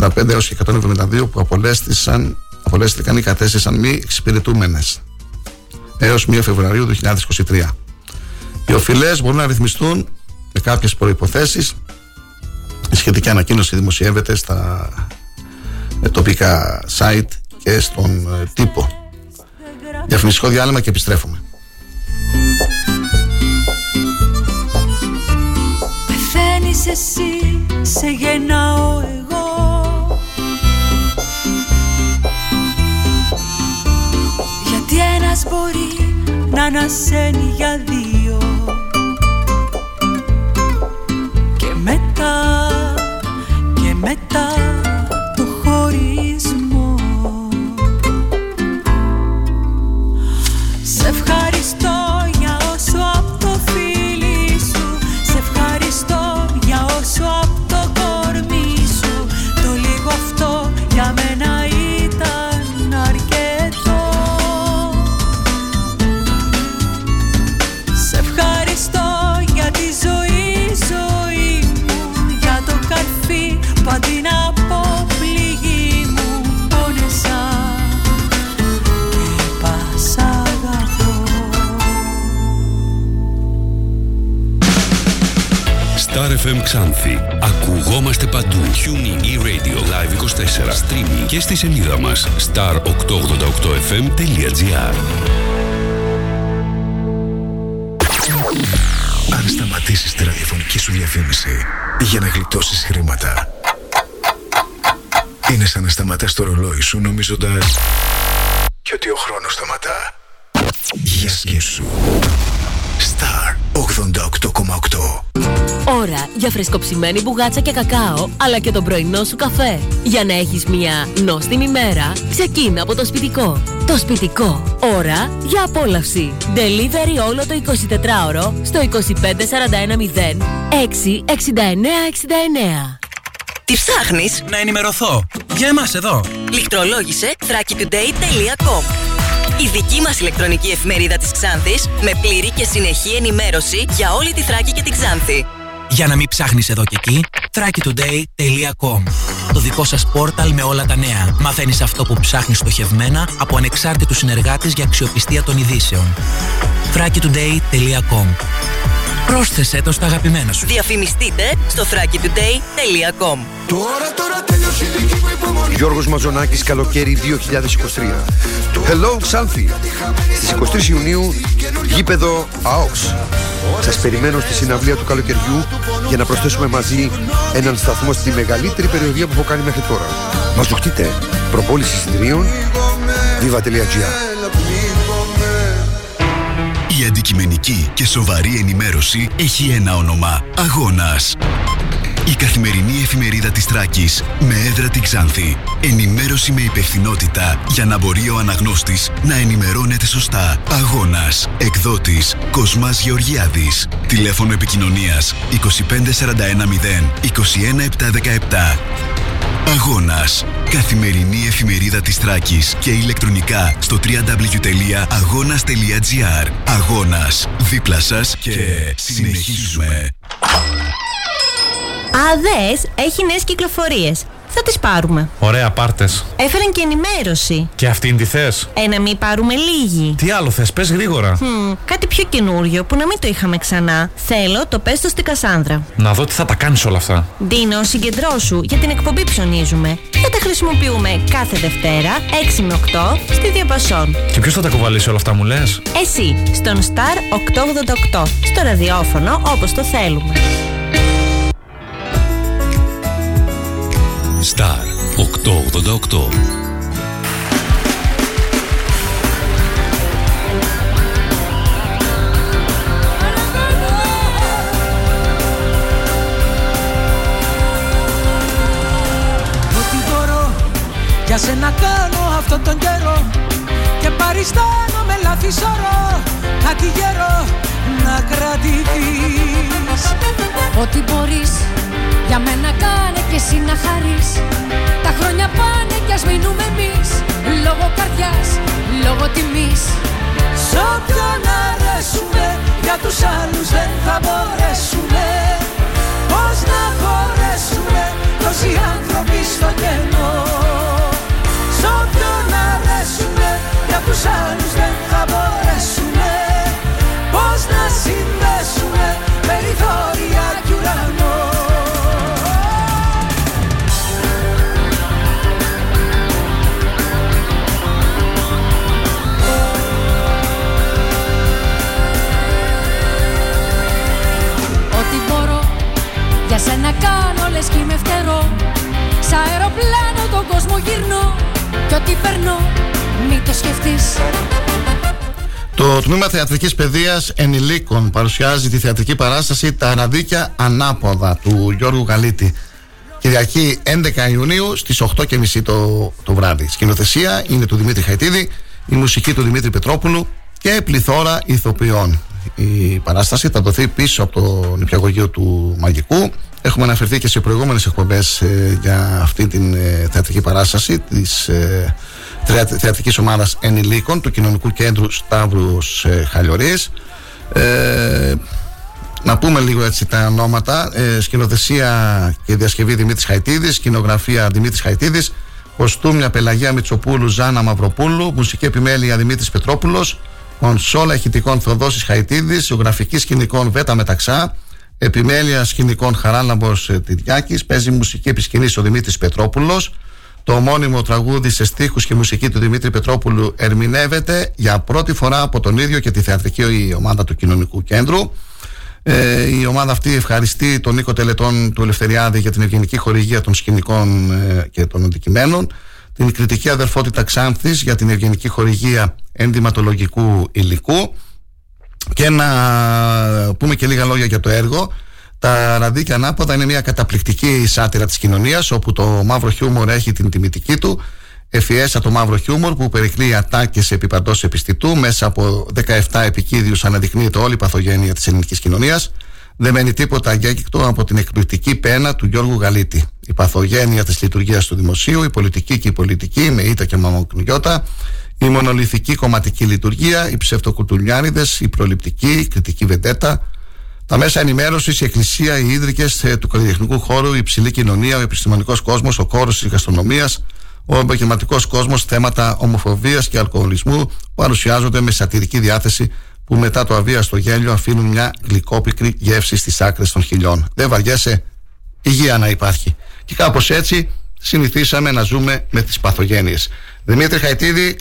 165 έως και 172 που απολέστησαν, απολέστηκαν ή κατέστησαν μη εξυπηρετούμενες έως 1 Φεβρουαρίου 2023. Οι οφειλές μπορούν να ρυθμιστούν με κάποιες προϋποθέσεις η σχετική ανακοίνωση δημοσιεύεται στα ε, τοπικά site και στον ε, τύπο. Διαφημιστικό διάλειμμα και επιστρέφουμε. Πεθαίνεις εσύ, σε γεννάω εγώ Γιατί ένας μπορεί να ανασένει για δύο; Και FM Ξάνθη. Ακουγόμαστε παντού. Tuning e-radio live 24. Streaming και στη σελίδα μας star888fm.gr Αν σταματήσεις τη ραδιοφωνική σου διαφήμιση για να γλιτώσεις χρήματα, είναι σαν να σταματάς το ρολόι σου νομίζοντας και ότι ο χρόνος σταματά. Για σκέψου. Star 88,8 Ώρα για φρεσκοψημένη μπουγάτσα και κακάο, αλλά και τον πρωινό σου καφέ. Για να έχεις μια νόστιμη μέρα, ξεκίνα από το σπιτικό. Το σπιτικό. Ώρα για απόλαυση. Delivery όλο το 24ωρο στο 25410 66969. Τι ψάχνεις; Να ενημερωθώ. Για εμάς εδώ. Λιχτρολόγησε thrakitoday.com Η δική μας ηλεκτρονική εφημερίδα της Ξάνθης με πλήρη και συνεχή ενημέρωση για όλη τη Θράκη και την Ξάνθη. Για να μην ψάχνεις εδώ και εκεί, thrakitoday.com Το δικό σας πόρταλ με όλα τα νέα. Μαθαίνεις αυτό που ψάχνεις στοχευμένα από ανεξάρτητους συνεργάτες για αξιοπιστία των ειδήσεων. thrakitoday.com Πρόσθεσέ το στα αγαπημένα σου. Διαφημιστείτε στο thrakitoday.com Τώρα, τώρα τέλειωσε η δική μου υπομονή. Γιώργος Μαζονάκης, καλοκαίρι 2023. Hello, Xanthi. Στις 23 Ιουνίου, γήπεδο ΑΟΚΣ. Σας περιμένω στη συναυλία του καλοκαιριού για να προσθέσουμε μαζί έναν σταθμό στη μεγαλύτερη περιοδία που έχω κάνει μέχρι τώρα. Μας δοκτείτε. Προπόληση εισιτηρίων viva.gr Η αντικειμενική και σοβαρή ενημέρωση έχει ένα όνομα. Αγώνας. Η καθημερινή εφημερίδα της Τράκης με έδρα την Ξάνθη. Ενημέρωση με υπευθυνότητα για να μπορεί ο αναγνώστης να ενημερώνεται σωστά. Αγώνας. Εκδότης Κοσμάς Γεωργιάδης. Τηλέφωνο επικοινωνίας 25410 21717. Αγώνας. Καθημερινή εφημερίδα της Τράκης και ηλεκτρονικά στο www.agonas.gr Αγώνας. Δίπλα σας και συνεχίζουμε. Αδές έχει νέες κυκλοφορίες. Θα τις πάρουμε. Ωραία, πάρτες. Έφεραν και ενημέρωση. Και αυτήν τη θες; Ε, να μην πάρουμε λίγη. Τι άλλο θες, πες γρήγορα. Χμ, κάτι πιο καινούριο που να μην το είχαμε ξανά. Θέλω το πέστο στην Κασάνδρα. Να δω τι θα τα κάνεις όλα αυτά. Ντίνο, συγκεντρώσου για την εκπομπή ψωνίζουμε. Θα τα χρησιμοποιούμε κάθε Δευτέρα 6 με 8 στη Διαπασόν. Και ποιος θα τα κουβαλήσει όλα αυτά, μου λες; Εσύ, στον Star 888, στο ραδιόφωνο όπως το θέλουμε. Star 888 Ό,τι μπορώ για σένα κάνω αυτόν τον καιρό. Και παριστάνω με λάθη σωρό Κάτι γερό να κρατηθείς. Ό,τι μπορείς για μένα κάνε και εσύ να χαρείς. Τα χρόνια πάνε κι ας μείνουμε εμείς. Λόγω καρδιάς, λόγω τιμής. Σ' όποιον αρέσουμε για τους άλλους δεν θα μπορέσουμε. Πώς να χωρέσουμε τόσοι άνθρωποι στο κενό. Σ' όποιον αρέσουμε για τους άλλους δεν θα μπορέσουμε. Πώς να συνδέσουμε περιθώρια κι ουρανό για σένα κάνω λες κι είμαι φτερό Σ' αεροπλάνο τον κόσμο γυρνώ Κι ό,τι περνώ μην το σκεφτείς Το τμήμα θεατρικής παιδείας ενηλίκων παρουσιάζει τη θεατρική παράσταση «Τα αναδίκια ανάποδα» του Γιώργου Γαλίτη. Κυριακή 11 Ιουνίου στις 8.30 το, το βράδυ. Σκηνοθεσία είναι του Δημήτρη Χαϊτίδη, η μουσική του Δημήτρη Πετρόπουλου και πληθώρα ηθοποιών. Η παράσταση θα δοθεί πίσω από το νηπιαγωγείο του Μαγικού. Έχουμε αναφερθεί και σε προηγούμενες εκπομπές ε, για αυτή την ε, θεατρική παράσταση της ε, θεα- θεατρικής ομάδας ενηλίκων του Κοινωνικού Κέντρου Σταύρους ε, Χαλιορής. Ε, να πούμε λίγο έτσι τα ονόματα. Ε, σκηνοθεσία και διασκευή Δημήτρης Χαϊτίδης, σκηνογραφία Δημήτρης Χαϊτίδης, κοστούμια Πελαγία Μητσοπούλου, Ζάνα Μαυροπούλου, μουσική επιμέλεια Δημήτρης Πετρόπουλος, κονσόλα ηχητικών Θοδόσης Χαϊτίδης, ζωγραφική σκηνικών Βέτα Μεταξά, επιμέλεια σκηνικών Χαράλαμπος ε, Τυριάκης, παίζει μουσική επισκηνής ο Δημήτρης Πετρόπουλος, το ομώνυμο τραγούδι σε στίχους και μουσική του Δημήτρη Πετρόπουλου ερμηνεύεται για πρώτη φορά από τον ίδιο και τη θεατρική ομάδα του Κοινωνικού Κέντρου. Ε, η ομάδα αυτή ευχαριστεί τον Νίκο Τελετών του Ελευθεριάδη για την ευγενική χορηγία των σκηνικών ε, και των αντικειμένων, την κριτική αδερφότητα Ξάνθης για την ευγενική χορηγία ενδυματολογικού υλικού και να πούμε και λίγα λόγια για το έργο. Τα ραδίκια ανάποδα είναι μια καταπληκτική σάτυρα της κοινωνίας όπου το μαύρο χιούμορ έχει την τιμητική του ευφιέσα το μαύρο χιούμορ που περικλεί ατάκες επί παντός επιστητού μέσα από 17 επικίδιους αναδεικνύεται όλη η παθογένεια της ελληνικής κοινωνίας δεν μένει τίποτα αγκέκυκτο από την εκπληκτική πένα του Γιώργου Γαλίτη. Η παθογένεια της λειτουργίας του δημοσίου, η πολιτική και η πολιτική με ήττα και μαμοκνιώτα, η μονολυθική κομματική λειτουργία, οι ψευτοκουτουλιάριδες, η προληπτική, η κριτική βεντέτα, Τα μέσα ενημέρωσης, η Εκκλησία, οι ίδρυκες του καλλιτεχνικού χώρου, η υψηλή κοινωνία, ο επιστημονικός κόσμος, ο χώρο της γαστρονομία, ο επαγγελματικός κόσμος, θέματα ομοφοβίας και αλκοολισμού παρουσιάζονται με σατυρική διάθεση που μετά το αβίαστο γέλιο αφήνουν μια γλυκόπικρη γεύση στις άκρες των χιλιών. Δεν βαριέσαι, υγεία να υπάρχει. Και κάπως έτσι συνηθίσαμε να ζούμε με τις παθογένειες. Δημήτρη Χαϊτίδη,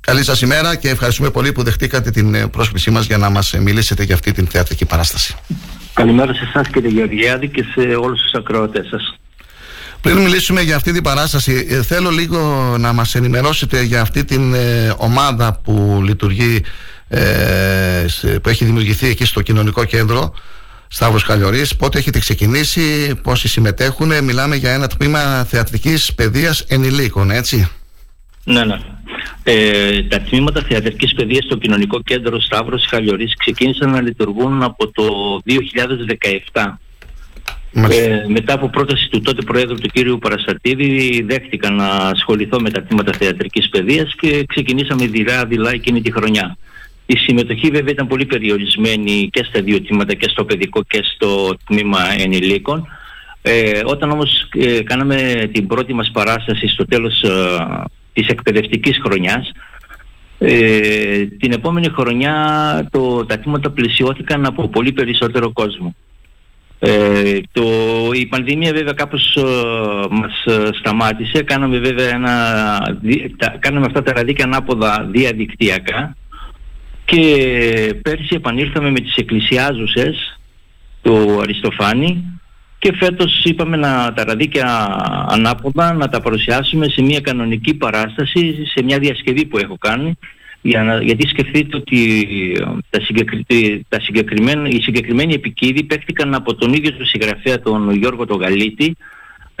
καλή σας ημέρα και ευχαριστούμε πολύ που δεχτήκατε την ε, πρόσκλησή μας για να μας μιλήσετε για αυτή την θεατρική παράσταση. Καλημέρα σε εσάς κύριε Γεωργιάδη και σε όλους τους ακροατές σας. Πριν μιλήσουμε για αυτή την παράσταση, ε, θέλω λίγο να μας ενημερώσετε για αυτή την ε, ομάδα που λειτουργεί, ε, σε- που έχει δημιουργηθεί εκεί στο κοινωνικό κέντρο, Σταύρος Καλιορής, πότε έχετε ξεκινήσει, πόσοι συμμετέχουν, μιλάμε για ένα τμήμα θεατρικής παιδείας ενηλίκων, έτσι. Ναι, ναι. Ε, τα τμήματα θεατρικής παιδείας στο κοινωνικό κέντρο Σταύρος Χαλιορής ξεκίνησαν να λειτουργούν από το 2017. Ε, μετά από πρόταση του τότε Προέδρου του κύριου Παραστατίδη δέχτηκα να ασχοληθώ με τα τμήματα θεατρικής παιδείας και ξεκινήσαμε δειλά-δειλά εκείνη τη χρονιά. Η συμμετοχή βέβαια ήταν πολύ περιορισμένη και στα δύο τμήματα και στο παιδικό και στο τμήμα ενηλίκων. Ε, όταν όμως ε, κάναμε την πρώτη μας παράσταση στο τέλος ε, της εκπαιδευτικής χρονιάς ε, την επόμενη χρονιά το, τα τμήματα πλησιώθηκαν από πολύ περισσότερο κόσμο. Ε, το, η πανδημία βέβαια κάπως ε, μας ε, σταμάτησε. Κάναμε βέβαια ένα, δι- τα, κάναμε αυτά τα ραδίκια ανάποδα διαδικτυακά και πέρσι επανήλθαμε με τις εκκλησιάζουσες του Αριστοφάνη και φέτος είπαμε να τα ραδίκια ανάποδα να τα παρουσιάσουμε σε μια κανονική παράσταση, σε μια διασκευή που έχω κάνει. Για να, γιατί σκεφτείτε ότι ε, τα, συγκεκρι, ε, τα συγκεκριμένα, οι συγκεκριμένοι επικίδοι παίχτηκαν από τον ίδιο του συγγραφέα τον Γιώργο τον Γαλίτη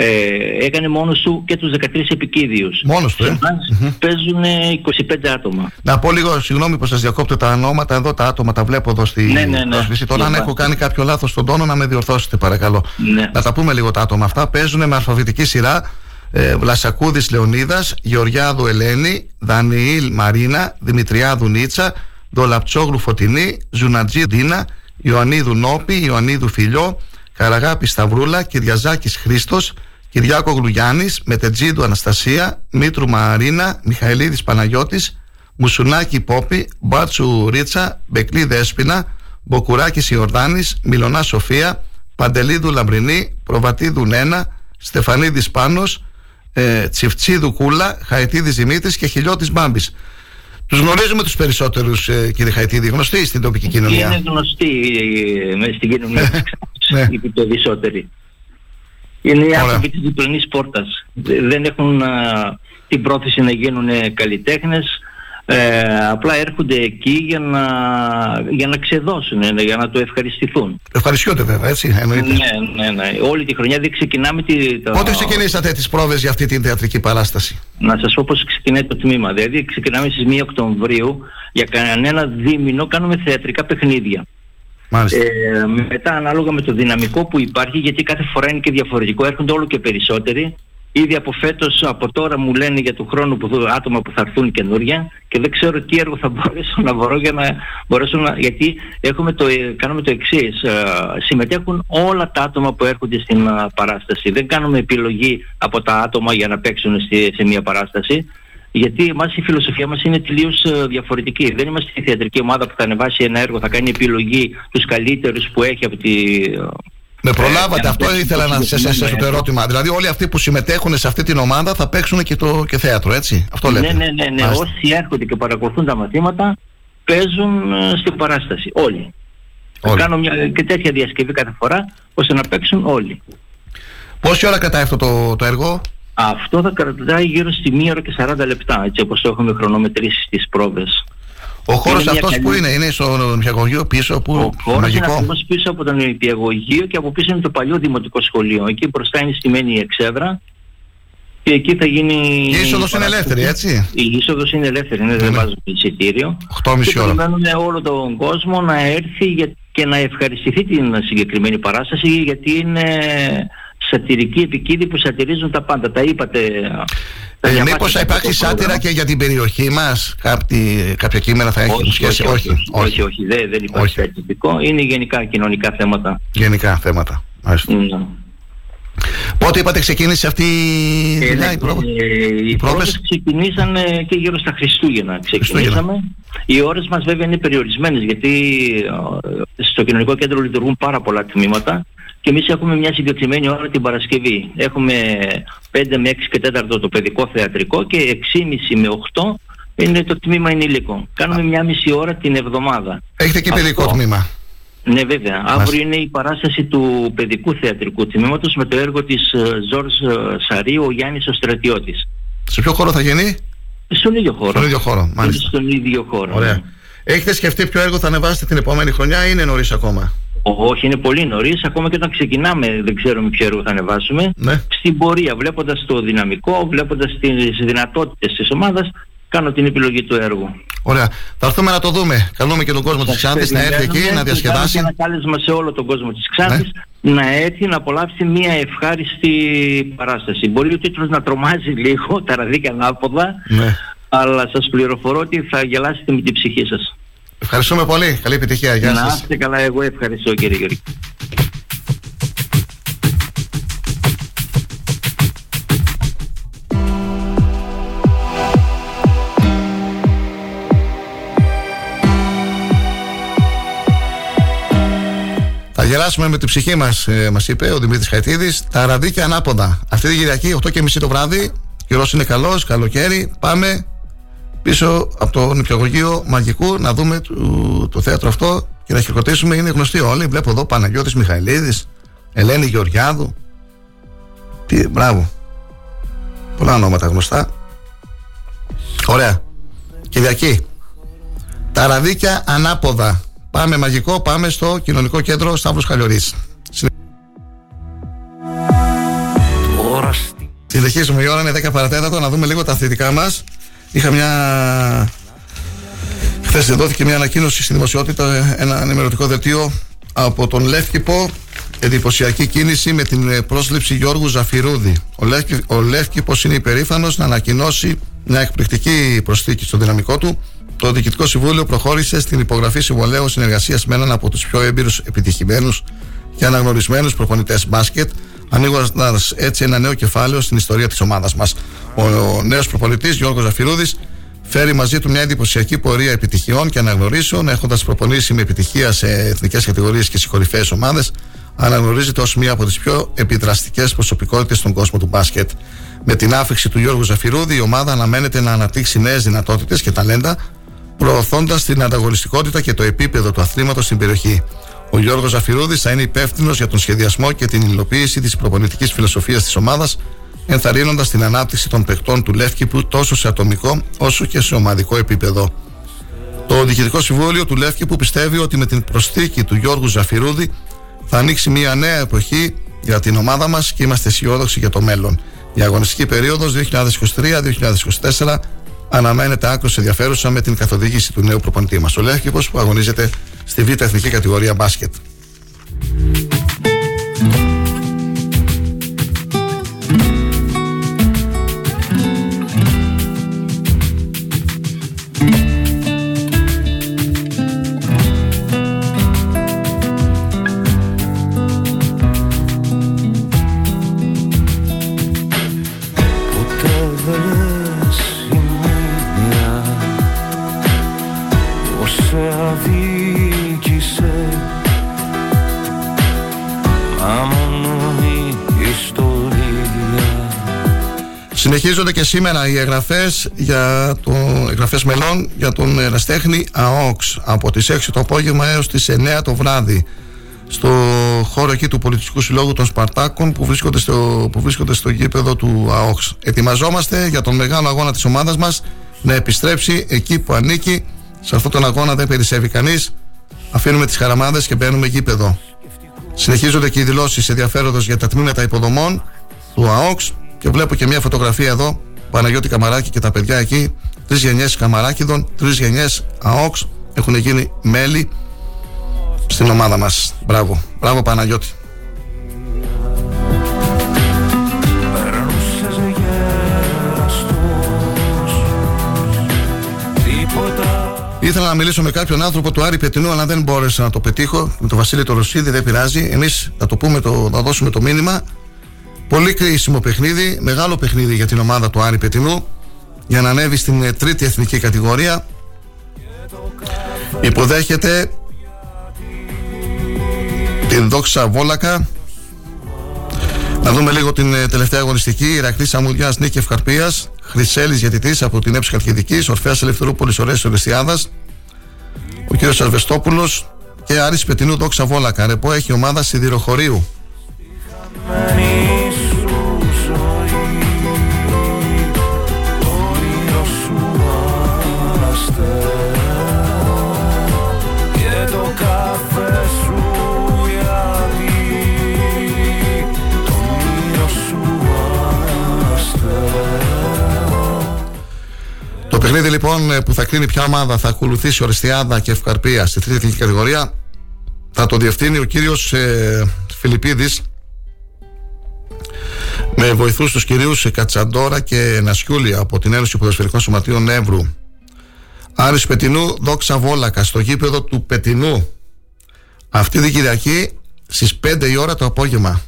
ε, έκανε μόνος του και τους 13 επικίδιους. Μόνος του, ε. Σε εμάς παίζουν 25 άτομα. Να πω λίγο, συγγνώμη που σας διακόπτω τα ονόματα εδώ, τα άτομα τα βλέπω εδώ στη Ναι, ναι, ναι. πρόσκληση. Τώρα, αν Ναι, έχω ναι. κάνει κάποιο λάθος στον τόνο, να με διορθώσετε, παρακαλώ. Ναι. Να τα πούμε λίγο τα άτομα αυτά. Παίζουν με αλφαβητική σειρά ε, Βλασακούδης Λεωνίδας, Γεωργιάδου Ελένη, Δανιήλ Μαρίνα, Δημητριάδου Νίτσα, Ντολαπτσόγλου Φωτεινή, Ζουνατζή Ντίνα, Ιωαννίδου Νόπη, Ιωαννίδου Φιλιό, Καραγάπη Σταυρούλα, Κυριαζάκη Χρήστος, Κυριάκο Γλουγιάννης, Μετετζίδου Αναστασία, Μήτρου Μαρίνα, Μιχαηλίδης Παναγιώτης, Μουσουνάκη Πόπη, Μπάτσου Ρίτσα, Μπεκλή Δέσπινα, Μποκουράκης Ιορδάνης, Μιλονά Σοφία, Παντελίδου Λαμπρινή, Προβατίδου Νένα, Στεφανίδης Πάνος, ε, Τσιφτσίδου Κούλα, Χαϊτίδης Δημήτρης και Χιλιώτης Μπάμπης. Τους γνωρίζουμε τους περισσότερους, ε, κύριε Χαϊτίδη, γνωστοί στην τοπική κοινωνία. Είναι γνωστοί ε, μες στην κοινωνία της (laughs) Ξάνθης, οι περισσότεροι. Είναι οι άνθρωποι της διπλανής πόρτας. Δε- Δεν έχουν α, την πρόθεση να γίνουν καλλιτέχνες, ε, απλά έρχονται εκεί για να, για να ξεδώσουν, ε, για να το ευχαριστηθούν. Ευχαριστιόνται βέβαια, έτσι. Εννοείται. Ναι, ναι, ναι. Όλη τη χρονιά δεν ξεκινάμε τη, το... Πότε ξεκινήσατε τις πρόβες για αυτή την θεατρική παράσταση; Να σας πω πώς ξεκινάει το τμήμα. Δηλαδή ξεκινάμε στις 1 Οκτωβρίου, για κανένα δίμηνο κάνουμε θεατρικά παιχνίδια. Ε, μετά ανάλογα με το δυναμικό που υπάρχει, γιατί κάθε φορά είναι και διαφορετικό, έρχονται όλο και περισσότεροι. Ήδη από φέτος, από τώρα μου λένε για του χρόνου που, θα- άτομα που θα έρθουν καινούρια και δεν ξέρω τι έργο θα (laughs) μπορέσω να βρω για να μπορέσω να... Γιατί έχουμε το, ε, κάνουμε το εξής. συμμετέχουν όλα τα άτομα που έρχονται στην α, παράσταση. Δεν κάνουμε επιλογή από τα άτομα για να παίξουν στη, σε μια παράσταση. Γιατί εμάς η φιλοσοφία μας είναι τελείως ε, διαφορετική. Δεν είμαστε η θεατρική ομάδα που θα ανεβάσει ένα έργο, θα κάνει επιλογή τους καλύτερους που έχει από τη... Με προλάβατε, για να αυτό παίξει ήθελα το να σας συγκεκριμένο θέσω το έργο. ερώτημα. Δηλαδή, όλοι αυτοί που συμμετέχουν σε αυτή την ομάδα θα παίξουν και το και θέατρο, έτσι; Αυτό λέτε. Ναι, ναι, ναι, ναι. Μάλιστα. Όσοι έρχονται και παρακολουθούν τα μαθήματα παίζουν ε, στην παράσταση. Όλοι. Θα κάνω μια και τέτοια διασκευή κάθε φορά ώστε να παίξουν όλοι. Πόση ώρα κρατάει αυτό το, το έργο, Αυτό θα κρατάει γύρω στη 1 ώρα και 40 λεπτά, έτσι όπως το έχουμε χρονομετρήσει στις πρόβες. Ο χώρος Είναι μια αυτός που καλή- είναι, είναι στο νηπιαγωγείο πίσω, που Ο χώρος είναι μαγικό; ακριβώς πίσω από τον νηπιαγωγείο και από πίσω είναι το παλιό δημοτικό σχολείο. Εκεί μπροστά είναι στημένη η εξέδρα και εκεί θα γίνει... Η είσοδος είναι ελεύθερη, έτσι; Η είσοδος είναι ελεύθερη, ναι, δεν βάζουμε εισιτήριο. 8.30 Και ώρα. περιμένουμε όλο τον κόσμο να έρθει για- και να ευχαριστηθεί την συγκεκριμένη παράσταση γιατί είναι σατυρική επικίδη που σατυρίζουν τα πάντα. Τα είπατε. Ε, διαβάσετε Μήπως θα αυτό υπάρξει το σάτυρα πρόγραμμα. και για την περιοχή μας, κάποια κείμενα θα έχουν όχι, σχέση; όχι, όχι, όχι, όχι, δεν, δεν υπάρχει κάτι τυπικό. Είναι γενικά κοινωνικά θέματα. Γενικά θέματα. Μάλιστα. Ναι. Πότε είπατε ξεκίνησε αυτή η Ε, δουλειά, ναι, η πρόβα. ε, οι πρόβες ξεκινήσαν ε, και γύρω στα Χριστούγεννα. Ξεκινήσαμε. Οι ώρες μας βέβαια είναι περιορισμένες γιατί ε, στο κοινωνικό κέντρο λειτουργούν πάρα πολλά τμήματα και εμείς έχουμε μια συγκεκριμένη ώρα την Παρασκευή. Έχουμε 5 με 6 και 4 το παιδικό θεατρικό και 6,5 με 8 είναι το τμήμα ενηλίκων. Κάνουμε μια μισή ώρα την εβδομάδα. Έχετε και παιδικό Αυτό- τμήμα. ναι, βέβαια. Αύριο είναι η παράσταση του παιδικού θεατρικού τμήματος με το έργο της ε, Ζόρς ε, Σαρίου, ο Γιάννης ο Στρατιώτης. Σε ποιο χώρο θα γίνει, Στον ίδιο χώρο. Στον ίδιο χώρο, Είναι μάλιστα. Στον ίδιο χώρο. Ωραία. ναι. Έχετε σκεφτεί ποιο έργο θα ανεβάσετε την επόμενη χρονιά ή είναι νωρίς ακόμα; Ό- Όχι, είναι πολύ νωρίς. Ακόμα και όταν ξεκινάμε, δεν ξέρουμε ποιο έργο θα ανεβάσουμε. Ναι. Στην πορεία, βλέποντας το δυναμικό, βλέποντας τις δυνατότητες της ομάδας, κάνω την επιλογή του έργου. Ωραία. Θα έρθουμε να το δούμε. Καλούμε και τον κόσμο της Ξάνθης να έρθει εκεί, Περιμένουμε να και διασκεδάσει. κάνω και Ένα κάλεσμα σε όλο τον κόσμο της Ξάνθης να έρθει να απολαύσει μια ευχάριστη παράσταση. Μπορεί ο τίτλος να τρομάζει λίγο, τα ραδίκια ανάποδα, Ναι. αλλά σας πληροφορώ ότι θα γελάσετε με την ψυχή σας. Ευχαριστούμε πολύ. Καλή επιτυχία. Γεια να σας. είστε καλά, εγώ ευχαριστώ κύριε Γιώργη. Θα γελάσουμε με την ψυχή μας, ε, μας είπε ο Δημήτρης Χαϊτίδης. Τα ραδίκια ανάποδα. Αυτή τη Κυριακή, 8.30 το βράδυ. Καιρός είναι καλός, καλοκαίρι. Πάμε πίσω από το νηπιαγωγείο Μαγικού να δούμε το, το θέατρο αυτό και να χειροκροτήσουμε. Είναι γνωστοί όλοι. Βλέπω εδώ Παναγιώτης Μιχαηλίδης, Ελένη Γεωργιάδου. Τι, μπράβο. Πολλά ονόματα γνωστά. Ωραία. Κυριακή. Τα ραδίκια ανάποδα. Πάμε μαγικό, πάμε στο κοινωνικό κέντρο Σταύρος Χαλιορής. Συνε- Συνεχίζουμε, η ώρα είναι 10 παρατέταρτο, να δούμε λίγο τα αθλητικά μας. Είχα μια... Χθες δόθηκε μια ανακοίνωση στη δημοσιότητα, ένα ενημερωτικό δελτίο από τον Λεύκηπο εντυπωσιακή κίνηση με την ε, πρόσληψη Γιώργου Ζαφυρούδη. Ο, Λεύκη, ο Λεύκηπος είναι υπερήφανος να ανακοινώσει μια εκπληκτική προσθήκη στο δυναμικό του. Το Διοικητικό Συμβούλιο προχώρησε στην υπογραφή συμβολέου συνεργασίας με έναν από τους πιο έμπειρους, επιτυχημένους και αναγνωρισμένους προπονητές μπάσκετ, ανοίγοντας έτσι ένα νέο κεφάλαιο στην ιστορία της ομάδας μας. Ο, ο νέος προπονητής Γιώργος Ζαφυρούδη φέρει μαζί του μια εντυπωσιακή πορεία επιτυχιών και αναγνωρίσεων, έχοντας προπονήσει με επιτυχία σε εθνικές κατηγορίες και σε κορυφαίες ομάδες, αναγνωρίζεται ως μία από τις πιο επιδραστικές προσωπικότητες στον κόσμο του μπάσκετ. Με την άφηξη του Γιώργου Ζαφυρούδη, η ομάδα αναμένεται να αναπτύξει νέες δυνατότητες και ταλέντα, προωθώντας την ανταγωνιστικότητα και το επίπεδο του αθλήματος στην περιοχή. Ο Γιώργος Ζαφυρούδη θα είναι υπεύθυνος για τον σχεδιασμό και την υλοποίηση της προπονητικής φιλοσοφίας της ομάδας, ενθαρρύνοντας την ανάπτυξη των παιχτών του Λεύκηπου τόσο σε ατομικό όσο και σε ομαδικό επίπεδο. Το Διοικητικό Συμβούλιο του Λεύκηπου πιστεύει ότι με την προσθήκη του Γιώργου Ζαφυρούδη θα ανοίξει μια νέα εποχή για την ομάδα μας και είμαστε αισιόδοξοι για το μέλλον. Η αγωνιστική περίοδος 2023-2024 αναμένεται άκρως ενδιαφέρουσα με την καθοδήγηση του νέου προπονητή μας. Ο Λεύκηπος που αγωνίζεται στη β' εθνική κατηγορία μπάσκετ. Συνεχίζονται και σήμερα οι εγγραφές για το, εγγραφές μελών για τον εραστέχνη ΑΟΚΣ από τις 6 το απόγευμα έως τις 9 το βράδυ στο χώρο εκεί του Πολιτιστικού Συλλόγου των Σπαρτάκων που βρίσκονται στο, που βρίσκονται στο γήπεδο του ΑΟΚΣ. Ετοιμαζόμαστε για τον μεγάλο αγώνα της ομάδας μας να επιστρέψει εκεί που ανήκει. Σε αυτόν τον αγώνα δεν περισσεύει κανείς. Αφήνουμε τις χαραμάδες και μπαίνουμε γήπεδο. Συνεχίζονται και οι δηλώσεις ενδιαφέροντος για τα τμήματα υποδομών του ΑΟΚΣ και βλέπω και μια φωτογραφία εδώ, Παναγιώτη Καμαράκη και τα παιδιά εκεί. Τρεις γενιές Καμαράκηδων τρεις γενιές ΑΟΚΣ έχουν γίνει μέλη στην ομάδα μας. Μπράβο. Μπράβο Παναγιώτη. Ήθελα να μιλήσω με κάποιον άνθρωπο του Άρη Πετινού, αλλά δεν μπόρεσα να το πετύχω. Με τον Βασίλη το Ρωσίδη δεν πειράζει. Εμείς θα το πούμε, το, θα δώσουμε το μήνυμα. Πολύ κρίσιμο παιχνίδι, μεγάλο παιχνίδι για την ομάδα του Άρη Πετινού για να ανέβει στην ε, τρίτη εθνική κατηγορία. Υποδέχεται την Δόξα Βόλακα. Να δούμε λίγο την ε, τελευταία αγωνιστική. Ηρακλής Αμμουδιά Νίκη Ευκαρπίας. Χρυσέλης Γιατητή από την Έψη Καλκιδική. Ορφαία Ελευθερούπολης Ωραία Ορεστιάδας. Ο κ. Αρβεστόπουλος και Άρης Πετινού Δόξα Βόλακα. Ρεπό έχει ομάδα σιδηροχωρίου. Παιχνίδι λοιπόν ε, που θα κρίνει ποια ομάδα θα ακολουθήσει Ορεστιάδα και Ευκαρπία στη τρίτη εθνική κατηγορία θα το διευθύνει ο κύριος ε, Φιλιππίδης. Με βοηθούς τους κυρίους ε, Κατσαντόρα και Νασιούλη από την Ένωση Ποδοσφαιρικών Σωματείων Εύρου Άρης Πετινού Δόξα Βόλακα στο γήπεδο του Πετινού. Αυτή την Κυριακή στις 5 η ώρα το απόγευμα.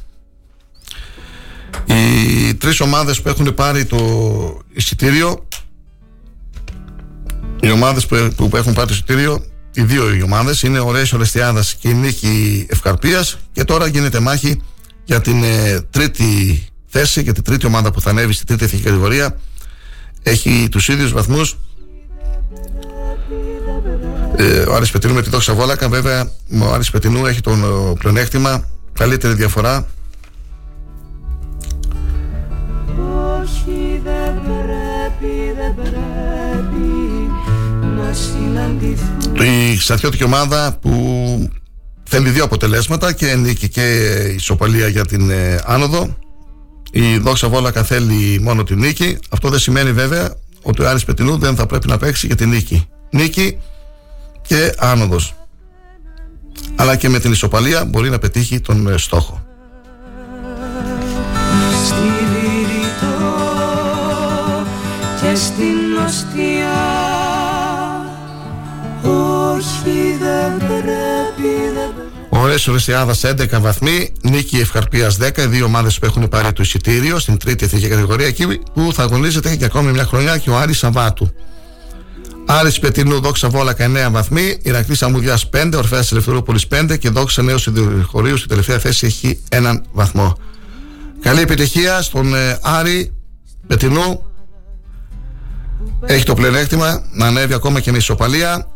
Οι τρεις ομάδες που έχουν πάρει το εισιτήριο οι ομάδες που, που έχουν πάρει το εισιτήριο, οι δύο οι ομάδες είναι ο Ρέι Ορεστιάδας και η Νίκη Ευκαρπίας. Και τώρα γίνεται μάχη για την ε, τρίτη θέση, για την τρίτη ομάδα που θα ανέβει στη τρίτη εθνική κατηγορία. Έχει τους ίδιους βαθμούς. Ε, ο Άρης Πετινού με τη Δόξα Βόλακα, βέβαια, ο Άρης Πετινού έχει τον ε, πλεονέκτημα, καλύτερη διαφορά. Όχι δεν πρέπει, δεν πρέπει να συναντηθούμε Η στρατιώτικη ομάδα που θέλει δύο αποτελέσματα και νίκη και ισοπαλία για την ε, άνοδο. Η Δόξα Βόλακα θέλει μόνο την νίκη. Αυτό δεν σημαίνει βέβαια ότι ο Άρης Πετινού δεν θα πρέπει να παίξει για την νίκη. Νίκη και άνοδος. Αλλά και με την ισοπαλία μπορεί να πετύχει τον ε, στόχο. Στη Βηρητό και στην Οστιά Όχι δεν πρέπει, δεν πρέπει Ο Ρέσο Ρεσιάδα 11 βαθμοί, νίκη Ευχαρπία 10, οι δύο ομάδες που έχουν πάρει το εισιτήριο στην τρίτη εθνική κατηγορία, εκεί που θα αγωνίζεται για ακόμη μια χρονιά και ο Άρης Σαββάτου. Άρης Πετινού, Δόξα Βόλακα 9 βαθμοί, Ηρακλής Αμμουδιάς 5, Ορφαία Ελευθερούπολης 5 και Δόξα Νέο Σιδηροχωρίου στη τελευταία θέση έχει έναν βαθμό. Καλή επιτυχία στον ε, Άρη Πετινού. Έχει το πλεονέκτημα να ανέβει ακόμα και με ισοπαλία.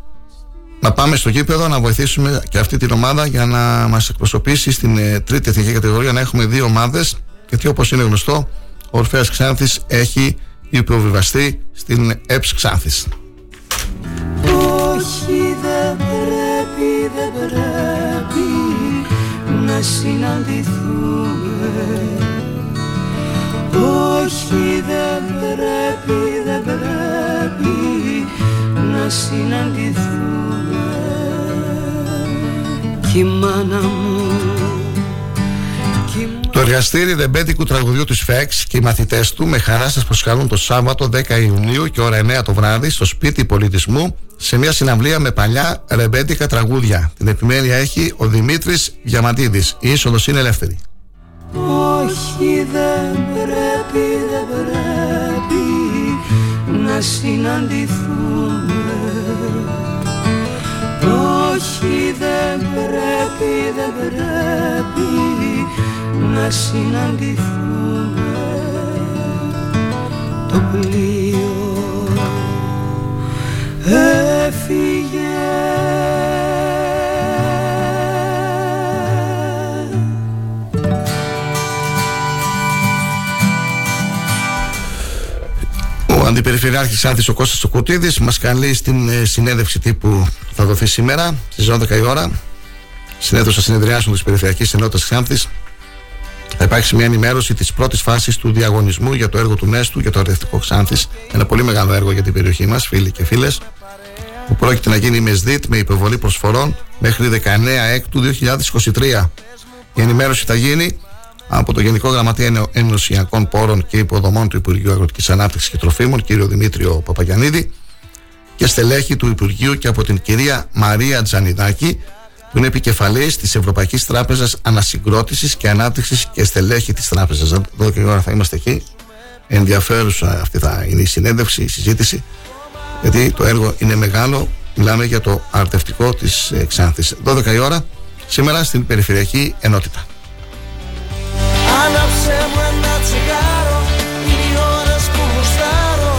Να πάμε στο γήπεδο να βοηθήσουμε και αυτή την ομάδα για να μας εκπροσωπήσει στην ε, τρίτη εθνική κατηγορία να έχουμε δύο ομάδες γιατί όπως είναι γνωστό ο Ορφέας Ξάνθης έχει υποβιβαστεί στην ΕΠΣ Ξάνθης. Όχι δεν πρέπει, δεν πρέπει να συναντηθούμε Όχι δεν πρέπει, δεν πρέπει να συναντηθούμε Κι η μάνα μου Το εργαστήρι ρεμπέτικου τραγουδιού της ΦΕΞ και οι μαθητές του με χαρά σας προσκαλούν το Σάββατο 10 Ιουνίου και ώρα 9 το βράδυ στο σπίτι πολιτισμού σε μια συναυλία με παλιά ρεμπέτικα τραγούδια. Την επιμέλεια έχει ο Δημήτρης Διαμαντίδης. Η είσοδος είναι ελεύθερη. Όχι δεν πρέπει, δεν πρέπει να συναντηθούμε Όχι δεν πρέπει, δεν πρέπει να συναντηθούμε. Το πλοίο έφυγε Ο Αντιπεριφερειάρχης Άνθης ο Κώστας Τσοκουτίδης μας καλεί στην ε, συνέντευξη τύπου που θα δοθεί σήμερα στις 12 η ώρα στην αίθουσα συνεδριάσεων της Περιφερειακής Ενότητας Ξάνθης. Θα υπάρξει μια ενημέρωση της πρώτης φάσης του διαγωνισμού για το έργο του Νέστου για το αρδευτικό Ξάνθης. Ένα πολύ μεγάλο έργο για την περιοχή μας φίλοι και φίλες που πρόκειται να γίνει με ΣΔΙΤ με υποβολή προσφορών μέχρι 19 Έκτου 2023 η ενημέρωση θα γίνει από το Γενικό Γραμματέα Ενω- Ενωσιακών Πόρων και Υποδομών του Υπουργείου Αγροτικής Ανάπτυξης και Τροφίμων, κύριο Δημήτριο Παπαγιανίδη, και στελέχη του Υπουργείου και από την κυρία Μαρία Τζανιδάκη που είναι επικεφαλής της Ευρωπαϊκής Τράπεζας Ανασυγκρότησης και Ανάπτυξης και στελέχη της τράπεζας. Εδώ και η ώρα θα είμαστε εκεί. Ενδιαφέρουσα αυτή θα είναι η συνέντευξη, η συζήτηση γιατί το έργο είναι μεγάλο. Μιλάμε για το αρτευτικό της ε, Ξάνθης. 12 η ώρα σήμερα στην Περιφερειακή Ενότητα. Άναψε μου ένα τσιγάρο Είναι οι ώρες που γουστάρω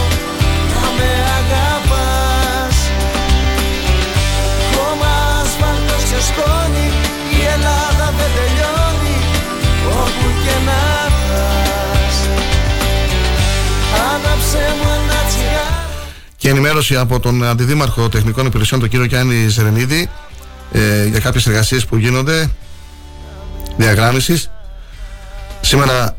Να με αγαπάς. Χώμα ασφαλτός και σκόνη Η Ελλάδα δεν τελειώνει Όπου και να πας. Άναψε μου ένα τσιγάρο. Και ενημέρωση από τον Αντιδήμαρχο Τεχνικών Υπηρεσιών, τον κύριο Γιάννη Ζερεμίδη, ε, για κάποιες εργασίες που γίνονται διαγράμμισης. Σήμερα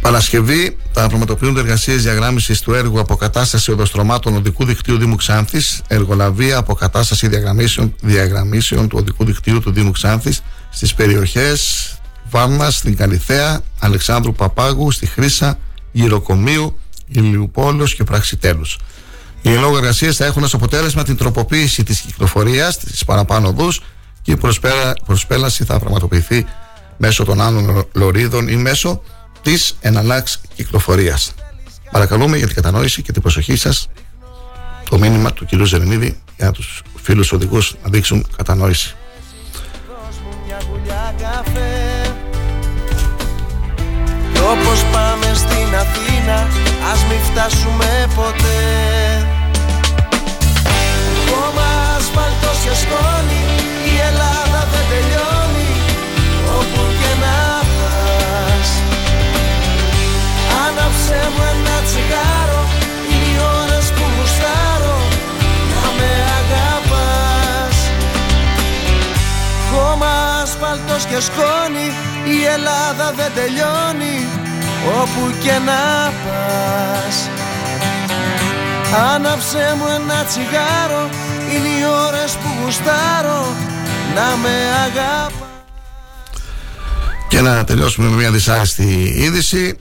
Παρασκευή θα πραγματοποιούνται εργασίες διαγράμμισης του έργου Αποκατάσταση οδοστρωμάτων οδικού δικτύου Δήμου Ξάνθης, εργολαβία αποκατάσταση διαγραμμίσεων, διαγραμμίσεων του οδικού δικτύου του Δήμου Ξάνθης στις περιοχές Βάρνα, στην Καλιθέα, Αλεξάνδρου Παπάγου, στη Χρύσα, Γυροκομείου, Ηλιουπόλεω και Πραξιτέλου. Οι εν λόγω εργασίες θα έχουν ως αποτέλεσμα την τροποποίηση της κυκλοφορίας στι παραπάνω οδούς και η προσπέρα- προσπέλαση θα πραγματοποιηθεί μέσω των άλλων λωρίδων ή μέσω της εναλλάξ κυκλοφορίας. Παρακαλούμε για την κατανόηση και την προσοχή σας το μήνυμα του κ. Ζερενίδη για τους φίλους οδηγούς να δείξουν κατανόηση. μια γουλιά καφέ Κι όπως πάμε στην Αθήνα Ας μην φτάσουμε ποτέ Χώμα ασφαλτός και σκόνη Η Ελλάδα Άναψε μου ένα τσιγάρο Είναι οι ώρες που γουστάρω Να με αγαπάς. Χώμα ασφαλτός και σκόνη Η Ελλάδα δεν τελειώνει Όπου και να πας. Άναψε μου ένα τσιγάρο Είναι οι ώρες που γουστάρω Να με αγαπάς. Και να τελειώσουμε με μια δυσάρεστη είδηση.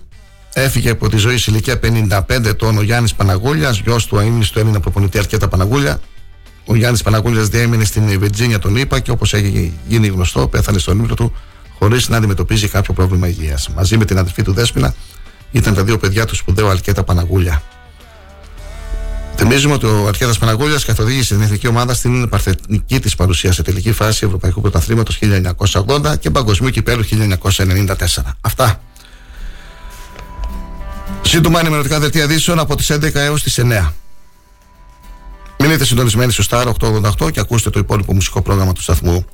Έφυγε από τη ζωή σε ηλικία 55 ετών ο Γιάννης Παναγούλιας, γιος του αίμνηστου Έλληνα προπονητή Αρκέτα Παναγούλια. Ο Γιάννης Παναγούλιας διέμεινε στην Βιρτζίνια τον ΗΠΑ και όπως έχει γίνει γνωστό, πέθανε στον ύπνο του χωρίς να αντιμετωπίζει κάποιο πρόβλημα υγείας. Μαζί με την αδερφή του Δέσπινα ήταν τα δύο παιδιά του σπουδαίου Αλκέτα Παναγούλια. Θυμίζουμε ότι ο Αρκέτας Παναγούλιας καθοδήγησε την εθνική ομάδα στην παρθενική της παρουσίας σε τελική φάση Ευρωπαϊκού Πρωταθλήματος 1980 και Παγκοσμίου Κυπέλου 1994. Αυτά. Σύντομα ενημερωτικά δελτία ειδήσεων από τις 11 έως τις 9. Μείνετε συντονισμένοι στο Star 888 και ακούστε το υπόλοιπο μουσικό πρόγραμμα του σταθμού.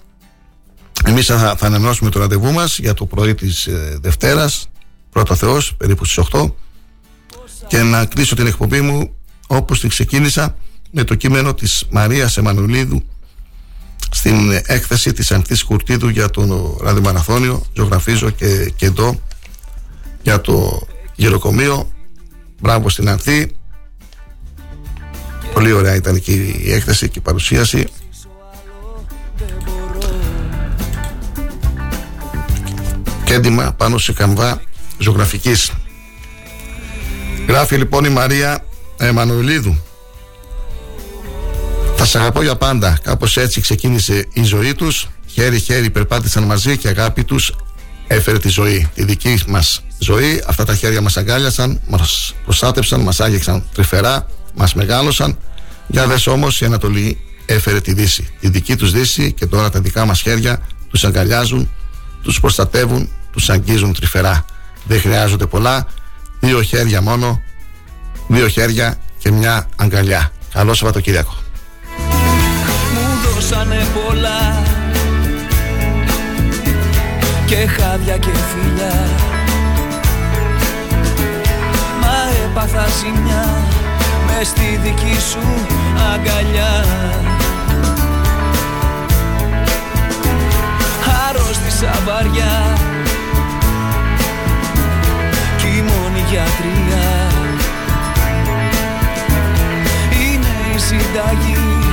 Εμείς θα, θα ανανεώσουμε το ραντεβού μας για το πρωί της ε, Δευτέρας, πρώτο Θεός, περίπου στις 8. Και να κλείσω την εκπομπή μου όπως την ξεκίνησα με το κείμενο της Μαρίας Εμμανουλίδου στην έκθεση της Ανθής Κουρτίδου για το ραδιομαραθώνιο ζωγραφίζω και, και εδώ για το γεροκομείο μπράβο στην Ανθή. Πολύ ωραία ήταν και η έκθεση και η παρουσίαση. Και έντοιμα πάνω σε καμβά ζωγραφικής. Γράφει λοιπόν η Μαρία Εμμανουηλίδου. Θα σ' αγαπώ για πάντα. Κάπως έτσι ξεκίνησε η ζωή τους. Χέρι-χέρι περπάτησαν μαζί και η αγάπη τους έφερε τη ζωή. Τη δική μας ζωή. Αυτά τα χέρια μας αγκάλιασαν, μας προστάτευσαν, μας άγγιξαν τρυφερά, μας μεγάλωσαν. Για δες όμως η Ανατολή έφερε τη Δύση. Τη δική τους Δύση και τώρα τα δικά μας χέρια τους αγκαλιάζουν, τους προστατεύουν, τους αγγίζουν τρυφερά. Δεν χρειάζονται πολλά. Δύο χέρια μόνο. Δύο χέρια και μια αγκαλιά. Καλό Σαββατοκύριακο. Μου Και χάδια και φιλιά. Μα έπαθα ζημιά Μες στη δική σου αγκαλιά. Αρρώστησα βαριά Κι η μόνη γιατρία. Είναι η συνταγή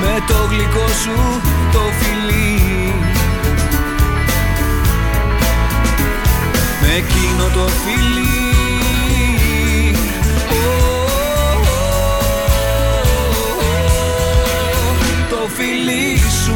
με το γλυκό σου το φιλί εκείνο το φίλι Το φίλι σου